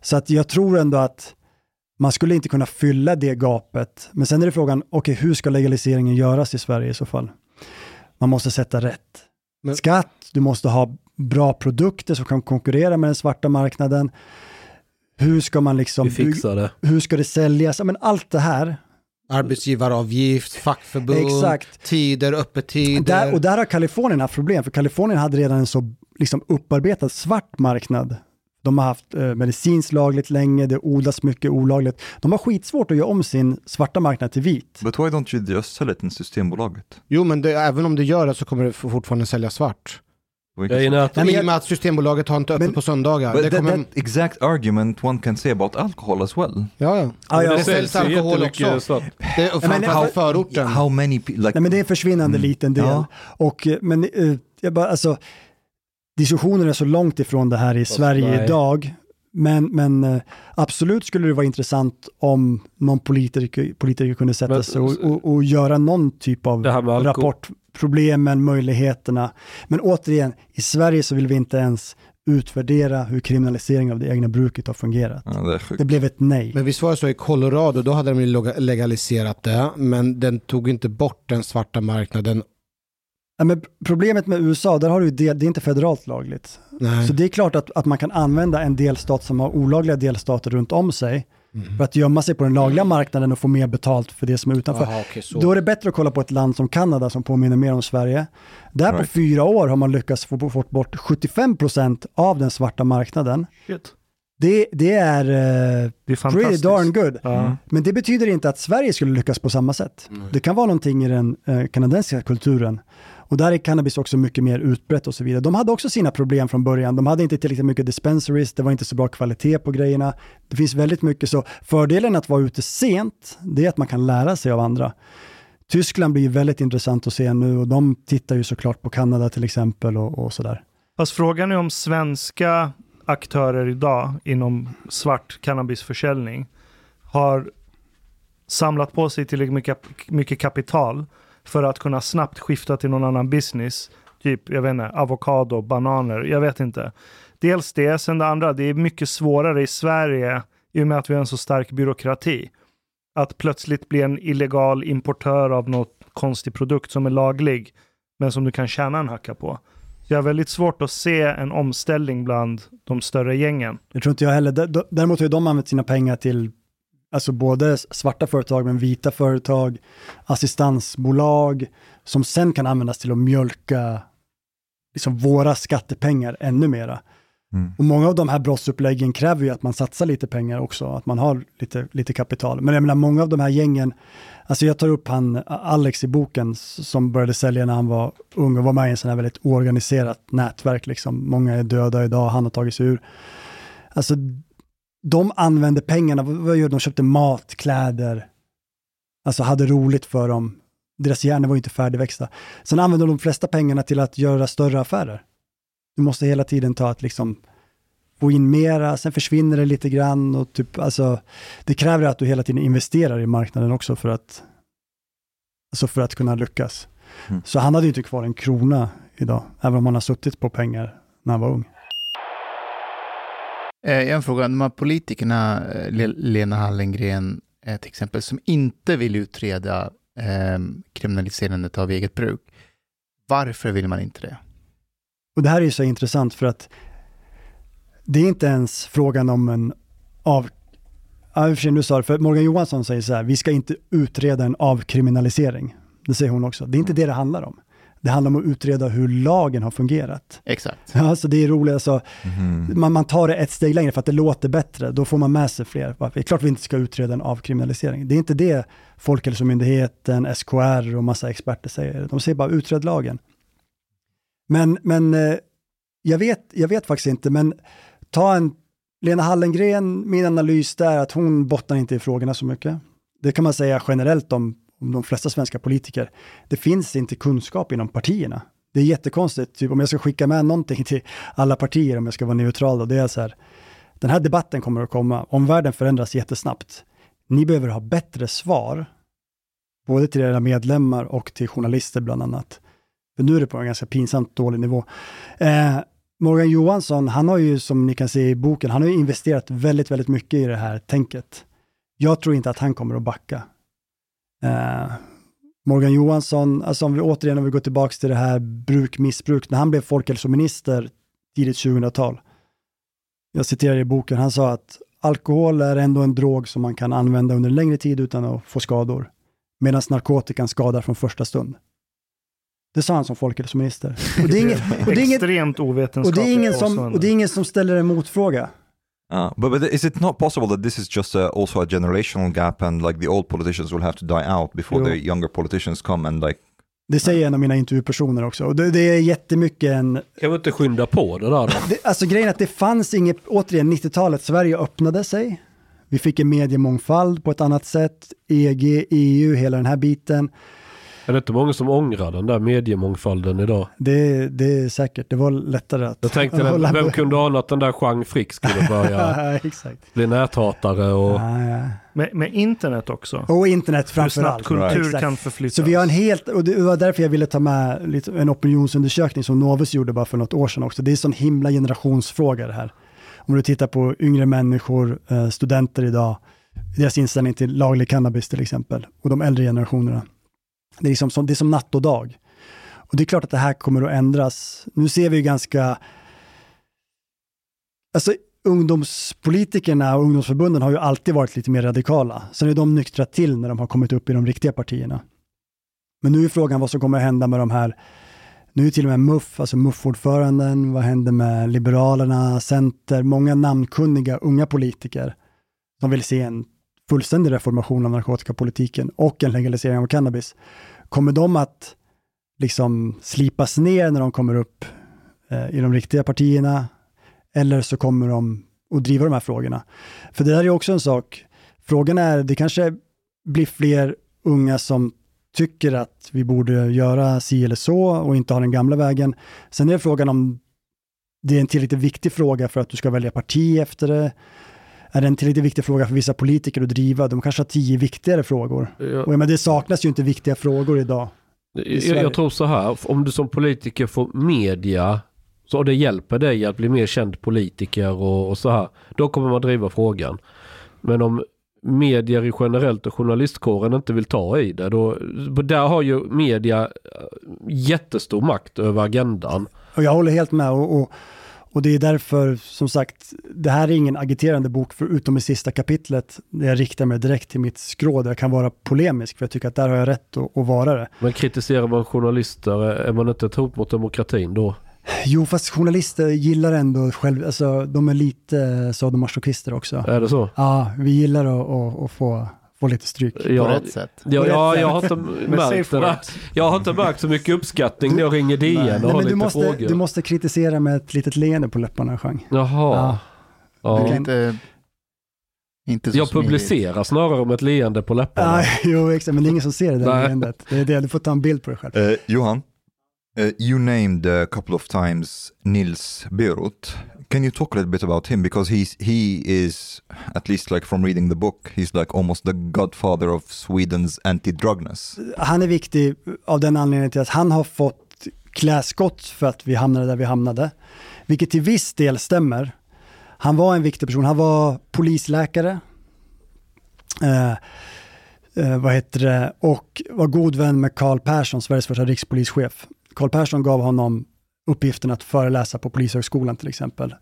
Så att jag tror ändå att man skulle inte kunna fylla det gapet. Men sen är det frågan, okej, hur ska legaliseringen göras i Sverige i så fall? Man måste sätta rätt Men- skatt, du måste ha bra produkter som kan konkurrera med den svarta marknaden. Hur ska man liksom... Vi fixar det. Hur ska det säljas? Ja, men allt det här. Arbetsgivaravgift, fackförbund, Exakt. tider, öppettider. Där, och där har Kalifornien haft problem, för Kalifornien hade redan en så liksom, upparbetad svart marknad. De har haft eh, medicinskt lagligt länge, det odlas mycket olagligt. De har skitsvårt att göra om sin svarta marknad till vit. But why don't you just sell it in Systembolaget? Jo, men det, även om du gör det så kommer det fortfarande sälja svart. Jag är inne att- Nej, men I och med att Systembolaget har inte öppet på söndagar. But Det that, kommer... that exact argument one can say about alcohol as well. Ja, ja. Ja, ja. Det säljs alkohol också. Det är framförallt förorten. How many like, Nej, men det är en försvinnande Mm. liten del. Ja. Och, eh, men eh, jag bara, alltså, diskussionen är så långt ifrån det här i Sverige nej. idag. Men, men eh, absolut skulle det vara intressant om någon politiker, politiker kunde sätta Men- sig och, och, och göra någon typ av rapport. Problemen, möjligheterna. Men återigen, i Sverige så vill vi inte ens utvärdera hur kriminaliseringen av det egna bruket har fungerat. Ja, det. Det blev ett nej. Men visst var det så i Colorado, då hade de legaliserat det, men den tog inte bort den svarta marknaden. Ja, men problemet med USA, där har du del, det är inte federalt lagligt. Nej. Så det är klart att, att man kan använda en delstat som har olagliga delstater runt om sig för att gömma sig på den lagliga marknaden och få mer betalt för det som är utanför. Jaha, okej, så. Då är det bättre att kolla på ett land som Kanada som påminner mer om Sverige. Där på Right. fyra år har man lyckats få, få bort 75% av den svarta marknaden. Shit. Det, det är, eh, Det är pretty darn good. Ja. Men det betyder inte att Sverige skulle lyckas på samma sätt. Det kan vara någonting i den eh, kanadensiska kulturen. Och där är cannabis också mycket mer utbrett och så vidare. De hade också sina problem från början. De hade inte tillräckligt mycket dispensaries, det var inte så bra kvalitet på grejerna. Det finns väldigt mycket så. Fördelen att vara ute sent, det är att man kan lära sig av andra. Tyskland blir väldigt intressant att se nu och de tittar ju såklart på Kanada till exempel och, och sådär. Fast frågan är om svenska aktörer idag inom svart cannabisförsäljning har samlat på sig tillräckligt mycket, mycket kapital för att kunna snabbt skifta till någon annan business. Typ, jag vet inte, avokado, bananer, jag vet inte. Dels det, sen det andra, det är mycket svårare i Sverige i och med att vi har en så stark byråkrati. Att plötsligt bli en illegal importör av något konstig produkt som är laglig, men som du kan tjäna en hacka på. Så jag har väldigt svårt att se en omställning bland de större gängen. Det tror inte jag heller. Däremot har ju de använt sina pengar till alltså både svarta företag men vita företag, assistansbolag som sen kan användas till att mjölka liksom våra skattepengar ännu mera. Mm. Och många av de här brottsuppläggen kräver ju att man satsar lite pengar också, att man har lite, lite kapital. Men jag menar, många av de här gängen, alltså jag tar upp han Alex i boken som började sälja när han var ung och var med i en sån här väldigt oorganiserat nätverk. Liksom. Många är döda idag, han har tagit sig ur. Alltså, de använde pengarna, vad vad gör de? De köpte mat, kläder, alltså hade roligt för dem. Deras hjärnor var ju inte färdigväxta. Sen använde de flesta pengarna till att göra större affärer. Du måste hela tiden ta att liksom få in mera, sen försvinner det lite grann och typ, alltså, det kräver att du hela tiden investerar i marknaden också för att, alltså för att kunna lyckas. Mm. Så han hade ju inte kvar en krona idag, även om han har suttit på pengar när han var ung. Eh, Jag har en fråga. De här politikerna, eh, Le- Lena Hallengren eh, till exempel, som inte vill utreda eh, kriminaliserandet av eget bruk. Varför vill man inte det? Och det här är ju så intressant för att det är inte ens frågan om en av... Ja, nu sa det, för Morgan Johansson säger så här, vi ska inte utreda en avkriminalisering. Det säger hon också. Det är inte det det handlar om. Det handlar om att utreda hur lagen har fungerat. Exakt. Ja, alltså det är roligt, alltså, Mhm. man, man tar det ett steg längre för att det låter bättre. Då får man med sig fler. Det är klart vi inte ska utreda en avkriminalisering. Det är inte det Folkhälsomyndigheten, SKR och massa experter säger. De säger bara utred lagen. Men, men eh, jag, vet, jag vet faktiskt inte, men ta en Lena Hallengren, min analys där att hon bottnar inte i frågorna så mycket. Det kan man säga generellt om, om de flesta svenska politiker. Det finns inte kunskap inom partierna. Det är jättekonstigt, typ om jag ska skicka med någonting till alla partier, om jag ska vara neutral, då, det är så här, den här debatten kommer att komma, omvärlden förändras jättesnabbt. Ni behöver ha bättre svar, både till era medlemmar och till journalister bland annat. För nu är det på en ganska pinsamt dålig nivå. Eh, Morgan Johansson, han har ju som ni kan se i boken, han har ju investerat väldigt, väldigt mycket i det här tänket. Jag tror inte att han kommer att backa. Eh, Morgan Johansson, alltså om vi återigen om vi går tillbaka till det här bruk, missbruk, när han blev folkhälsominister tidigt 2000-tal. Jag citerar i boken, han sa att alkohol är ändå en drog som man kan använda under en längre tid utan att få skador. Medan narkotikan skadar från första stund. Det sa han som folkhälsominister. Och det är ingen, och det är ingen, Extremt och ovetenskapligt det är ingen, som, påstående. och det är ingen som ställer en motfråga. Uh, but, but is it not possible that this is just uh, also a generational gap and like the old politicians will have to die out before Jo. the younger politicians come and like Det säger en av mina intervjupersoner också. Och det, det är jättemycket en... Kan vi inte skynda på det där då? Det, alltså grejen är att det fanns inget, återigen 90-talet, Sverige öppnade sig. Vi fick en mediemångfald på ett annat sätt. EG, EU, hela den här biten. Är det inte många som ångrar den där mediemångfalden idag? Det, det är säkert, det var lättare att... Jag tänkte, vem, vem kunde ana att den där Jean Frick skulle börja Exakt. bli näthatare och... Ja, ja. Med, med internet också. Och internet Hur framför snabbt kultur kan förflyttas. Så vi har en helt, och det var därför jag ville ta med lite, en opinionsundersökning som Novus gjorde bara för något år sedan också. Det är en sån himla generationsfråga det här. Om du tittar på yngre människor, eh, studenter idag, deras inställning till laglig cannabis till exempel, och de äldre generationerna. Det är, liksom som, det är som natt och dag. Och det är klart att det här kommer att ändras. Nu ser vi ju ganska... Alltså ungdomspolitikerna och ungdomsförbunden har ju alltid varit lite mer radikala. Sen är de nyktra till när de har kommit upp i de riktiga partierna. Men nu är frågan vad som kommer att hända med de här, nu är till och med MUF, alltså MUF-ordföranden, vad händer med Liberalerna, Center, många namnkunniga unga politiker som vill se en fullständig reformation av narkotikapolitiken och en legalisering av cannabis. Kommer de att liksom slipas ner när de kommer upp eh, i de riktiga partierna? Eller så kommer de att driva de här frågorna. För det där är också en sak. Frågan är, det kanske blir fler unga som tycker att vi borde göra si eller så och inte ha den gamla vägen. Sen är det frågan om det är en tillräckligt viktig fråga för att du ska välja parti efter det. Är det en tillräckligt viktig fråga för vissa politiker att driva? De kanske har tio viktigare frågor. Ja. Och, men det saknas ju inte viktiga frågor idag. i Jag, jag tror så här, om du som politiker får media så det hjälper dig att bli mer känd politiker och, och så här, då kommer man driva frågan. Men om medier i generellt och journalistkåren inte vill ta i det, då, där har ju media eh, jättestor makt över agendan. Och jag håller helt med. Och, och, och det är därför, som sagt, det här är ingen agiterande bok, förutom i sista kapitlet, där jag riktar mig direkt till mitt skrå, där jag kan vara polemisk, för jag tycker att där har jag rätt att, att vara det. Men kritiserar man journalister, är man inte ett hot mot demokratin då? Jo, fast journalister gillar ändå själv, alltså de är lite sadomasochister också. Är det så? Ja, vi gillar att, att, att få, få lite stryk. Ja, Ja, ja, jag har inte märkt det. Jag har inte märkt så mycket uppskattning när jag ringer DN och Nej, har lite du, måste, frågor. du måste kritisera med ett litet leende på läpparna, Chang. Jaha. Ja. Du kan- Inte, inte så Jag smidigt. publicerar snarare med ett leende på läpparna. Ja, jo, exakt, men det är ingen som ser det där leendet. Det är det, du får ta en bild på dig själv. Uh, Johan, uh, you named a couple of times Nils Beirut. Can you talk a little bit about him? Because he's he is, at least like from reading the book, he's like almost the godfather of Sweden's anti-drugness. Han är viktig av den anledningen till att han har fått kläskott för att vi hamnade där vi hamnade. Vilket till viss del stämmer. Han var en viktig person. Han var polisläkare. Eh, eh, vad heter det? Och var god vän med Carl Persson, Sveriges första rikspolischef. Carl Persson gav honom uppgiften att föreläsa på Polishögskolan till exempel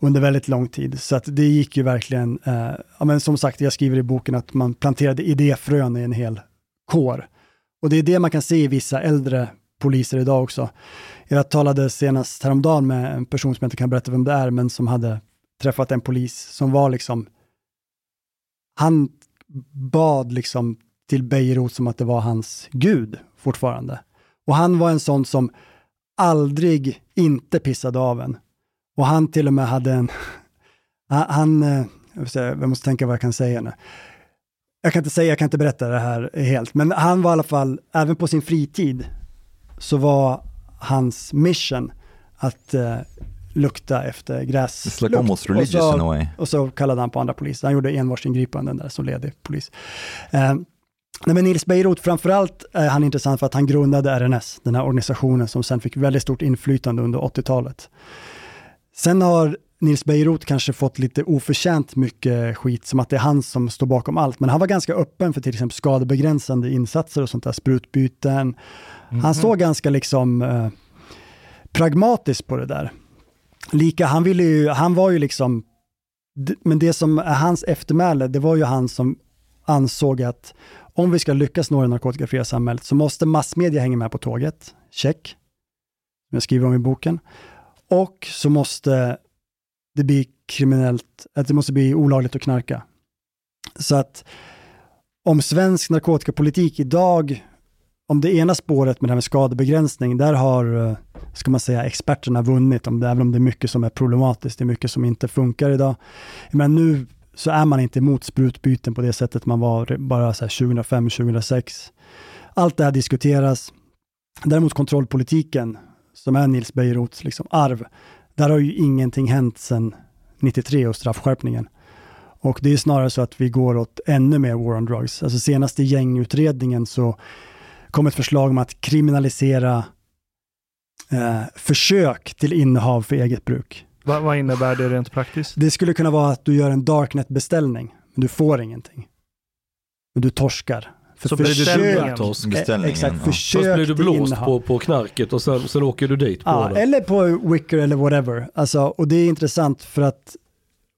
under väldigt lång tid. Så att det gick ju verkligen, eh, ja, men som sagt, jag skriver i boken att man planterade idéfrön i en hel kår. Och det är det man kan se i vissa äldre poliser idag också. Jag talade senast häromdagen med en person som jag inte kan berätta vem det är, men som hade träffat en polis som var liksom, han bad liksom till Beirut som att det var hans gud fortfarande. Och han var en sån som aldrig inte pissade av en. Och han till och med hade en, han, eh, jag, vill säga, jag måste tänka vad jag kan säga nu. Jag kan inte säga, jag kan inte berätta det här helt, men han var i alla fall, även på sin fritid, så var hans mission att eh, lukta efter gräs. It's like almost religious och så, in a way. Och så kallade han på andra poliser. Han gjorde envarsingripanden där som ledig polis. Eh, nej, men Nils Beirut, framförallt är han intressant för att han grundade RNS, den här organisationen som sen fick väldigt stort inflytande under 80-talet. Sen har Nils Beirut kanske fått lite oförtjänt mycket skit, som att det är han som står bakom allt. Men han var ganska öppen för till exempel skadebegränsande insatser och sånt där, sprutbyten. Mhm. Han såg ganska liksom eh, pragmatiskt på det där. Lika, han ville ju, han var ju liksom, men det som är hans eftermäle, det var ju han som ansåg att om vi ska lyckas nå det narkotikafria samhället så måste massmedia hänga med på tåget, check, jag skriver om i boken. Och så måste det bli kriminellt, att det måste bli olagligt att knarka. Så att om svensk narkotikapolitik idag om det ena spåret med det här med skadebegränsning, där har, eh, ska man säga, experterna vunnit, om det, även om det är mycket som är problematiskt, det är mycket som inte funkar idag. Men nu så är man inte emot sprutbyten på det sättet man var bara 2005-2006. Allt det här diskuteras. Däremot kontrollpolitiken, som är Nils Bejerots liksom arv, där har ju ingenting hänt sedan 93 och straffskärpningen. Och det är snarare så att vi går åt ännu mer war on drugs. Alltså senast i gängutredningen så kom ett förslag om att kriminalisera eh, försök till innehav för eget bruk. Va, vad innebär det rent praktiskt? Det skulle kunna vara att du gör en darknet-beställning, men du får ingenting. Men du torskar. För Så försök- torsk? Beställningen, Exakt, försök Först blir du blåst innehav. på, på knarket och sen, sen åker du dit på Ja, det. eller på Wicker eller whatever. Alltså, och det är intressant för att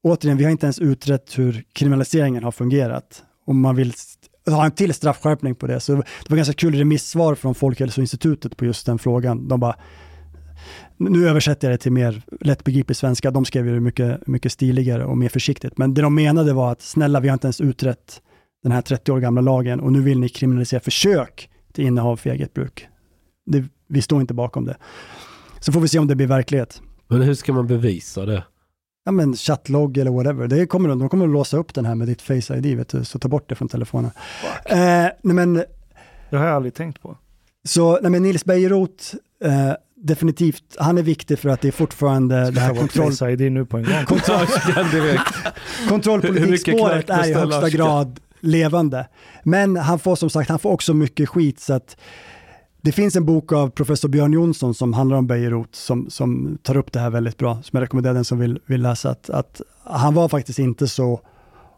återigen, vi har inte ens utrett hur kriminaliseringen har fungerat. Om man vill ha en till straffskärpning på det. Så det var ganska kul remissvar från Folkhälsoinstitutet på just den frågan. De bara, nu översätter jag det till mer lättbegriplig svenska. De skrev det mycket, mycket stiligare och mer försiktigt. Men det de menade var att snälla, vi har inte ens utrett den här 30 år gamla lagen och nu vill ni kriminalisera försök till innehav för eget bruk. Det, vi står inte bakom det. Så får vi se om det blir verklighet. Men hur ska man bevisa det? Ja men chattlogg eller whatever. Det kommer, de kommer att låsa upp den här med ditt Face ID, vet du, så ta bort det från telefonen. Eh, nej men, Det har jag aldrig tänkt på. så, nej men Nils Bejerot, eh, definitivt, han är viktig för att det är fortfarande det här kontroll, nu på en gång. kontroll, kontrollpolitikspåret är i högsta grad levande. Men han får som sagt, han får också mycket skit så att det finns en bok av professor Björn Jonsson som handlar om Bejerot som, som tar upp det här väldigt bra, som jag rekommenderar den som vill, vill läsa, att, att han var faktiskt inte så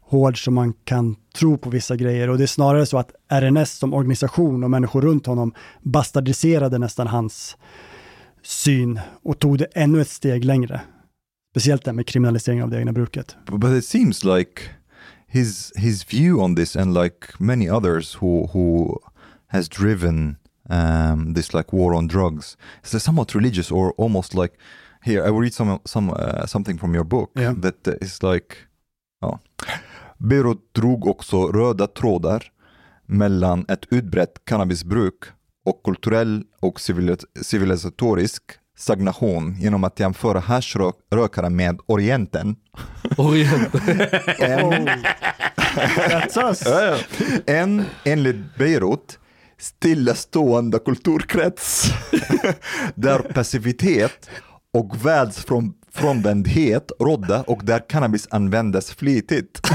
hård som man kan tro på vissa grejer och det är snarare så att RNS som organisation och människor runt honom bastardiserade nästan hans syn och tog det ännu ett steg längre. Speciellt det med kriminalisering av det egna bruket. But it seems like his his view on this, and like many others who who has driven um, this like war on drugs, is somewhat religious or almost like. Here, I will read some some uh, something from your book Yeah. that uh, is like. Ja. Berot drog också röda trådar mellan ett utbrett cannabisbruk och kulturell och civili- civilisatorisk stagnation genom att jämföra haschrökare med Orienten. Orienten. En, ja. En, enligt Beirut, stillastående kulturkrets där passivitet och världsfrånvändhet rådde och där cannabis användes flitigt.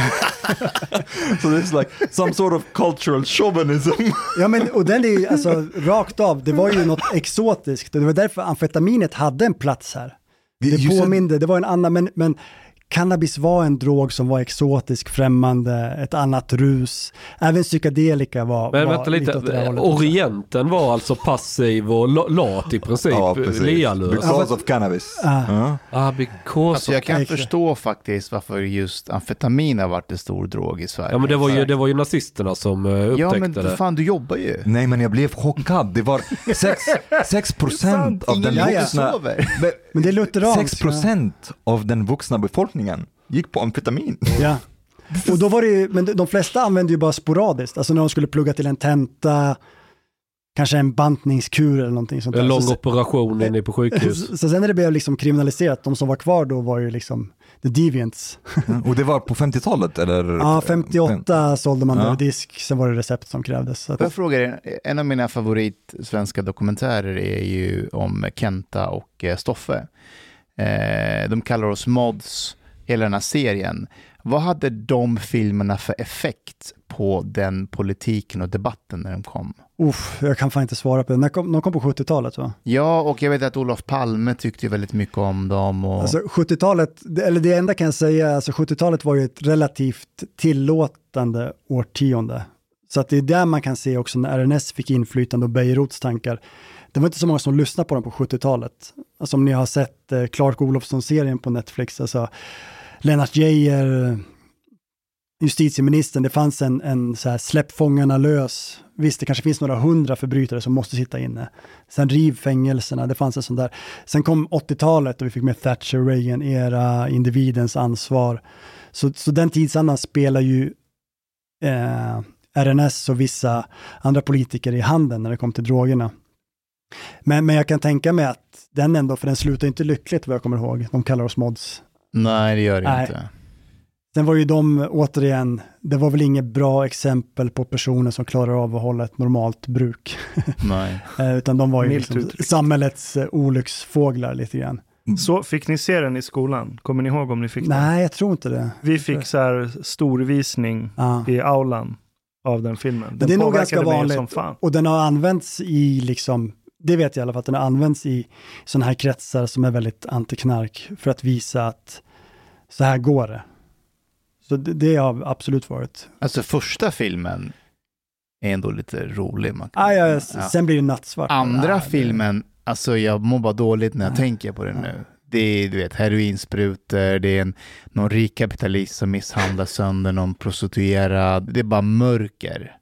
so it's like some sort of cultural chauvinism. Ja men och den är ju alltså rakt av, det var ju något exotiskt och det var därför amfetaminet hade en plats här. Det- påminde, det var en annan, men, men cannabis var en drog som var exotisk, främmande, ett annat rus. Även psykedelika var, Men var vänta lite, åt det hållet. Orienten var alltså passiv och la- lat i princip, Ja, precis. lealös. Because of cannabis. Ah. Ja. Ah, because Alltså jag kan Exakt. förstå faktiskt varför just amfetamin har varit en stor drog i Sverige. Ja men det var ju, det var ju nazisterna som eh, upptäckte Ja men det. fan du jobbar ju. Nej men jag blev chockad. Det var 6, 6 procent av den vuxna... Men det är lutheranskt. 6 procent av den vuxna befolkningen gick på amfetamin. Ja. Och då var det ju, men de flesta använde ju bara sporadiskt, alltså när de skulle plugga till en tenta, kanske en bantningskur eller någonting sånt En lång operation inne på sjukhus. Så, så sen när det blev liksom kriminaliserat, de som var kvar då var ju liksom the deviants. Och det var på 50-talet eller? Ja, 58 sålde man Ja. över disk, sen var det recept som krävdes. Så att, jag fråga dig, en av mina favorit svenska dokumentärer är ju om Kenta och eh, Stoffe. Eh, de kallar oss mods, hela den här serien. Vad hade de filmerna för effekt på den politiken och debatten när de kom? Uff, jag kan fan inte svara på det. När kom, de kom på 70-talet va? Ja, och jag vet att Olof Palme tyckte väldigt mycket om dem. Och... Alltså 70-talet, det- eller det enda kan jag säga, alltså 70-talet var ju ett relativt tillåtande årtionde. Så att det är där man kan se också när RNS fick inflytande och Beiruts tankar. Det var inte så många som lyssnade på dem på 70-talet. Alltså om ni har sett eh, Clark Olofsson-serien på Netflix, alltså Lennart Geijer, justitieministern, det fanns en, en så här släpp fångarna lös. Visst, det kanske finns några hundra förbrytare som måste sitta inne. Sen riv fängelserna, det fanns en sån där. Sen kom 80-talet och vi fick med Thatcher, Reagan, era, individens ansvar. Så, så den tidsandan spelar ju eh, RNS och vissa andra politiker i handen när det kom till drogerna. Men, men jag kan tänka mig att den ändå, för den slutar inte lyckligt vad jag kommer ihåg. De kallar oss mods. Nej, det gör det Nej. inte. Sen var ju de, återigen, det var väl inget bra exempel på personer som klarar av att hålla ett normalt bruk. Nej. Eh, Utan de var ju Milt liksom samhällets eh, olycksfåglar lite grann. Så fick ni se den i skolan? Kommer ni ihåg om ni fick den? Nej, jag tror inte det. Vi fick så här storvisning Ja. i aulan av den filmen. Den det är nog ganska vanligt. Som fan. Och den har använts i, liksom, det vet jag i alla fall, att den har använts i sådana här kretsar som är väldigt antiknark för att visa att så här går det. Så det, det har absolut varit. Alltså första filmen är ändå lite rolig. Man kan- Ah, ja, Ja. Sen blir det nattsvart. Andra Ah, filmen, alltså jag mår bara dåligt när jag tänker på det nu. Det är du vet, heroinsprutor, det är en, någon rik kapitalist som misshandlar sönder någon prostituerad. Det är bara mörker.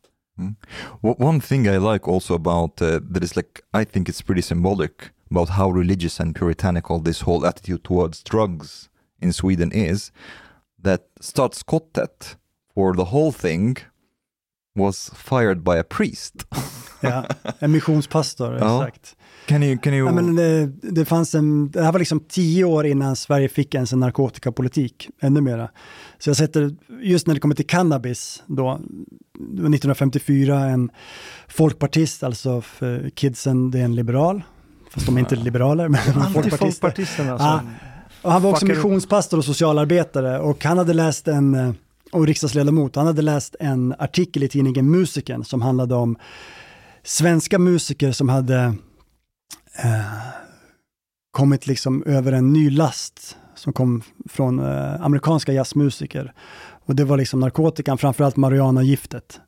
O- One thing I like also about uh, that is like I think it's pretty symbolic about how religious and puritanical this whole attitude towards drugs in Sweden is that startskottet for the whole thing was fired by a priest. Ja, en missionspastor, Ja. exakt. Can you can you Ja, men det, det, fanns en, det här var liksom tio år innan Sverige fick ens en narkotikapolitik, ännu mera. Så jag sätter, just när det kommer till cannabis, då, det var 1954, en folkpartist, alltså för kidsen, det är en liberal, fast de är inte liberaler, men de är folkpartister. Antifolkpartisterna Ja, och han var också missionspastor och socialarbetare och han hade läst en, eh, och riksdagsledamot, han hade läst en artikel i tidningen Musikern som handlade om svenska musiker som hade eh, kommit liksom över en ny last som kom från eh, amerikanska jazzmusiker. Och det var liksom narkotikan, framförallt marijuana-giftet.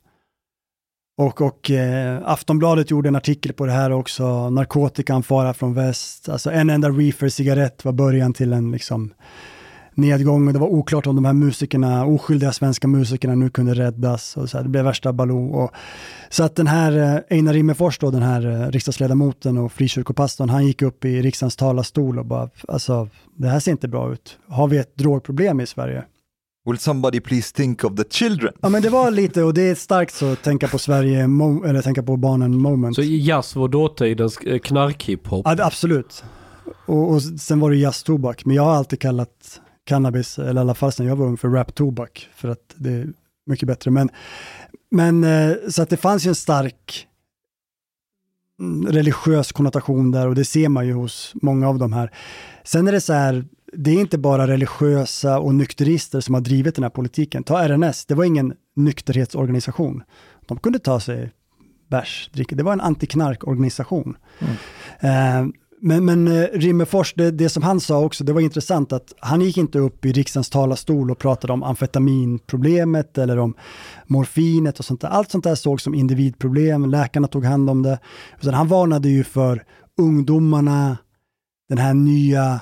Och, och eh, Aftonbladet gjorde en artikel på det här också, narkotikan fara från väst. Alltså en enda reefer-cigarett var början till en liksom nedgång och det var oklart om de här musikerna, oskyldiga svenska musikerna nu kunde räddas. Och så här, det blev värsta baloo. Och, så att den här eh, Einar Rimmerfors då, den här eh, riksdagsledamoten och frikyrkopastorn, han gick upp i riksdagens talarstol och bara, alltså det här ser inte bra ut. Har vi ett drogproblem i Sverige? Will somebody please think of the children? Ja men det var lite, och det är starkt så att tänka på Sverige, eller tänka på barnen moment. Så jazz var dåtidens eh, knarkhiphop. Ja, absolut. Och, och sen var det jazztobak, men jag har alltid kallat cannabis, eller i alla fall sedan jag var ung, för rap-tobak, för att det är mycket bättre. Men, men eh, så att det fanns ju en stark mm, religiös konnotation där och det ser man ju hos många av de här. Sen är det så här, det är inte bara religiösa och nykterister som har drivit den här politiken. Ta RNS, det var ingen nykterhetsorganisation. De kunde ta sig bärs, dricka. Det var en antiknarkorganisation. Eh, men, men eh, Rimmerfors, det, det som han sa också, det var intressant att han gick inte upp i riksdagens talarstol och pratade om amfetaminproblemet eller om morfinet och sånt där. Allt sånt där såg som individproblem, läkarna tog hand om det. Utan han varnade ju för ungdomarna, den här nya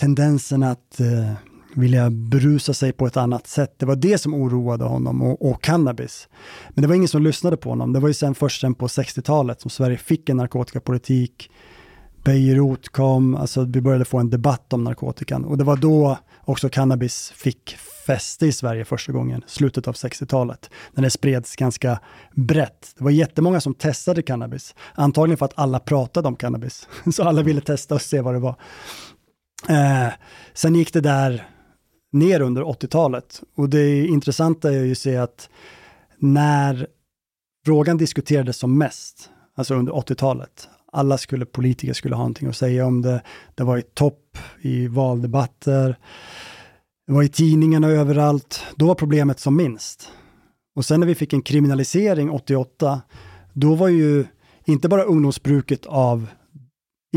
tendensen att eh, vilja berusa sig på ett annat sätt. Det var det som oroade honom och, och cannabis. Men det var ingen som lyssnade på honom. Det var ju sen först sen på 60-talet som Sverige fick en narkotikapolitik. Beirut kom, alltså vi började få en debatt om narkotikan och det var då också cannabis fick fäste i Sverige första gången, slutet av 60-talet, när det spreds ganska brett. Det var jättemånga som testade cannabis, antagligen för att alla pratade om cannabis, så alla ville testa och se vad det var. Eh, sen gick det där ner under 80-talet och det intressanta är ju att se att när frågan diskuterades som mest, alltså under 80-talet, alla skulle, politiker skulle ha någonting att säga om det. Det var i topp i valdebatter. Det var i tidningarna överallt. Då var problemet som minst. Och sen när vi fick en kriminalisering 88, då var ju inte bara ungdomsbruket av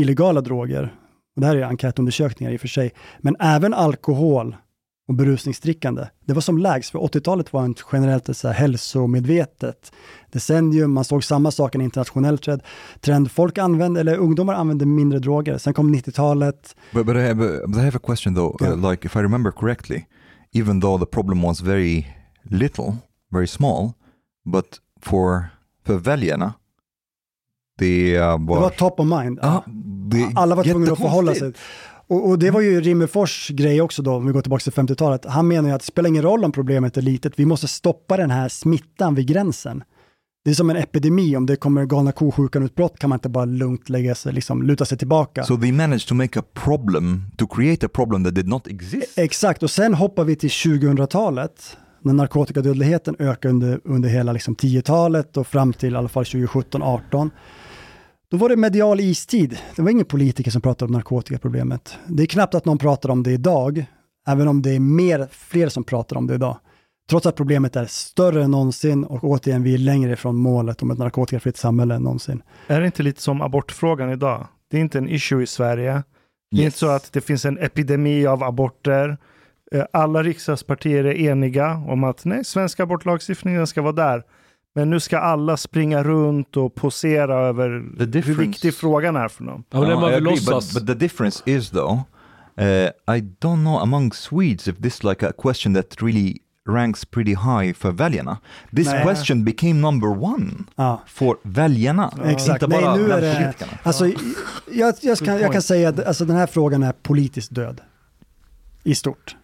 illegala droger, och det här är enkätundersökningar i och för sig, men även alkohol och berusningsdrickande. Det var som lägst, för 80-talet var en generellt ett så här hälsomedvetet decennium. Man såg samma sak, en internationell trend. trend. Folk använde, eller ungdomar använde mindre droger. Sen kom 90-talet. But, but, I have a, I have a question though. Uh, like, if I remember correctly, even though the problem was very little, very small, but for för väljarna, det var... Det var top of mind. Det Alla var tvungna att förhålla sig. Och, och det var ju Rimmerfors grej också då, om vi går tillbaka till 50-talet. Han menar ju att det spelar ingen roll om problemet är litet, vi måste stoppa den här smittan vid gränsen. Det är som en epidemi, om det kommer galna ko-sjukan-utbrott kan man inte bara lugnt lägga sig, liksom, luta sig tillbaka. So they managed to make a problem, to create a problem that did not exist. Exakt, och sen hoppar vi till 2000-talet, när narkotikadödligheten ökar under, under hela liksom 10-talet och fram till i alla fall 2017-18. Då var det medial istid. Det var ingen politiker som pratade om narkotikaproblemet. Det är knappt att någon pratar om det idag, även om det är mer, fler som pratar om det idag. Trots att problemet är större än någonsin och återigen, vi är längre ifrån målet om ett narkotikafritt samhälle än någonsin. Är det inte lite som abortfrågan idag? Det är inte en issue i Sverige. Det är Yes. inte så att det finns en epidemi av aborter. Eh, Alla riksdagspartier är eniga om att nej, svensk abortlagstiftning den ska vara där. Men nu ska alla springa runt och posera över hur viktig frågan är för dem. No, I agree, but, but the difference is though, uh, I don't know among Swedes if this like a question that really ranks pretty high för väljarna. This Nej. question became number one Ja. för väljarna, Exakt, inte bara nej nu är det... Alltså, jag, jag, kan, jag kan säga att alltså, den här frågan är politiskt död. I stort.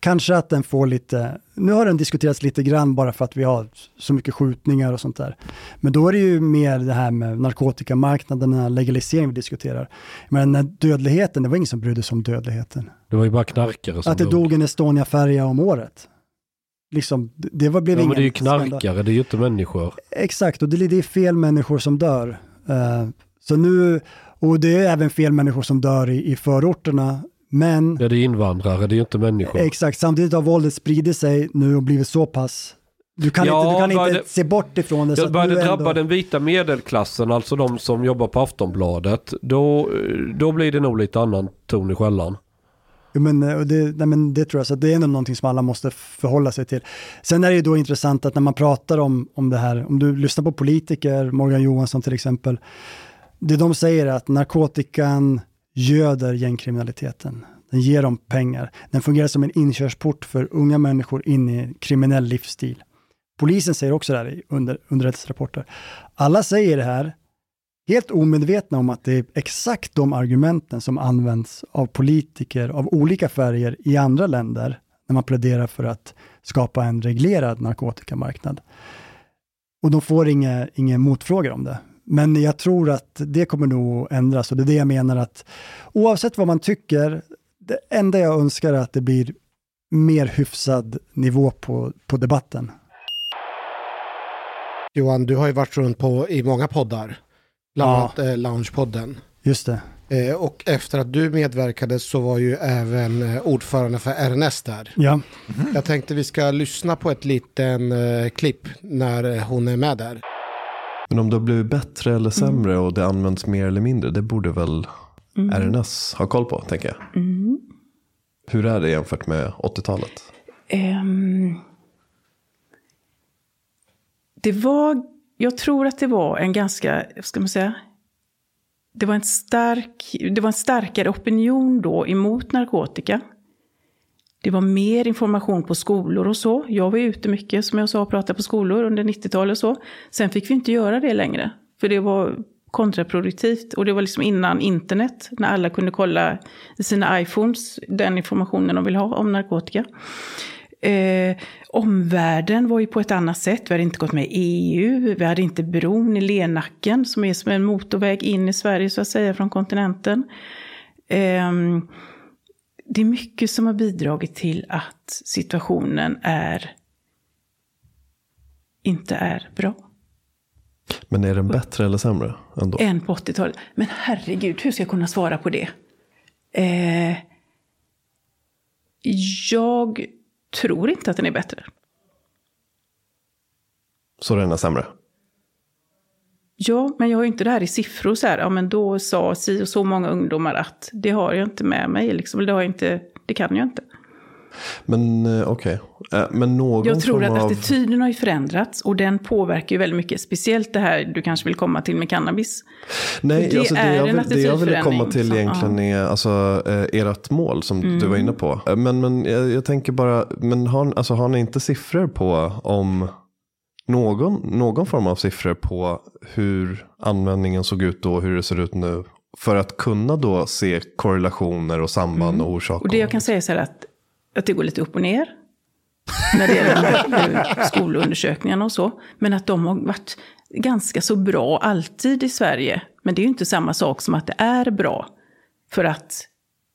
Kanske att den får lite, nu har den diskuterats lite grann bara för att vi har så mycket skjutningar och sånt där. Men då är det ju mer det här med narkotikamarknaden, den här legaliseringen vi diskuterar. Men den här dödligheten, det var ingen som brydde sig om dödligheten. Det var ju bara knarkare som Att det dog en Estonia-färja om året. Liksom, det- var, blev Ja, ingen men det är ju knarkare, det är ju inte människor. Exakt, och det, det är fel människor som dör. Eh, så nu, och det är även fel människor som dör i, i förorterna. Men Ja, det är invandrare, det är inte människor. exakt, samtidigt har våldet spridit sig nu och blivit så pass... Du kan Ja, inte, du kan vad inte det- se bort ifrån det. så Det började nu drabba ändå- den vita medelklassen, alltså de som jobbar på Aftonbladet. Då, då blir det nog lite annan ton i skällan. Jo, men, eh, det, nej, men det tror jag, så det är ändå någonting som alla måste förhålla sig till. Sen är det ju då intressant att när man pratar om, om det här, om du lyssnar på politiker, Morgan Johansson till exempel, det de säger är att narkotikan göder gängkriminaliteten. Den ger dem pengar. Den fungerar som en inkörsport för unga människor in i en kriminell livsstil. Polisen säger också det här i under, underrättelserapporter. Alla säger det här helt omedvetna om att det är exakt de argumenten som används av politiker av olika färger i andra länder när man pläderar för att skapa en reglerad narkotikamarknad. Och de får inga, inga motfrågor om det. Men jag tror att det kommer nog ändras och det är det jag menar att oavsett vad man tycker, det enda jag önskar är att det blir mer hyfsad nivå på, på debatten. Johan, du har ju varit runt på, i många poddar. Bland Ja. annat eh, Loungepodden. Just det. Eh, och efter att du medverkade så var ju även eh, ordförande för RNS där. Ja. Jag tänkte vi ska lyssna på ett liten eh, klipp när eh, hon är med där. Men om det har blivit bättre eller sämre och det används mer eller mindre, det borde väl Mm. RNS ha koll på, tänker jag. Mm. Hur är det jämfört med 80-talet? Ehm, det var, jag tror att det var en ganska, vad ska man säga, det var en, stark, det var en starkare opinion då emot narkotika. Det var mer information på skolor och så. Jag var ute mycket, som jag sa, och pratade på skolor under 90-talet och så. Sen fick vi inte göra det längre, för det var kontraproduktivt. Och det var liksom innan internet, när alla kunde kolla i sina iPhones den informationen de vill ha om narkotika. Eh, omvärlden var ju på ett annat sätt. Vi hade inte gått med i EU, vi hade inte bron i Lernacken som är som en motorväg in i Sverige så att säga från kontinenten. Eh, det är mycket som har bidragit till att situationen är inte är bra. Men är den bättre eller sämre ändå? Än på 80-talet. Men herregud, hur ska jag kunna svara på det? Eh, jag tror inte att den är bättre. Så den är sämre? Ja, men jag har ju inte det här i siffror så här, ja men då sa si och så många ungdomar att det har jag inte med mig, liksom, det, har jag inte, det kan jag inte. Men eh, okej, Eh, men någon Jag tror att av... attityden har ju förändrats och den påverkar ju väldigt mycket, speciellt det här du kanske vill komma till med cannabis. Nej, För alltså det, jag en vill, det jag ville komma till egentligen är alltså, eh, ert mål som Mm. du var inne på. Eh, Men, men jag, jag tänker bara, men har, alltså, har ni inte siffror på om någon, någon form av siffror på hur användningen såg ut då och hur det ser ut nu för att kunna då se korrelationer och samband Mm. och orsaker. Och det jag kan säga så här att, att det går lite upp och ner. När det gäller skolundersökningarna och så. Men att de har varit ganska så bra alltid i Sverige. Men det är ju inte samma sak som att det är bra. För att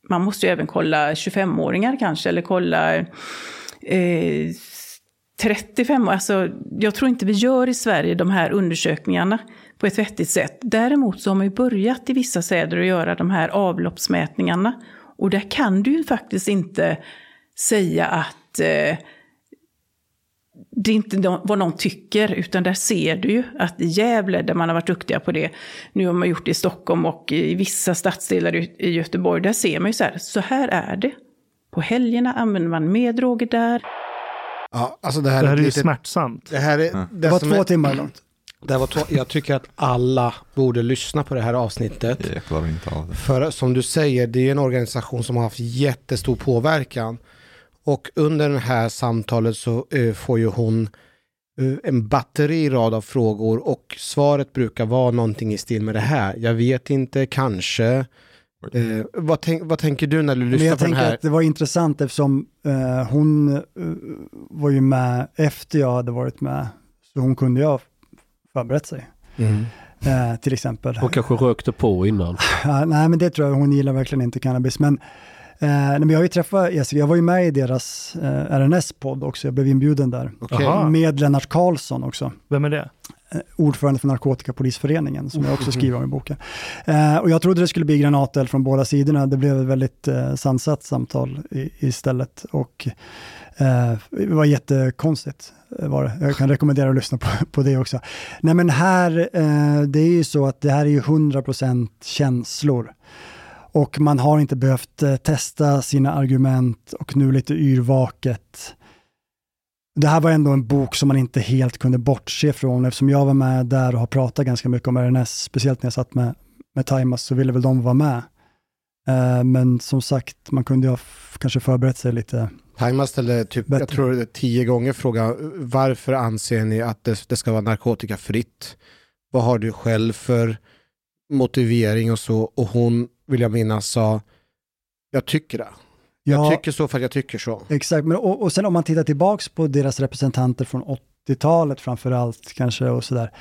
man måste ju även kolla 25-åringar kanske. Eller kolla eh, 35 Alltså, jag tror inte vi gör i Sverige de här undersökningarna på ett vettigt sätt. Däremot så har man ju börjat i vissa städer att göra de här avloppsmätningarna. Och där kan du ju faktiskt inte säga att eh, det är inte vad någon tycker, utan där ser du ju att i Gävle, där man har varit duktiga på det, nu har man gjort det i Stockholm och i vissa stadsdelar i Göteborg, där ser man ju så här, så här är det. På helgerna använder man mer droger där. Ja, alltså det här, Det här är ju lite- smärtsamt. Det, här är, Det var två är- timmar långt. Det var två, jag tycker att alla borde lyssna på det här avsnittet. Jag klarar inte av det. För som du säger, det är en organisation som har haft jättestor påverkan. Och under det här samtalet så eh, får ju hon eh, en batteri rad av frågor och svaret brukar vara någonting i stil med det här. Jag vet inte, kanske. Eh, vad, tänk, vad tänker du när du Men lyssnar jag på den tänker här? att det var intressant eftersom eh, hon eh, var ju med efter jag hade varit med. Så hon kunde ju ha förberett sig. Mm. Eh, till exempel. Hon kanske rökte på innan. Ja, nej, men det tror jag, hon gillar verkligen inte cannabis. Men, eh, nej, men jag har ju träffat Jessica, jag var ju med i deras eh, RNS-podd också, jag blev inbjuden där. Aha. Med Lennart Karlsson också. Vem är det? Eh, ordförande för Narkotikapolisföreningen, som jag också Mhm. skriver om i boken. Eh, och jag trodde det skulle bli granateld från båda sidorna, det blev ett väldigt eh, sansat samtal i, istället. Och eh, det var jättekonstigt. eh, Var det. Jag kan rekommendera att lyssna på, på det också. Nej men här, eh, det är ju så att det här är ju 100% känslor. Och man har inte behövt eh, testa sina argument och nu lite yrvaket. Det här var ändå en bok som man inte helt kunde bortse från eftersom jag var med där och har pratat ganska mycket om RNS, speciellt när jag satt med, med Timas så ville väl de vara med. Eh, men som sagt, man kunde ha kanske förberett sig lite. Taima ställde typ, jag tror tio gånger frågan, varför anser ni att det, det ska vara narkotikafritt? Vad har du själv för motivering och så? Och hon, vill jag minnas, sa, jag tycker det. Jag Ja. tycker så för att jag tycker så. Exakt, men, och, och sen om man tittar tillbaks på deras representanter från 80-talet framför allt kanske och sådär.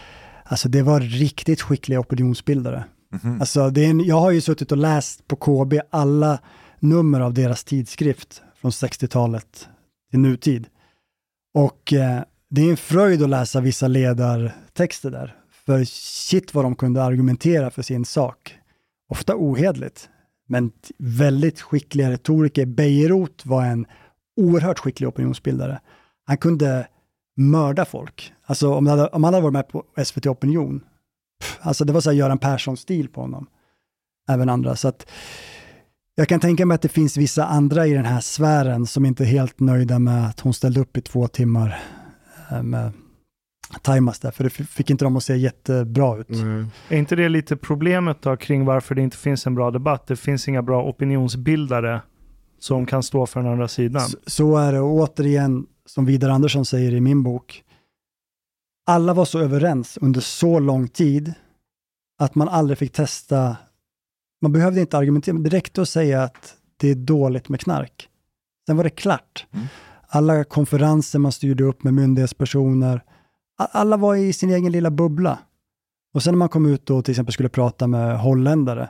Alltså det var riktigt skickliga opinionsbildare. Mhm. Alltså det är en, jag har ju suttit och läst på KB alla nummer av deras tidskrift från 60-talet till nutid. Och eh, det är en fröjd att läsa vissa ledartexter där. För shit vad de kunde argumentera för sin sak. Ofta ohedligt, men väldigt skickliga retoriker. Bejerot var en oerhört skicklig opinionsbildare. Han kunde mörda folk. Alltså om, hade, om han hade varit med på SVT Opinion, pff, alltså det var så här Göran Persson-stil på honom. Även andra. Så att jag kan tänka mig att det finns vissa andra i den här sfären som inte är helt nöjda med att hon ställde upp i två timmar eh, med Timas där, för det fick inte dem att se jättebra ut. Är inte det lite problemet då kring varför det inte finns en bra debatt? Det finns inga bra opinionsbildare som kan stå för den andra sidan. Så, så är det, och återigen, som Vidar Andersson säger i min bok, alla var så överens under så lång tid att man aldrig fick testa, man behövde inte argumentera, men det räckte att säga att det är dåligt med knark. Sen var det klart. Alla konferenser man styrde upp med myndighetspersoner, alla var i sin egen lilla bubbla. Och sen när man kom ut och till exempel skulle prata med holländare,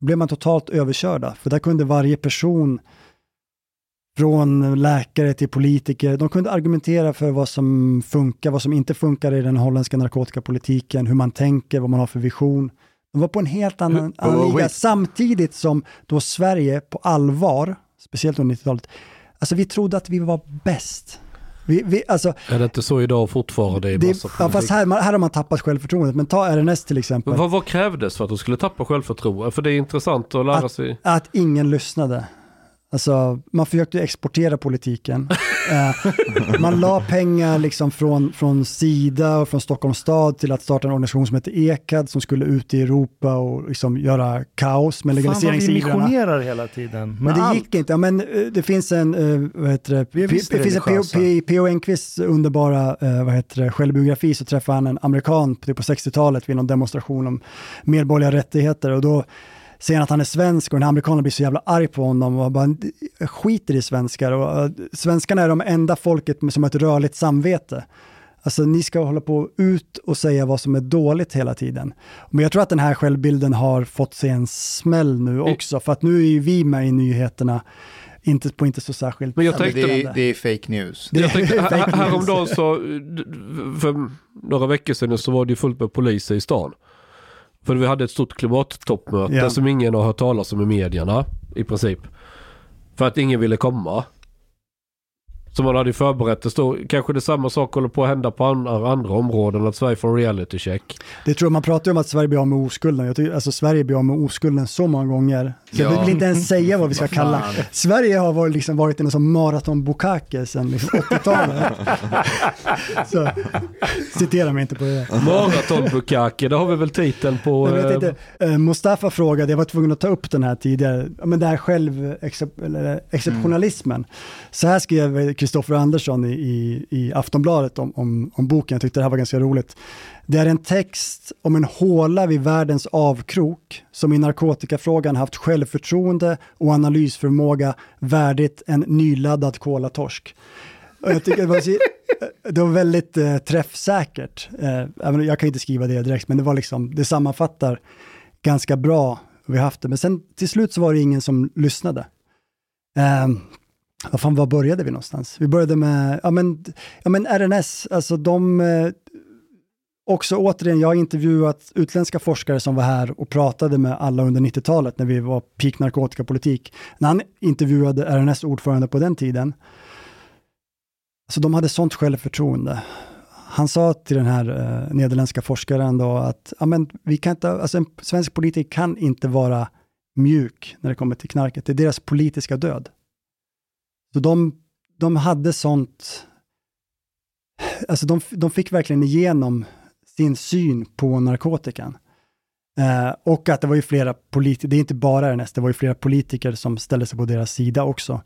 blev man totalt överkörda, för där kunde varje person från läkare till politiker. De kunde argumentera för vad som funkar, vad som inte funkar i den holländska narkotikapolitiken, hur man tänker, vad man har för vision. De var på en helt annan, oh, liga, samtidigt som då Sverige på allvar, speciellt under 90-talet, alltså vi trodde att vi var bäst. Vi, vi, alltså, Är det inte så idag fortfarande i det, ja, fast här, här har man tappat självförtroendet, men ta RNS till exempel. Men vad, vad krävdes för att de skulle tappa självförtroende? För det är intressant att lära sig. Att ingen lyssnade. Alltså, man försökte exportera politiken. Eh, man la pengar liksom från, från Sida och från Stockholms stad till att starta en organisation som heter EKAD som skulle ut i Europa och liksom göra kaos med Fan vad vi legaliseringsivrarna. missionerar hela tiden. med Men det allt. gick inte. Ja, men eh, det finns en, eh, vad heter det, det finns en P.O. Enquists underbara eh, vad heter det, självbiografi så träffade han en amerikan typ på 60-talet vid någon demonstration om medborgerliga rättigheter och då säger att han är svensk och den här amerikanen blir så jävla arg på honom och bara "Jag skiter i svenskar. Och, eh, svenskarna är de enda folket som har ett rörligt samvete. Alltså ni ska hålla på ut och säga vad som är dåligt hela tiden. Men jag tror att den här självbilden har fått sig en smäll nu också, för att nu är ju vi med i nyheterna, inte på inte så särskilt Men jag tänkte- det, är, det är fake news. Jag tänkte, Fake här- news. häromdagen så, för några veckor sedan så var det ju fullt med poliser i stan. För vi hade ett stort klimattoppmöte Ja. som ingen har hört talas om i medierna i princip. För att ingen ville komma. Så man hade förberett det. Så kanske det samma sak håller på att hända på andra, andra områden. Att Sverige får en reality check. Det tror jag man pratar ju om att Sverige blir av med oskulden. Jag tycker, alltså Sverige blir av med oskulden så många gånger. Så Ja. jag vill inte ens säga vad vi ska kalla. Sverige har varit, liksom varit en sån maratonbukake sedan liksom 80-talet. så citera mig inte på det. Maraton Bukake, det har vi väl titeln på. Jag vet eh, inte, eh, Mustafa frågade, jag var tvungen att ta upp den här tidigare, men det här själv eller exceptionalismen. Så här skrev Kristoffer Andersson i, i, i Aftonbladet om, om, om boken, jag tyckte det här var ganska roligt. Det är en text om en håla vid världens avkrok som i narkotikafrågan haft självförtroende och analysförmåga värdigt en nyladdad kolatorsk. Och jag tycker det var, det var väldigt eh, träffsäkert. Eh, jag kan inte skriva det direkt, men det var liksom, det sammanfattar ganska bra vi haft det. Men sen till slut så var det ingen som lyssnade. Eh, vad fan, var började vi någonstans? Vi började med, ja men, ja men RNS, alltså de, eh, också återigen, jag har intervjuat utländska forskare som var här och pratade med alla under 90-talet när vi var peak narkotikapolitik. När han intervjuade RNS ordförande på den tiden, så de hade sånt självförtroende. Han sa till den här eh, nederländska forskaren då att ja, men vi kan inte, alltså en svensk politiker kan inte vara mjuk när det kommer till knarket. Det är deras politiska död. Så de, de hade sånt, alltså de, de fick verkligen igenom sin syn på narkotikan. Eh, och att det var ju flera politiker, det är inte bara RNS, det var ju flera politiker som ställde sig på deras sida också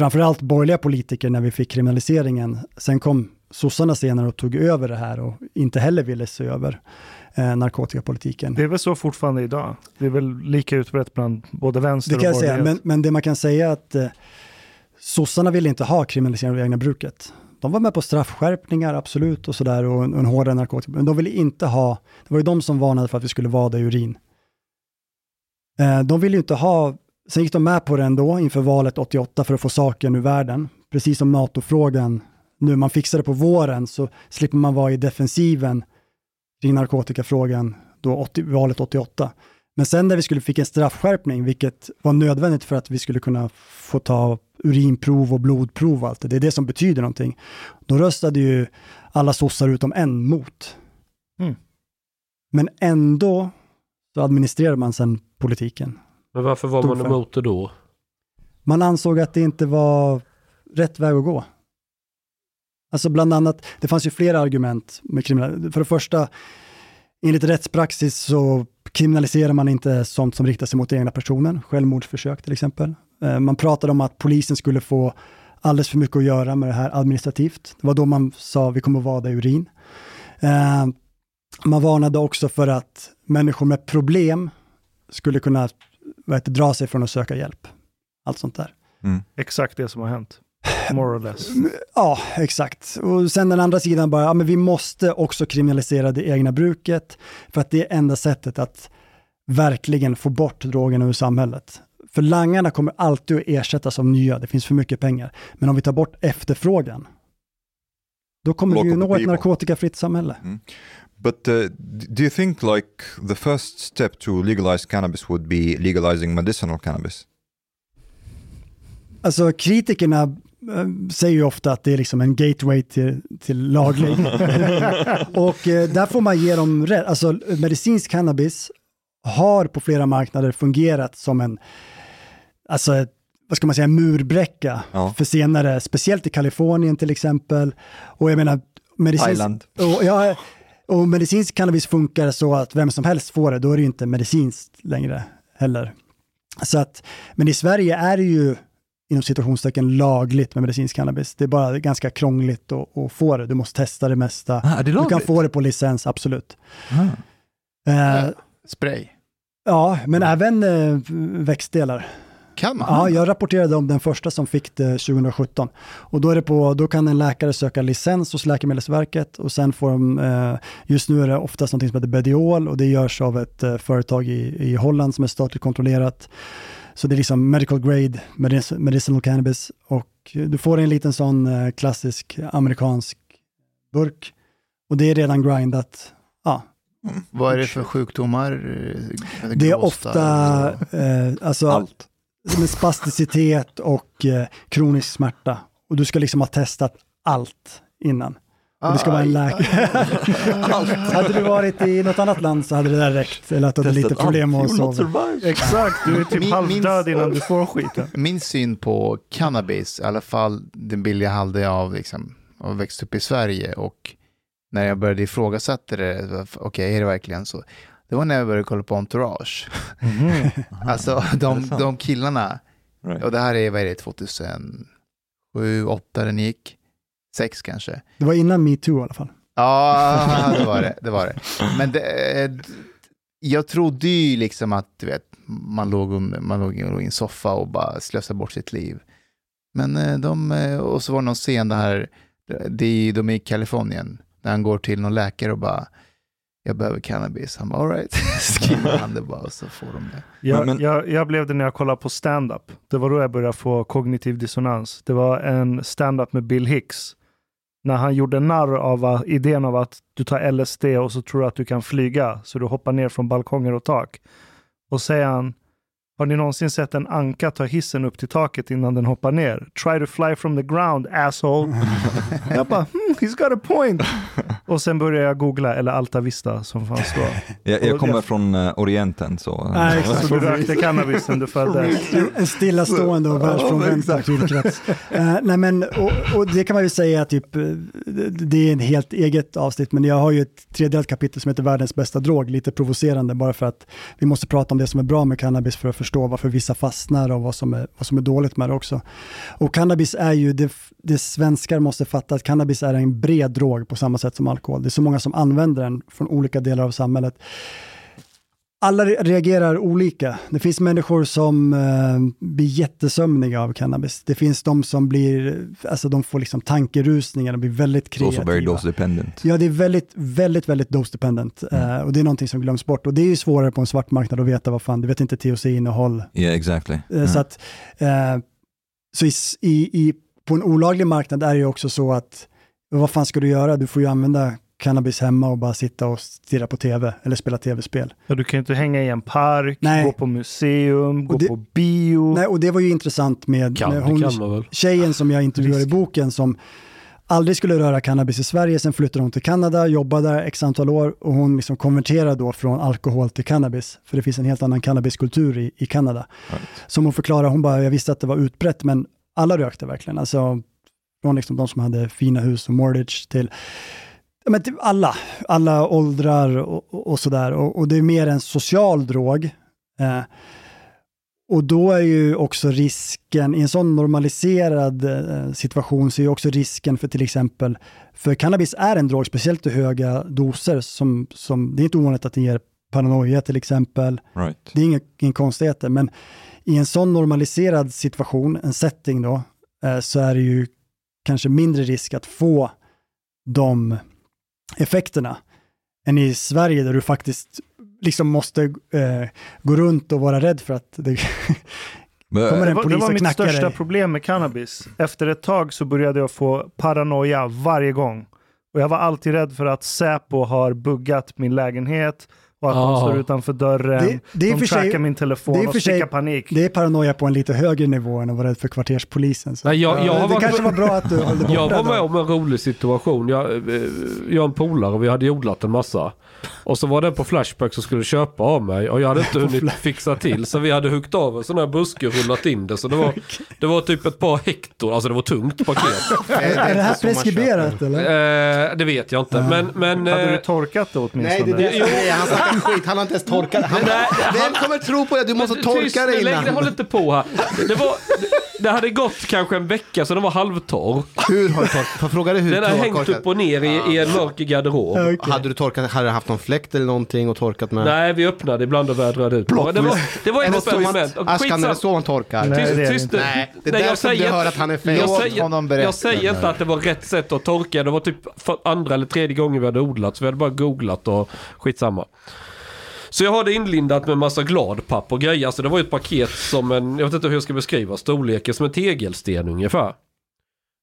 framförallt borgerliga politiker när vi fick kriminaliseringen. Sen kom sossarna senare och tog över det här och inte heller ville se över eh, narkotikapolitiken. Det är väl så fortfarande idag? Det är väl lika utbrett bland både vänster Det kan jag och säga, borgerlighet? men, men det man kan säga att eh, sossarna ville inte ha kriminalisering av det egna bruket. De var med på straffskärpningar, absolut, och sådär, och en, en hårdare narkotika, men de ville inte ha, det var ju de som varnade för att vi skulle vada i urin. Eh, de ville ju inte ha, sen gick de med på det ändå inför valet 88 för att få saken ur världen, precis som NATO-frågan, nu man fixar det på våren så slipper man vara i defensiven kring narkotikafrågan då 80, valet 88. Men sen när vi skulle fick en straffskärpning, vilket var nödvändigt för att vi skulle kunna få ta urinprov och blodprov och allt det, det är det som betyder någonting. Då röstade ju alla sossar utom en mot. Mm. Men ändå så administrerar man sen politiken. Men varför var Stod man emot det då? Man ansåg att det inte var rätt väg att gå. Alltså bland annat, det fanns ju flera argument med kriminalitet. För det första, enligt rättspraxis så kriminaliserar man inte sånt som riktar sig mot egna personen, självmordsförsök till exempel. Eh, Man pratade om att polisen skulle få alldeles för mycket att göra med det här administrativt. Det var då man sa vi kommer att vada i urin. Eh, Man varnade också för att människor med problem skulle kunna vad heter, dra sig från att söka hjälp. Allt sånt där. Exakt det som har hänt. More or less. Ja, exakt. Och sen den andra sidan bara, ja men vi måste också kriminalisera det egna bruket för att det är enda sättet att verkligen få bort drogerna ur samhället. För langarna kommer alltid att ersättas av nya, det finns för mycket pengar. Men om vi tar bort efterfrågan, då kommer vi ju Local nå ett narkotikafritt samhälle. But uh, do you think like the first step to legalize cannabis would be legalizing medicinal cannabis? Alltså kritikerna säger ju ofta att det är liksom en gateway till, till laglig. och eh, där får man ge dem rätt. Alltså medicinsk cannabis har på flera marknader fungerat som en, alltså ett- vad ska man säga, murbräcka Ja. för senare, speciellt i Kalifornien till exempel. Och jag menar, medicinsk, och, ja, och medicinsk cannabis funkar så att vem som helst får det, då är det ju inte medicinskt längre heller. Så att, men i Sverige är det ju inom situationstecken lagligt med medicinsk cannabis. Det är bara ganska krångligt att, att få det. Du måste testa det mesta. Ah, det du kan få det på licens, absolut. Ah. Eh, Spray. Ja, men även eh, växtdelar. Kan man? Ja, jag rapporterade om den första som fick det 2017. Och då, är det på, då kan en läkare söka licens hos Läkemedelsverket och sen får de, eh, just nu är det oftast något som heter Bediol och det görs av ett eh, företag i, i Holland som är statligt kontrollerat. Så det är liksom medical grade medic- medicinal cannabis och du får en liten sån eh, klassisk amerikansk burk och det är redan grindat. Ja, Vad är det för sjukdomar? det är ofta eh, alltså, med spasticitet och eh, kronisk smärta. Och du ska liksom ha testat allt innan. Och det ska vara en läkare. hade du varit i något annat land så hade det där räckt. Eller att du hade lite problem med att sova. Exakt, du är typ Min- halvdöd min- innan du får skiten. Min syn på cannabis, i alla fall den bild jag hade av liksom, att växt upp i Sverige och när jag började ifrågasätta det, okej, är det verkligen så? Det var när jag började kolla på Entourage. Mhm. alltså de, de killarna, och det här är, vad är det, 2007, 2008 den gick? Sex kanske. Det var innan metoo i alla fall. Ja, det var det. det, var det. Men det, jag trodde ju liksom att du vet, man låg, under, man låg i en soffa och bara slösade bort sitt liv. Men eh, de, eh, och så var det någon scen där, de, de är i Kalifornien, där han går till någon läkare och bara, jag behöver cannabis. Han bara, alright, skriver han det bara och så får de det. Jag, jag, jag blev det när jag kollade på stand-up. Det var då jag började få kognitiv dissonans. Det var en stand-up med Bill Hicks. När han gjorde narr av eh, idén av att du tar LSD och så tror du att du kan flyga, så du hoppar ner från balkonger och tak. Och säger han, har ni någonsin sett en anka ta hissen upp till taket innan den hoppar ner? Try to fly from the ground, asshole. jag bara, hmm, he's got a point. Och sen började jag googla, eller Alta Vista som fanns då. Jag, jag kommer från eh, Orienten så... Nej, exakt. Så du rökte cannabis sen du föddes? En, en stillastående och världsfrånvänd kulturkrets. Uh, nej men, och, och det kan man ju säga typ, eh, det är en helt eget avsnitt, men jag har ju ett tredjedelat kapitel som heter Världens bästa drog, lite provocerande bara för att vi måste prata om det som är bra med cannabis för att förstå varför vissa fastnar och vad som är, vad som är dåligt med det också. Och cannabis är ju, det, det svenskar måste fatta att cannabis är en bred drog på samma sätt som alkohol. Det är så många som använder den från olika delar av samhället alla re- reagerar olika. Det finns människor som eh, blir jättesömniga av cannabis. Det finns de som blir, alltså de får liksom tankerusningar, de blir väldigt It's also very kreativa. dose dependent. Ja, det är väldigt, väldigt, väldigt dose dependent. Mm. Eh, och det är någonting som glöms bort. Och det är ju svårare på en svart marknad att veta vad fan, du vet inte THC-innehåll. Yeah, exactly. Eh, Så, att, eh, så i, i, på en olaglig marknad är det ju också så att, vad fan ska du göra? Du får ju använda cannabis hemma och bara sitta och stirra på tv eller spela tv-spel. Ja, du kan ju inte hänga i en park, Nej. gå på museum, gå det- på bio. Nej, och det var ju intressant med, Kan- med hon, kan tjejen som jag intervjuar i boken som aldrig skulle röra cannabis i Sverige, sen flyttade hon till Kanada, jobbade där x antal år och hon liksom konverterade då från alkohol till cannabis, för det finns en helt annan cannabiskultur i, i Kanada. Som hon förklarar, hon bara, jag visste att det var utbrett, men alla rökte verkligen. Alltså, från liksom de som hade fina hus och mortgage till men till alla, alla åldrar och, och, och sådär. Och, och det är mer en social drog. Eh, och då är ju också risken, i en sån normaliserad eh, situation, så är ju också risken för till exempel, för cannabis är en drog, speciellt i höga doser, som, som, det är inte ovanligt att den ger paranoia till exempel. Right. Det är inga, inga konstigheter, men i en sån normaliserad situation, en setting då, eh, så är det ju kanske mindre risk att få de effekterna än i Sverige där du faktiskt liksom måste eh, gå runt och vara rädd för att det kommer det en var, det polis var och mitt knackar största dig. problem med cannabis. Efter ett tag så började jag få paranoia varje gång. Och jag var alltid rädd för att Säpo har buggat min lägenhet och att de Ah. står utanför dörren. Det- det är de för sig- trackar min telefon det är och skickar panik. Det är paranoia på en lite högre nivå än att vara rädd för kvarterspolisen. Så. Nej, jag, jag har det varit- kanske var bra att du höll borta. Jag var med då. om en rolig situation. Jag, eh, jag och en polare, vi hade odlat en massa. Och så var det på Flashback som skulle köpa av mig och jag hade inte hunnit fixa till. Så vi hade huggt av en sån här buske och rullat in det. Så det var, det var typ ett par hektar, alltså det var tungt paket. Är det här preskriberat eller? Eh, det vet jag inte. Men, men, Hade eh, du torkat det åtminstone? Nej, det är det skit. Han har inte ens torkat. Han, Nej, vem kommer tro på det? Du måste Tyst torka det lägg- innan. Håll inte på här. Det var, det hade gått kanske en vecka så den var halvtorr. Hur har du torkat? Får jag fråga dig hur Den du har har hängt upp och ner i, i en mörk garderob. Hade du torkat, hade du haft någon fläkt eller någonting och torkat med? Nej, vi öppnade ibland och vädrade ut. Plot det var, det var ett experiment. Skitsamma. är det så man torkar? Tyst, Nej, det är tyst. Nej, det är därför du hör att han är fel. Jag Låt säger, jag säger inte att det var rätt sätt att torka. Det var typ andra eller tredje gången vi hade odlat. Så vi hade bara googlat och skitsamma. Så jag har det inlindat med massa gladpapp och grejer. Alltså det var ju ett paket som en, jag vet inte hur jag ska beskriva storleken, som en tegelsten ungefär.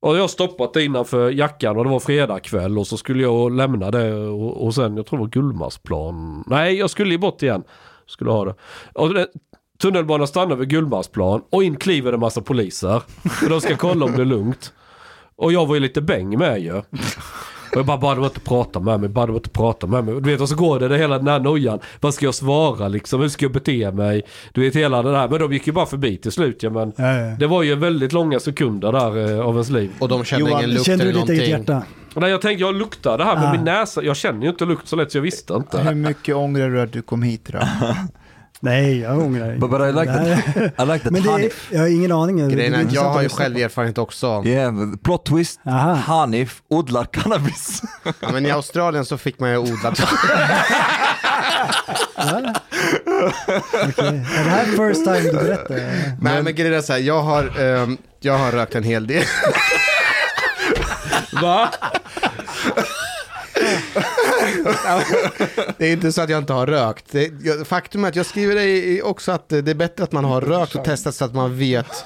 Och jag har stoppat det innanför jackan och det var fredag kväll och så skulle jag lämna det och, och sen, jag tror det var Gullmarsplan. Nej, jag skulle ju bort igen. Skulle ha det. Och det tunnelbanan stannar vid Gullmarsplan och in kliver det en massa poliser. För de ska kolla om det är lugnt. Och jag var ju lite bäng med ju. Och jag bara, bara de inte prata med mig, bara de inte prata med mig. Och Du vet, och så går det, det hela den här nojan. Vad ska jag svara liksom? Hur ska jag bete mig? Du vet hela det där. Men de gick ju bara förbi till slut ja, men Ja, ja. det var ju väldigt långa sekunder där eh, av ens liv. Och de kände Johan, ingen lukt kände eller du ditt eget någonting? hjärta? Nej, jag tänkte jag luktar det här med Ah. min näsa. Jag känner ju inte lukt så lätt så jag visste inte. Hur mycket ångrar du att du kom hit då? Nej, jag ångrar But, but I like that. I like that Men det Hanif. jag har ingen aning. Grejen är jag har ju själv erfarenhet också. Yeah, plot twist. Aha. Hanif odlar cannabis. Ja, men i Australien så fick man ju odla. Okej. Är det här first time du berättar? Nej men grejen är så här, jag har, ehm, jag har rökt en hel del. Va? Det är inte så att jag inte har rökt. Det, jag, faktum är att jag skriver också att det är bättre att man har rökt och testat så att man vet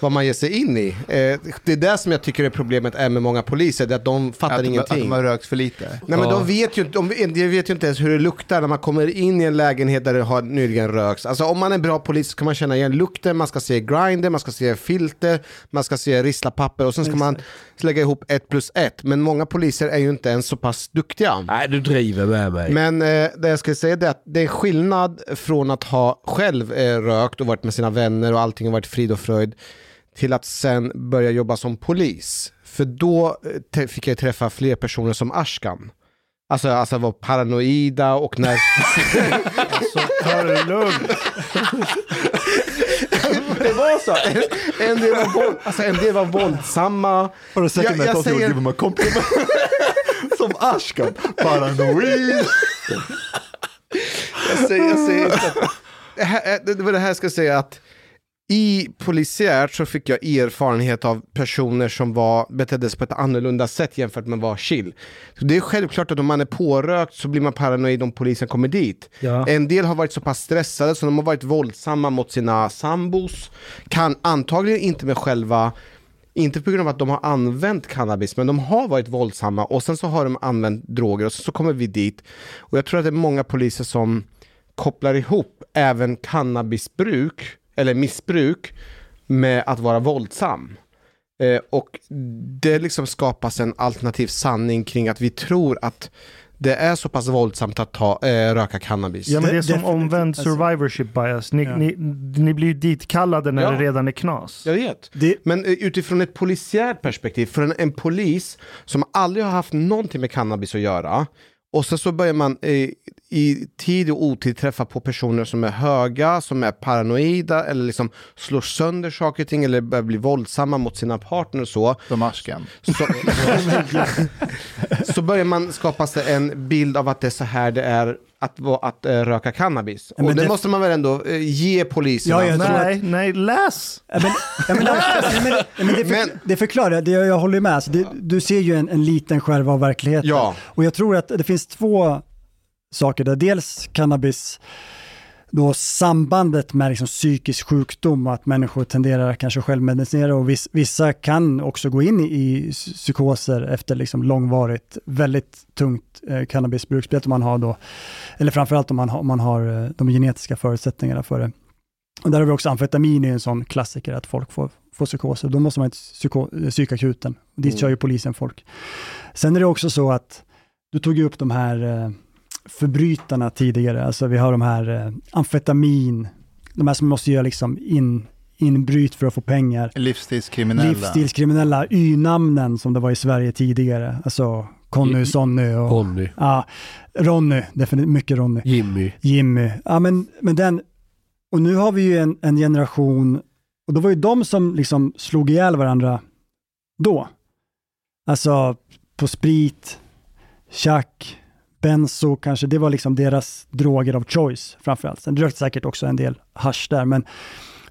vad man ger sig in i. Eh, det är det som jag tycker är problemet är med många poliser, det är att de fattar Att de- ingenting. att de har rökt för lite? Nej men de vet ju inte, de, de vet ju inte ens hur det luktar när man kommer in i en lägenhet där det har nyligen röks. Alltså om man är en bra polis så kan man känna igen lukten, man ska se grinder, man ska se filter, man ska se risslapapper och sen ska man lägga ihop ett plus ett. Men många poliser är ju inte ens så pass duktiga. Nej, du driver med mig. Men eh, det jag ska säga är att det är skillnad från att ha själv eh, rökt och varit med sina vänner och allting har varit frid och fröjd till att sen börja jobba som polis. För då eh, fick jag träffa fler personer som Ashkan. Alltså, alltså var paranoida och när... alltså, ta det lugnt. det var så. En, en, del var våld, alltså, en del var våldsamma. For a second I thought you were giving him a compliment. Som Ashkan. Paranoid. jag säger, jag säger inte att, det, här, det var det här jag ska säga att i polisiärt så fick jag erfarenhet av personer som var, betedde sig på ett annorlunda sätt jämfört med var chill. Så det är självklart att om man är pårökt så blir man paranoid om polisen kommer dit. Ja. En del har varit så pass stressade så de har varit våldsamma mot sina sambos. Kan antagligen inte med själva inte på grund av att de har använt cannabis, men de har varit våldsamma och sen så har de använt droger och så, så kommer vi dit. Och jag tror att det är många poliser som kopplar ihop även cannabisbruk, eller missbruk, med att vara våldsam. Eh, och det liksom skapas en alternativ sanning kring att vi tror att det är så pass våldsamt att ta, eh, röka cannabis. Ja men det är som definitivt. omvänd Alltså- survivorship bias. Ni, Ja. ni, ni blir ju ditkallade när Ja. det redan är knas. Jag vet. Men eh, utifrån ett polisiärt perspektiv, för en, en polis som aldrig har haft någonting med cannabis att göra och sen så börjar man eh, i tid och otid träffa på personer som är höga, som är paranoida eller liksom slår sönder saker och ting eller börjar bli våldsamma mot sina partner och så. Som Ashkan. Så, så börjar man skapa sig en bild av att det är så här det är att, vara- att eh, röka cannabis. Men och det, det- måste man väl ändå eh, ge polisen. Ja, jag tror Nej, nej, läs! Det, för, det förklarar, det, jag håller med. Alltså, det, du ser ju en, en liten skärva av verkligheten. Ja. Och jag tror att det finns två saker där. Dels cannabis, då sambandet med liksom psykisk sjukdom och att människor tenderar kanske att självmedicinera och viss, vissa kan också gå in i, psykoser efter liksom långvarigt väldigt tungt eh, cannabisbruk, speciellt om man har då, eller framförallt om man, har- om man har eh, de genetiska förutsättningarna för det. Och där har vi också amfetamin är en sån klassiker, att folk får, får psykoser. Då måste man till psyko, eh, psykakuten. Dit Mm. kör ju polisen folk. Sen är det också så att, du tog ju upp de här eh, förbrytarna tidigare, alltså vi har de här eh, amfetamin, de här som måste göra liksom in, inbryt för att få pengar. Livsstilskriminella. Livsstilskriminella, Y-namnen som det var i Sverige tidigare, alltså Conny, Sonny och Conny. Ja, Ronny, definitivt mycket Ronny. Jimmy. Jimmy. Ja, men, men den, och nu har vi ju en, en generation Och då var ju de som liksom slog ihjäl varandra då. Alltså på sprit, tjack, benzo kanske, det var liksom deras droger of choice framförallt. Sen rökte säkert också en del hasch där, men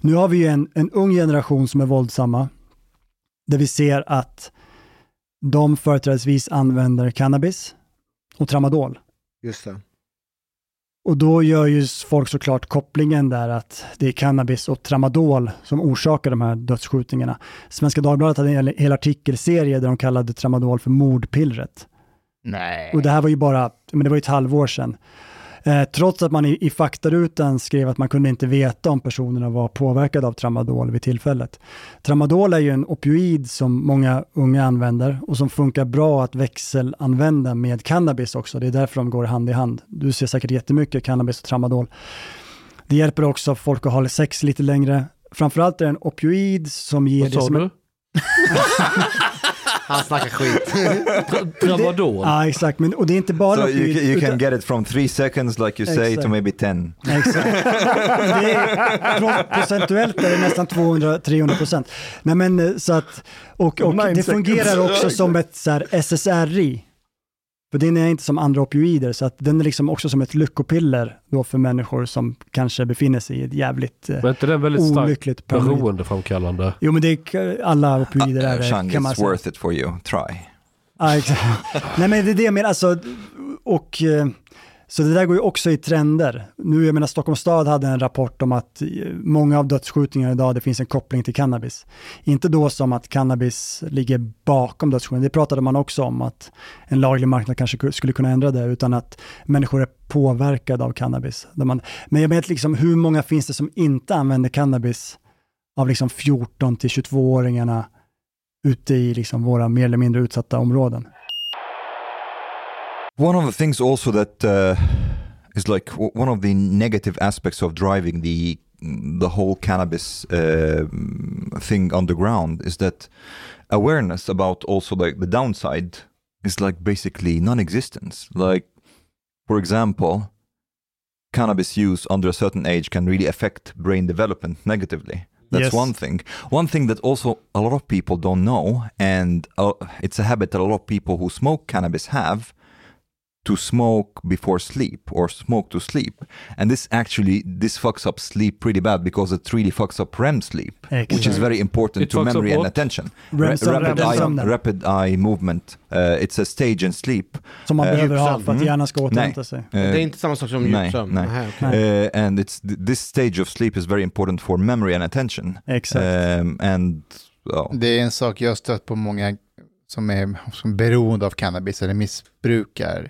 nu har vi ju en, en ung generation som är våldsamma, där vi ser att de företrädesvis använder cannabis och tramadol. Just det. Och då gör ju folk såklart kopplingen där att det är cannabis och tramadol som orsakar de här dödsskjutningarna. Svenska Dagbladet hade en hel artikelserie där de kallade tramadol för mordpillret. Nej. Och det här var ju bara, men det var ju ett halvår sedan. Eh, trots att man i, i faktarutan skrev att man kunde inte veta om personerna var påverkade av tramadol vid tillfället. Tramadol är ju en opioid som många unga använder och som funkar bra att växelanvända med cannabis också. Det är därför de går hand i hand. Du ser säkert jättemycket cannabis och tramadol. Det hjälper också folk att ha sex lite längre. Framförallt är det en opioid som ger Vad sa som du? Han snackar skit. Tramadol? Ja, exakt. Men, och det är inte bara So you, you can utan- get it from three seconds like you say Exakt. to maybe ten. Exakt. Det är, pro- procentuellt är det nästan 200-300 procent. Nej, men eh, så att, och, och det fungerar också som ett så här, SSRI. För den är inte som andra opioider, så att den är liksom också som ett lyckopiller då för människor som kanske befinner sig i ett jävligt eh, Men är inte den väldigt olyckligt starkt beroendeframkallande? Jo, men det är, alla opioider är det, Chang, kan man it's säga. worth it for you. Try. Exakt. Nej men det är det jag menar, alltså, och eh, så det där går ju också i trender. Nu, jag menar Stockholms stad hade en rapport om att eh, många av dödsskjutningarna idag, det finns en koppling till cannabis. Inte då som att cannabis ligger bakom dödsskjutningarna. det pratade man också om att en laglig marknad kanske skulle kunna ändra det, utan att människor är påverkade av cannabis. Man, men jag menar liksom, hur många finns det som inte använder cannabis av liksom 14 till 22-åringarna ute i liksom våra mer eller mindre utsatta områden? One of the things also that uh, is like w- one of the negative aspects of driving the the whole cannabis uh, thing underground is that awareness about also like the downside is like basically non-existence. Like, for example, cannabis use under a certain age can really affect brain development negatively. That's Yes. one thing. One thing that also a lot of people don't know, and uh, it's a habit that a lot of people who smoke cannabis have, to smoke before sleep or smoke to sleep. And this actually this fucks up sleep pretty bad because it really fucks up REM sleep, which is very important It to memory and attention. REM Ra- rapid, REM eye, rapid eye movement. Uh, it's a stage in sleep. Som man Uh, behöver ha för att Mm. hjärnan ska återhämta Nej. sig. Uh, Det är inte samma sak som nej, djupsömn? nej. Nähä, okej. Uh, and it's th- this stage of sleep is very important for memory and attention. Exakt. Um, and ja. Det är en sak jag har stött på många som är som är beroende av cannabis eller missbrukar.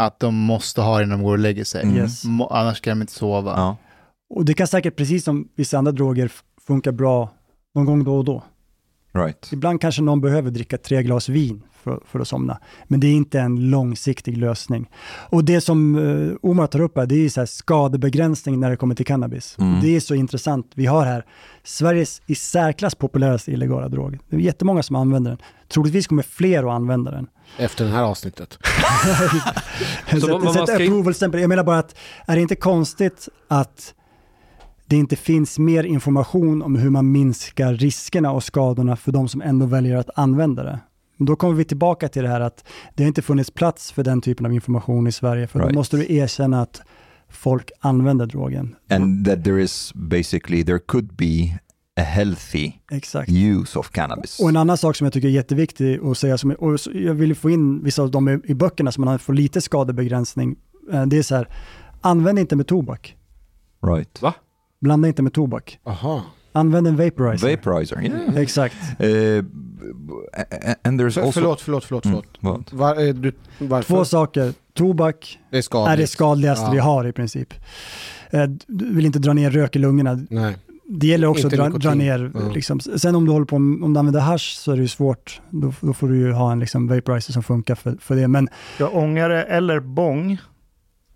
Att de måste ha det när de går och lägger sig. Mm. Yes. Annars kan de inte sova. Ja. Och det kan säkert, precis som vissa andra droger, funka bra någon gång då och då. Right. Ibland kanske någon behöver dricka tre glas vin för, för att somna. Men det är inte en långsiktig lösning. Och det som uh, Omar tar upp här, det är så här skadebegränsning när det kommer till cannabis. Mm. Och det är så intressant. Vi har här Sveriges i särklass populäraste illegala drog. Det är jättemånga som använder den. Troligtvis kommer fler att använda den. Efter det här avsnittet. Så Så man- sätt ska in- approval-stämpel. Jag menar bara att, är det inte konstigt att det inte finns mer information om hur man minskar riskerna och skadorna för de som ändå väljer att använda det? Då kommer vi tillbaka till det här att det har inte funnits plats för den typen av information i Sverige, för Right. då måste du erkänna att folk använder drogen. And that there is basically, there could be a healthy Exakt. use of cannabis. Och en annan sak som jag tycker är jätteviktig att säga, som, och jag vill få in vissa av dem i, i böckerna så man får lite skadebegränsning, eh, det är så här, använd inte med tobak. Right. Va? Blanda inte med tobak. Aha. Använd en vaporizer. Vaporizer, yeah. Exakt. Uh, and there's För, also... förlåt, förlåt, förlåt. Mm, förlåt. vad? Var, eh, du, varför? Två saker. Tobak Det är är det skadligaste Ja. vi har i princip. Du vill inte dra ner rök i lungorna. Nej. Det gäller också att dra, dra ner, Ja. liksom. sen om du håller på, om du använder hash så är det ju svårt. Då, då får du ju ha en liksom vaporizer som funkar för, för det. Men Ja, ångare eller bång.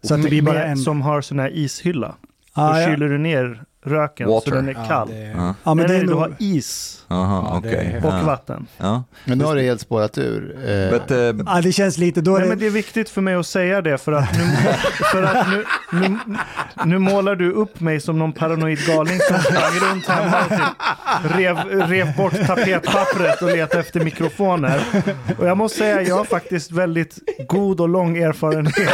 Så att det blir bara en- Som har sån här ishylla. Ah, Då ja. kyler du ner röken Water. så den är Ja, kall. det- Ja. Ja, men det är du har is Aha, Ja, häftigt. och Ja. vatten. Ja. Men nu har det helt spårat ur. Eh, But, uh, Ja, det känns lite... Då är Nej, det, men det är viktigt för mig att säga det för att nu, för att nu, nu, nu målar du upp mig som någon paranoid galning som sprang runt hemma och typ rev, rev bort tapetpappret och letade efter mikrofoner. Och jag måste säga, jag har faktiskt väldigt god och lång erfarenhet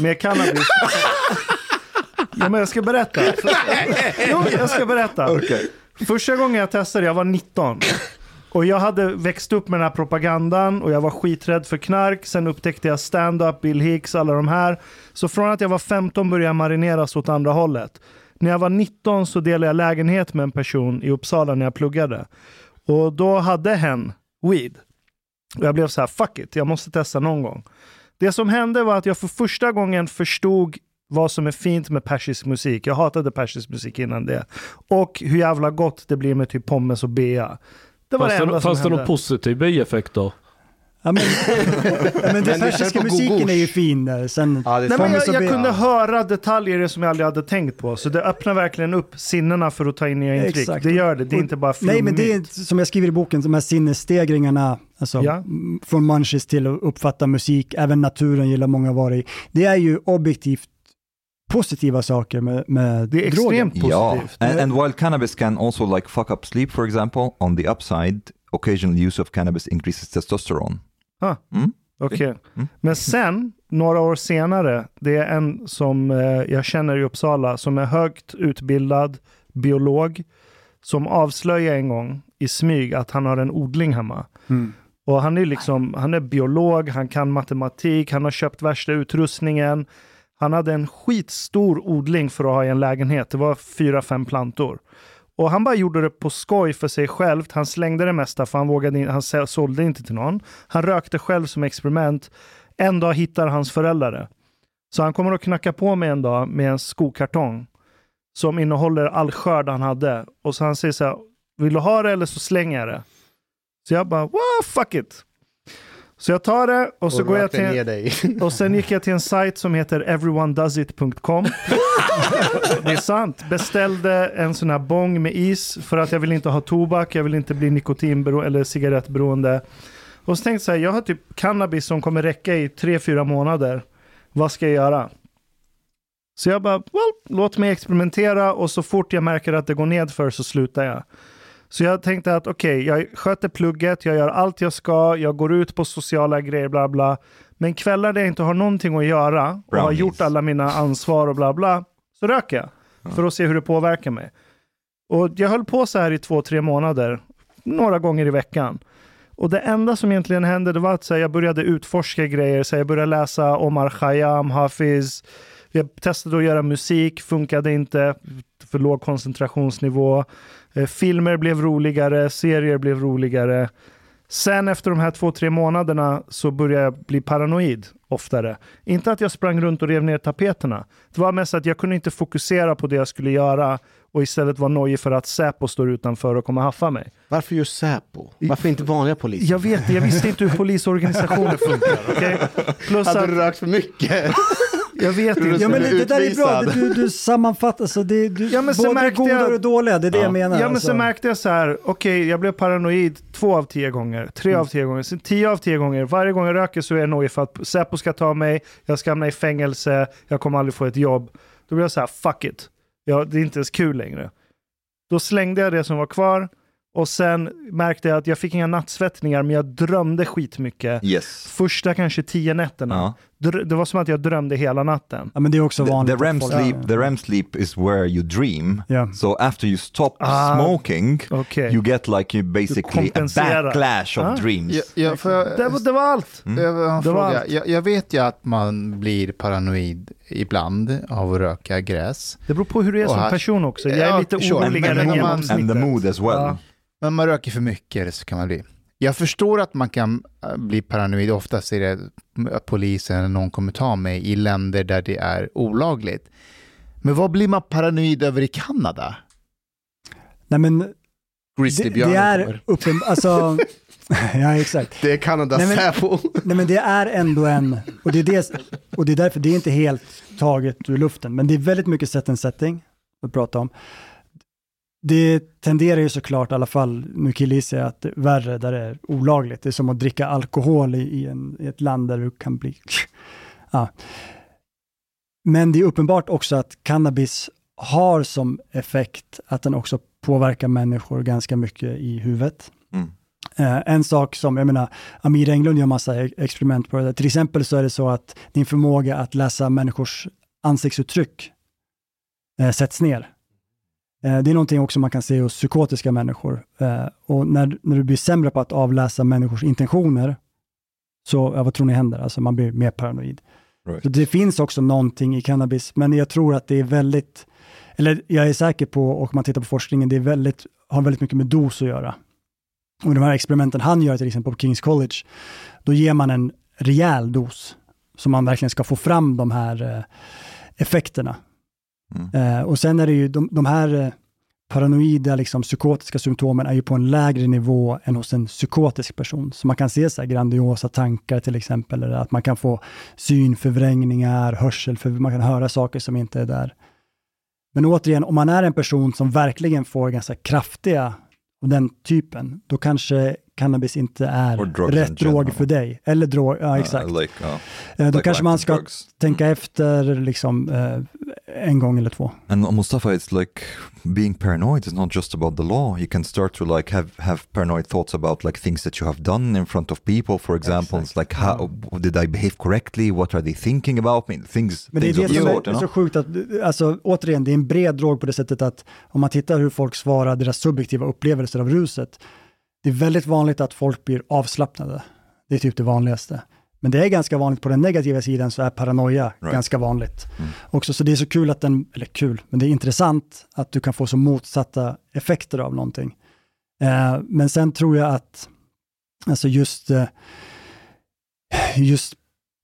med cannabis. Ja, men jag ska berätta. Jo, jag ska berätta. Första gången jag testade, jag var 19. Och jag hade växt upp med den här propagandan och jag var skiträdd för knark. Sen upptäckte jag stand-up, Bill Hicks, alla de här. Så från att jag var 15 började jag marineras åt andra hållet. När jag var 19 så delade jag lägenhet med en person i Uppsala när jag pluggade. Och då hade hen weed. Och jag blev så här, fuck it, jag måste testa någon gång. Det som hände var att jag för första gången förstod vad som är fint med persisk musik. Jag hatade persisk musik innan det. Och hur jävla gott det blir med typ pommes och bea. Det var Fanns det det, enda som fanns det någon hände. positiv bieffekt då? ja, men, men den persiska musiken är ju fin. där. Sen, Ja, det är Nej, men jag, jag kunde höra detaljer som jag aldrig hade tänkt på. Så det öppnar verkligen upp sinnena för att ta in nya intryck. Exakt. Det gör det, det är inte bara Nej, men det flummigt. är som jag skriver i boken, de här sinnesstegringarna, alltså Ja. från munchies till att uppfatta musik, även naturen gillar många vara i. Det är ju objektivt positiva saker med, med Det är drogen. extremt Yeah, positivt. and, and while cannabis can also like fuck up sleep, for example, on the upside, occasional use of cannabis increases testosterone. Ah, Mm? Okej. Mm. Men sen, några år senare, det är en som eh, jag känner i Uppsala som är högt utbildad biolog som avslöjar en gång i smyg att han har en odling hemma. Mm. Och han är liksom, han är biolog, han kan matematik, han har köpt värsta utrustningen. Han hade en skitstor odling för att ha i en lägenhet. Det var fyra, fem plantor. Och han bara gjorde det på skoj för sig själv. Han slängde det mesta för han, vågade in, han sålde inte till någon. Han rökte själv som experiment. En dag hittar hans föräldrar det. Så han kommer att knacka på mig en dag med en skokartong som innehåller all skörd han hade. Och så han säger så här, vill du ha det eller så slänger jag det. Så jag bara, wow, fuck it. Så jag tar det och så Och går jag till... dig. Och sen gick jag till en sajt som heter everyonedoesit.com. Det är sant. Beställde en sån här bong med is för att jag vill inte ha tobak, jag vill inte bli nikotinberoende eller cigarettberoende. Och så tänkte jag så här, jag har typ cannabis som kommer räcka i tre fyra månader. Vad ska jag göra? Så jag bara, well, låt mig experimentera och så fort jag märker att det går nedför så slutar jag. Så jag tänkte att okej, jag sköter plugget, jag gör allt jag ska, jag går ut på sociala grejer, bla bla. Men kvällar där jag inte har någonting att göra och har Brownies. gjort alla mina ansvar och bla bla, så röker jag. För att se hur det påverkar mig. Och jag höll på så här i två, tre månader, några gånger i veckan. Och det enda som egentligen hände, det var att här, jag började utforska grejer. Så här, jag började läsa Omar Khayyam, Hafiz. Jag testade att göra musik, funkade inte, för låg koncentrationsnivå. Eh, filmer blev roligare, serier blev roligare. Sen efter de här två, tre månaderna så började jag bli paranoid oftare. Inte att jag sprang runt och rev ner tapeterna. Det var mest att jag kunde inte fokusera på det jag skulle göra och istället var nojig för att Säpo står utanför och kommer haffa mig. Varför just Säpo? Varför inte vanliga poliser? Jag vet, jag visste inte hur polisorganisationer funkar. okej? Plus Hade att, du rökt för mycket? jag vet inte. Ja, men det, det där är bra, du, du sammanfattar, så det, du, Ja, men både märkte goda jag- och dåliga, det är det jag menar. Ja, men alltså. sen märkte jag så här, okej, jag blev paranoid två av tio gånger, tre Mm. av tio gånger, sen tio av tio gånger. Varje gång jag röker så är jag nojig för att Säpo ska ta mig, jag ska hamna i fängelse, jag kommer aldrig få ett jobb. Då blev jag så här, fuck it. Ja, det är inte ens kul längre. Då slängde jag det som var kvar och sen märkte jag att jag fick inga nattsvettningar, men jag drömde skitmycket. Yes. Första kanske tio nätterna. Ja. Det var som att jag drömde hela natten. Ja, men det är också The, vanligt. the REM att folk- sleep, the REM sleep is where you dream. Ja. So after you stop Ah, smoking, okej. you get like you basically a backlash of Ah. dreams. Ja, ja, jag, Det var, det var allt. Mm. jag Det var allt. Jag, jag vet ju att man blir paranoid ibland av att röka gräs. Det beror på hur du är Och som här- person också. Jag är Ja, lite sure. oroligare än man- And the genomsnittet. mood as well. Ja. Men man röker för mycket så kan man bli. Jag förstår att man kan äh, bli paranoid. Oftast är det att polisen eller någon kommer ta mig i länder där det är olagligt. Men vad blir man paranoid över i Kanada? Nej, men det, det är kommer. uppen... Alltså, ja, exakt. Det är Kanadas Nej, men- Säpo. Nej, men det är ändå en... Och det är, det, och det är därför det är inte helt taget ur luften, men det är väldigt mycket set and setting. att prata om. Det tenderar ju såklart, i alla fall, nu killgissar jag, att det är värre där det är olagligt. Det är som att dricka alkohol i, en, i ett land där du kan bli... Ja. Men det är uppenbart också att cannabis har som effekt att den också påverkar människor ganska mycket i huvudet. Mm. Eh, en sak som, jag menar, Amir Englund gör massa e- experiment på det. Till exempel så är det så att din förmåga att läsa människors ansiktsuttryck eh, sätts ner. Eh, det är någonting också man kan se hos psykotiska människor. Eh, och när, när du blir sämre på att avläsa människors intentioner, så, ja, vad tror ni händer? Alltså man blir mer paranoid. Right. Så det finns också någonting i cannabis, men jag tror att det är väldigt, eller jag är säker på, och om man tittar på forskningen, det är väldigt, har väldigt mycket med dos att göra. Och de här experimenten han gör till exempel på Kings College, då ger man en rejäl dos, så man verkligen ska få fram de här eh, Eh, och sen är det ju de, de här eh, paranoida, liksom, psykotiska symptomen är ju på en lägre nivå än hos en psykotisk person. Så man kan se så grandiosa tankar till exempel, eller att man kan få synförvrängningar, hörselförvrängningar, man kan höra saker som inte är där. Men återigen, om man är en person som verkligen får ganska kraftiga av den typen, då kanske cannabis inte är rätt drog för dig. Eller drog, ja Uh, exakt. like, uh, Eh, Då like kanske man ska drugs. tänka efter liksom, eh, en gång eller två. And Mustafa, it's like being paranoid is not just about the law. You can start to like have have paranoid thoughts about like things that you have done in front of people, for example. It's like how did I behave correctly? What are they thinking about me? Things, Men det är det som är, är så sjukt att, alltså återigen, det är en bred drog på det sättet att om man tittar hur folk svarar, deras subjektiva upplevelser av ruset, det är väldigt vanligt att folk blir avslappnade. Det är typ det vanligaste. Men det är ganska vanligt på den negativa sidan så är paranoia Right. ganska vanligt. Också, så det är så kul att den, eller kul, men det är intressant att du kan få så motsatta effekter av någonting. Eh, men sen tror jag att, alltså just, eh, just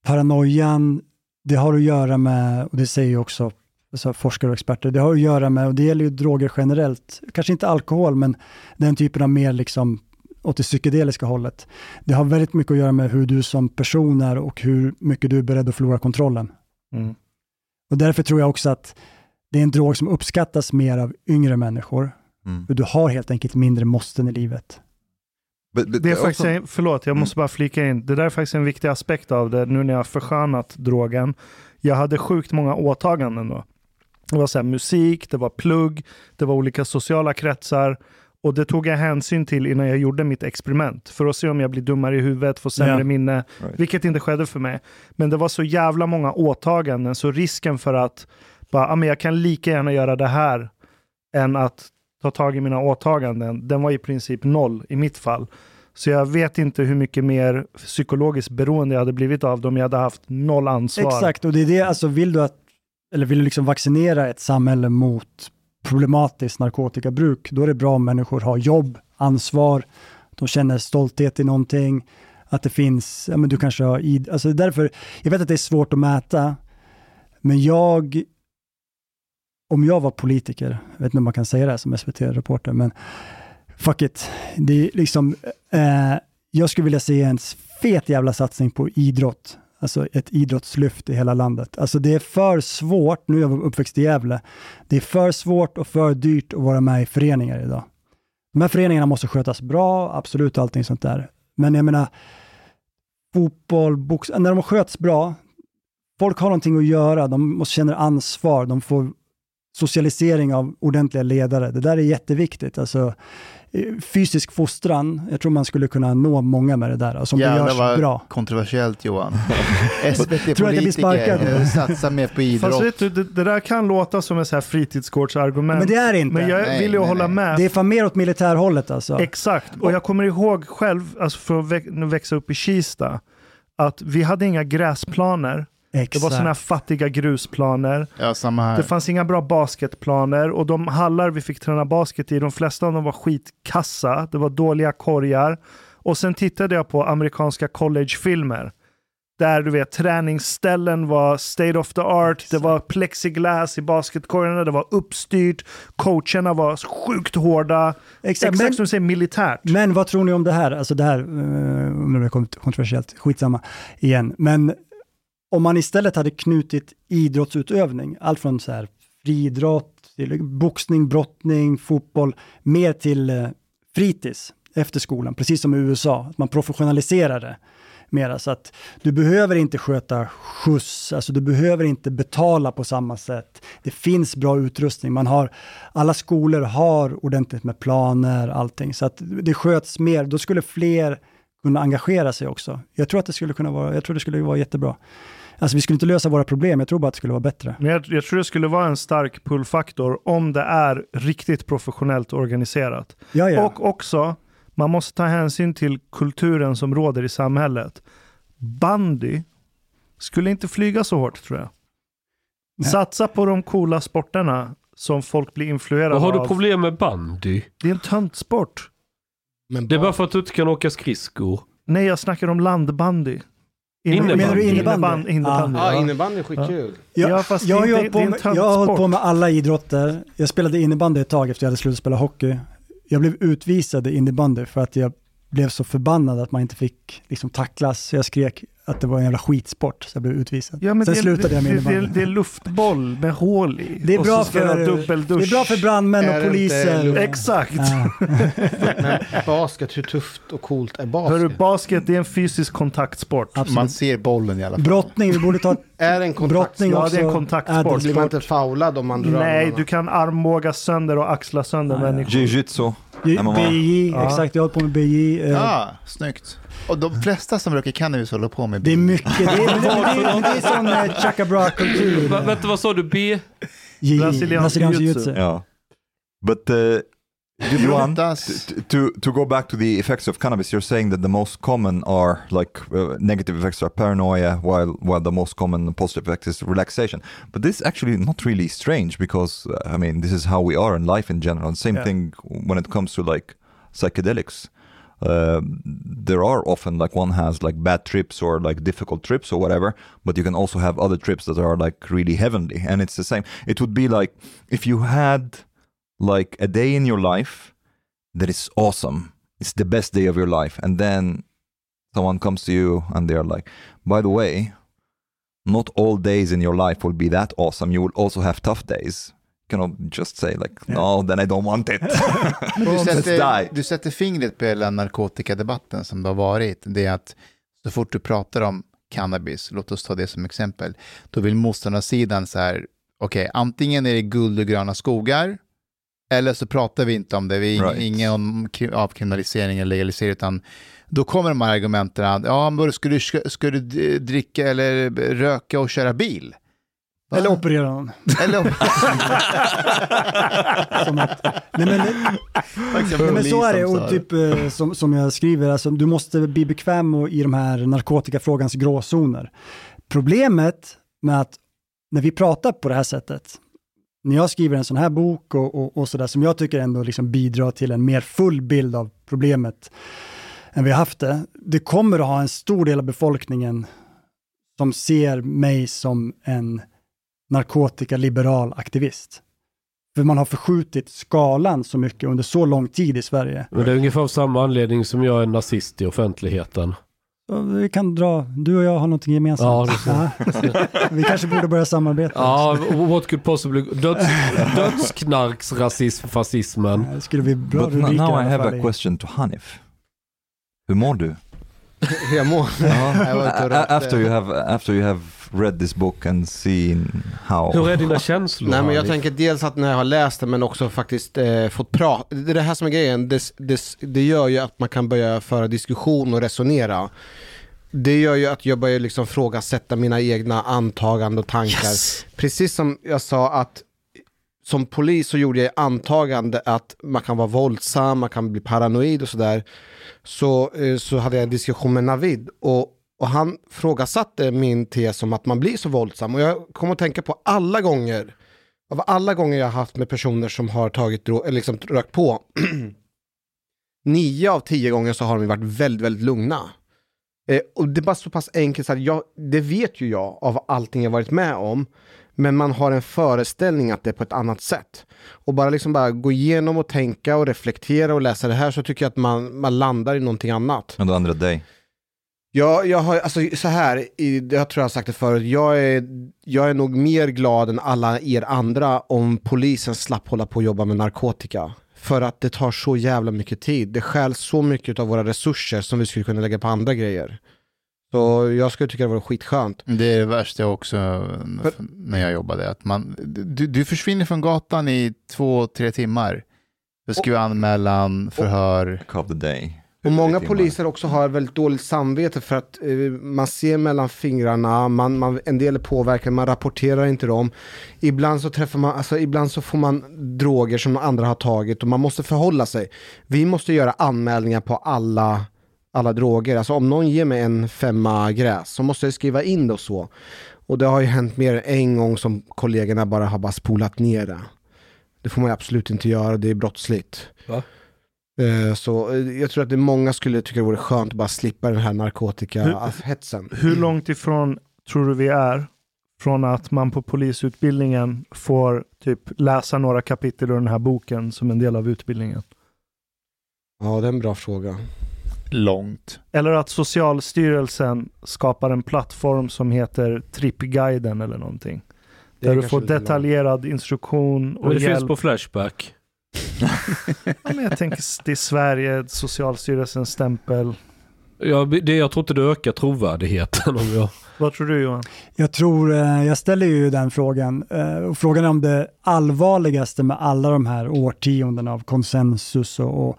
paranoian, det har att göra med, och det säger ju också alltså forskare och experter, det har att göra med, och det gäller ju droger generellt, kanske inte alkohol, men den typen av mer liksom åt det psykedeliska hållet. Det har väldigt mycket att göra med hur du som person är och hur mycket du är beredd att förlora kontrollen. Mm. Och därför tror jag också att det är en drog som uppskattas mer av yngre människor. Mm. För du har helt enkelt mindre måsten i livet. Det är faktiskt, also- en, förlåt, jag måste bara flika in. Det där är faktiskt en viktig aspekt av det, nu när jag har förskönat drogen. Jag hade sjukt många åtaganden då. Det var så här, musik, det var plugg, det var olika sociala kretsar. Och det tog jag hänsyn till innan jag gjorde mitt experiment. För att se om jag blir dummare i huvudet, får sämre Ja. minne. Right. Vilket inte skedde för mig. Men det var så jävla många åtaganden, så risken för att bara, ah, men jag kan lika gärna göra det här än att ta tag i mina åtaganden, den var i princip noll i mitt fall. Så jag vet inte hur mycket mer psykologiskt beroende jag hade blivit av dem om jag hade haft noll ansvar. Exakt, och det är det, alltså vill du att, eller vill du liksom vaccinera ett samhälle mot problematiskt narkotikabruk, då är det bra om människor har jobb, ansvar, de känner stolthet i någonting, att det finns, ja men du kanske har, id- alltså därför, jag vet att det är svårt att mäta, men jag, om jag var politiker, jag vet inte om man kan säga det här som SVT-reporter, men fuck it, det är liksom, eh, jag skulle vilja se en fet jävla satsning på idrott, alltså ett idrottslyft i hela landet. Alltså det är för svårt, nu är jag uppväxt i Gävle, det är för svårt och för dyrt att vara med i föreningar idag. De här föreningarna måste skötas bra, absolut allting sånt där. Men jag menar, fotboll, box, när de sköts bra, folk har någonting att göra, de måste känna ansvar, de får socialisering av ordentliga ledare. Det där är jätteviktigt. Alltså, fysisk fostran, jag tror man skulle kunna nå många med det där, alltså, om det Jävlar görs vad bra. kontroversiellt Johan. SVT-politiker satsar mer på idrott. Fast vet du, det, det där kan låta som ett fritidsgårdsargument. Men det är det inte. Men jag Nej, vill ju nej, hålla nej. med. Det är fan mer åt militärhållet alltså. Exakt, och jag kommer ihåg själv, alltså för att vä- växa upp i Kista, att vi hade inga gräsplaner. Det var Exakt. sådana här fattiga grusplaner. Ja, samma här. Det fanns inga bra basketplaner och de hallar vi fick träna basket i, de flesta av dem var skitkassa. Det var dåliga korgar. Och sen tittade jag på amerikanska collegefilmer. Där du vet, träningsställen var state of the art, det var plexiglas i basketkorgarna, det var uppstyrt, coacherna var sjukt hårda. Exakt, Exakt men- som du säger, militärt. Men vad tror ni om det här? Alltså det här, eh, om det är kontroversiellt, skitsamma igen. Men om man istället hade knutit idrottsutövning, allt från så här friidrott till boxning, brottning, fotboll, mer till eh, fritids efter skolan, precis som i USA. Att man professionaliserar det mera. Så att du behöver inte sköta skjuts, alltså du behöver inte betala på samma sätt. Det finns bra utrustning, man har, alla skolor har ordentligt med planer, allting. Så att det sköts mer, då skulle fler kunna engagera sig också. Jag tror att det skulle kunna vara, jag tror det skulle vara jättebra. Alltså vi skulle inte lösa våra problem, jag tror bara att det skulle vara bättre. Men jag, jag tror det skulle vara en stark pullfaktor om det är riktigt professionellt organiserat. Ja, ja. Och också, man måste ta hänsyn till kulturen som råder i samhället. Bandy skulle inte flyga så hårt tror jag. Satsa på de coola sporterna som folk blir influerade Vad har du av. problem med bandy? Det är en töntsport. Det är bara för att du inte kan åka skridskor. Nej, jag snackar om landbandy. Innebandy. Menar du innebandy? Innebandy, innebandy, Ja, ja. innebandy är skitkul. Jag, Ja, jag, har hållit på med, jag har hållit på med alla idrotter. Jag spelade innebandy ett tag efter jag hade slutat spela hockey. Jag blev utvisad i innebandy för att jag blev så förbannad att man inte fick liksom, tacklas. Så jag skrek att det var en jävla skitsport, så jag blev utvisad. Ja, men Sen det, slutade jag med det, det, är luftboll med hål i. Det är, bra för, dubbeldusch. det är bra för brandmän Är och poliser. Exakt. Ja. Men basket, hur tufft och coolt är Hörru, basket? basket det är en fysisk kontaktsport. Man ser bollen i alla fall. Brottning, vi borde ta Är en kontakt? brottning Ja, det är en kontaktsport. Blir man inte foulad om man drar Nej, du kan armbåga sönder och axla sönder människor. Jiu-jitsu. BJ, Ja. exakt, jag hållit på med BJ. eh, Ja, snyggt. Och de flesta som röker cannabis håller på med Det är mycket, det är, det är, det är sån eh, chaka bra-kultur. Va, vänta, vad sa du? B? J- Brasiliansk jiu-jitsu. Yeah. But uh, Du Johan, brottas. t- to to go back to the effects of cannabis, you're saying that the most common are like uh, negative effects are paranoia, while while the most common positive effect is relaxation. But this is actually not really strange because uh, I mean this is how we are in life in general. And Same Yeah. thing when it comes to like psychedelics. Uh, there are often like one has like bad trips or like difficult trips or whatever, but you can also have other trips that are like really heavenly, and it's the same. It would be like if you had like a day in your life that is awesome. It's the best day of your life. And then someone comes to you and they're like, by the way, not all days in your life will be that awesome. You will also have tough days. You cannot just say like, no, then I don't want it. Du, sätter, du sätter fingret på hela narkotikadebatten som det har varit. Det är att så fort du pratar om cannabis, låt oss ta det som exempel, då vill motståndarsidan så här, okej, antingen är det guld och gröna skogar, eller så pratar vi inte om det, vi är Right. ingen om kri- avkriminalisering eller legalisering, utan då kommer de här argumenten att, ja, men ska du, ska du dricka eller röka och köra bil? Va? Eller operera någon. Eller att, nej men, nej men så är det, och typ eh, som, som jag skriver, alltså, du måste bli bekväm och, i de här narkotikafrågans gråzoner. Problemet med att när vi pratar på det här sättet, när jag skriver en sån här bok och, och, och sådär, som jag tycker ändå liksom bidrar till en mer full bild av problemet än vi har haft det, det kommer att ha en stor del av befolkningen som ser mig som en narkotikaliberal aktivist. För man har förskjutit skalan så mycket under så lång tid i Sverige. Men det är ungefär av samma anledning som jag är nazist i offentligheten. Vi kan dra, du och jag har någonting gemensamt. Ja, Ja. Vi kanske borde börja samarbeta. Ja, what could possibly... Döds, dödsknarksrasism, fascismen. Det skulle bli bra But rubriker now I have a question to Hanif. Hur mår du? Jag mår? Jag var ute och A- a- rökte. after you have after you have read this book and seen how Hur är dina känslor? Nej men jag tänker dels att när jag har läst det men också faktiskt eh, fått prata. Det är det här som är grejen. Det, det, det gör ju att man kan börja föra diskussion och resonera. Det gör ju att jag börjar liksom frågasätta mina egna antaganden och tankar. Precis som jag sa att som polis så gjorde jag antagande att man kan vara våldsam, man kan bli paranoid och sådär. Så, eh, så hade jag en diskussion med Navid och, och han frågasatte min tes om att man blir så våldsam. Och jag kom att tänka på alla gånger, av alla gånger jag har haft med personer som har tagit eller liksom rökt på, nio av tio gånger så har de varit väldigt, väldigt lugna. Eh, och det är bara så pass enkelt så att jag, det vet ju jag av allting jag varit med om. Men man har en föreställning att det är på ett annat sätt. Och bara liksom bara gå igenom och tänka och reflektera och läsa det här så tycker jag att man, man landar i någonting annat. Men då ändrar dig. Ja, jag har, alltså så här, jag tror jag har sagt det förut, jag är, jag är nog mer glad än alla er andra om polisen slapp hålla på och jobba med narkotika. För att det tar så jävla mycket tid. Det stjäl så mycket av våra resurser som vi skulle kunna lägga på andra grejer. Så jag skulle tycka det var skitskönt. Det är det värsta jag också eh, när jag jobbade. Att man, du, du försvinner från gatan i två, tre timmar. Då skriver anmälan, förhör. of the day. Och många poliser också har väldigt dåligt samvete för att eh, man ser mellan fingrarna, man, man, en del är påverkade, man rapporterar inte dem. Ibland så träffar man, alltså ibland så får man droger som andra har tagit och man måste förhålla sig. Vi måste göra anmälningar på alla, alla droger. Alltså om någon ger mig en femma gräs så måste jag skriva in det och så. Och det har ju hänt mer än en gång som kollegorna bara har bara spolat ner det. Det får man absolut inte göra, det är brottsligt. Va? Eh, Så eh, jag tror att det många skulle tycka det vore skönt att bara slippa den här Hur- narkotikahetsen. Hur långt ifrån tror du vi är från att man på polisutbildningen får typ läsa några kapitel ur den här boken som en del av utbildningen? Ja, det är en bra fråga. Långt. Eller att Socialstyrelsen skapar en plattform som heter Trippguiden eller någonting. Där du får detaljerad instruktion och Men det hjälp. finns på Flashback. Ja, men jag tänker det är Sverige, Socialstyrelsens stämpel. Ja, det, jag tror inte det ökar trovärdigheten om jag... Vad tror du Johan? Jag tror, eh, jag ställer ju den frågan. eh, Och frågan är om det allvarligaste med alla de här årtiondena av konsensus och, och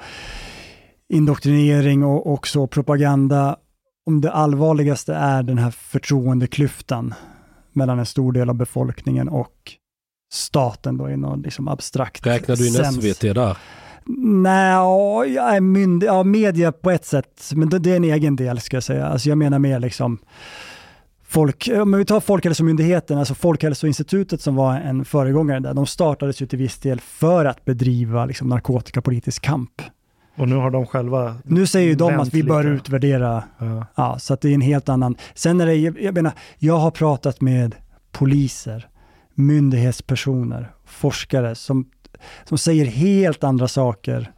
indoktrinering och också propaganda, om det allvarligaste är den här förtroendeklyftan mellan en stor del av befolkningen och staten då i någon liksom abstrakt Räknar du in sens. SVT där? Nej, ja, jag är mynd, ja, media på ett sätt, men det, det är en egen del ska jag säga. Alltså jag menar mer liksom folk, om vi tar Folkhälsomyndigheten, alltså Folkhälsoinstitutet som var en föregångare där, de startades ju till viss del för att bedriva liksom, narkotikapolitisk kamp. Och nu har de själva... Nu säger ju de att vi bör lite. utvärdera, Ja. ja, så att det är en helt annan. Sen är det, jag menar, jag har pratat med poliser, myndighetspersoner, forskare som, som säger helt andra saker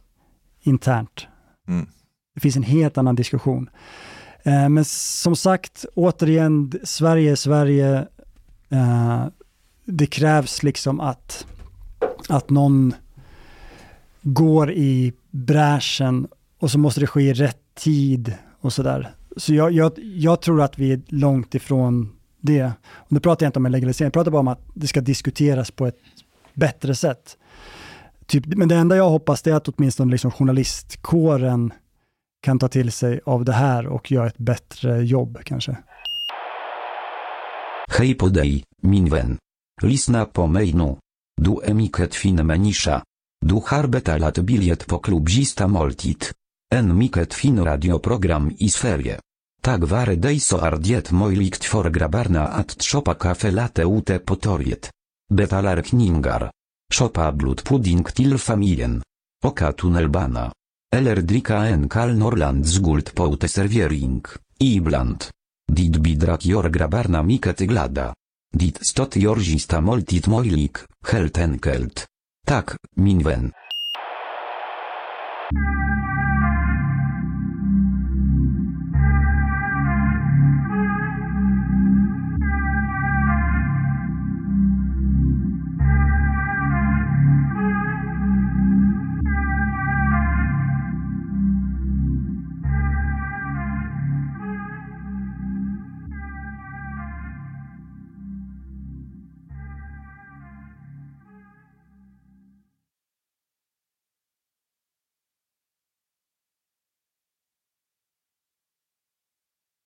internt. Mm. Det finns en helt annan diskussion. Eh, men som sagt, återigen, Sverige är Sverige. Eh, det krävs liksom att, att någon går i bräschen och så måste det ske i rätt tid och sådär. Så jag, jag, jag tror att vi är långt ifrån det. Och nu pratar jag inte om en legalisering, jag pratar bara om att det ska diskuteras på ett bättre sätt. Typ, men det enda jag hoppas det är att åtminstone liksom journalistkåren kan ta till sig av det här och göra ett bättre jobb kanske. Hej på dig, min vän. Lyssna på mig nu. Du är mycket fin människa. Du har betalat biljett på klubbzista måltid. En mycket fin radioprogram i Sverige. Tack vare dig så är det möjligt för grabbarna att shoppa kaffe latte ute på torget. Betalar kningar. Shoppa blodpudding till familjen. Oka tunnelbana. Eller dricka en kall Norrlands guld på uteservering, ibland. Dit bidrak gör grabbarna mycket glada. Dit stot gör gista måltid möjlig, helt enkelt. Tack, min vän.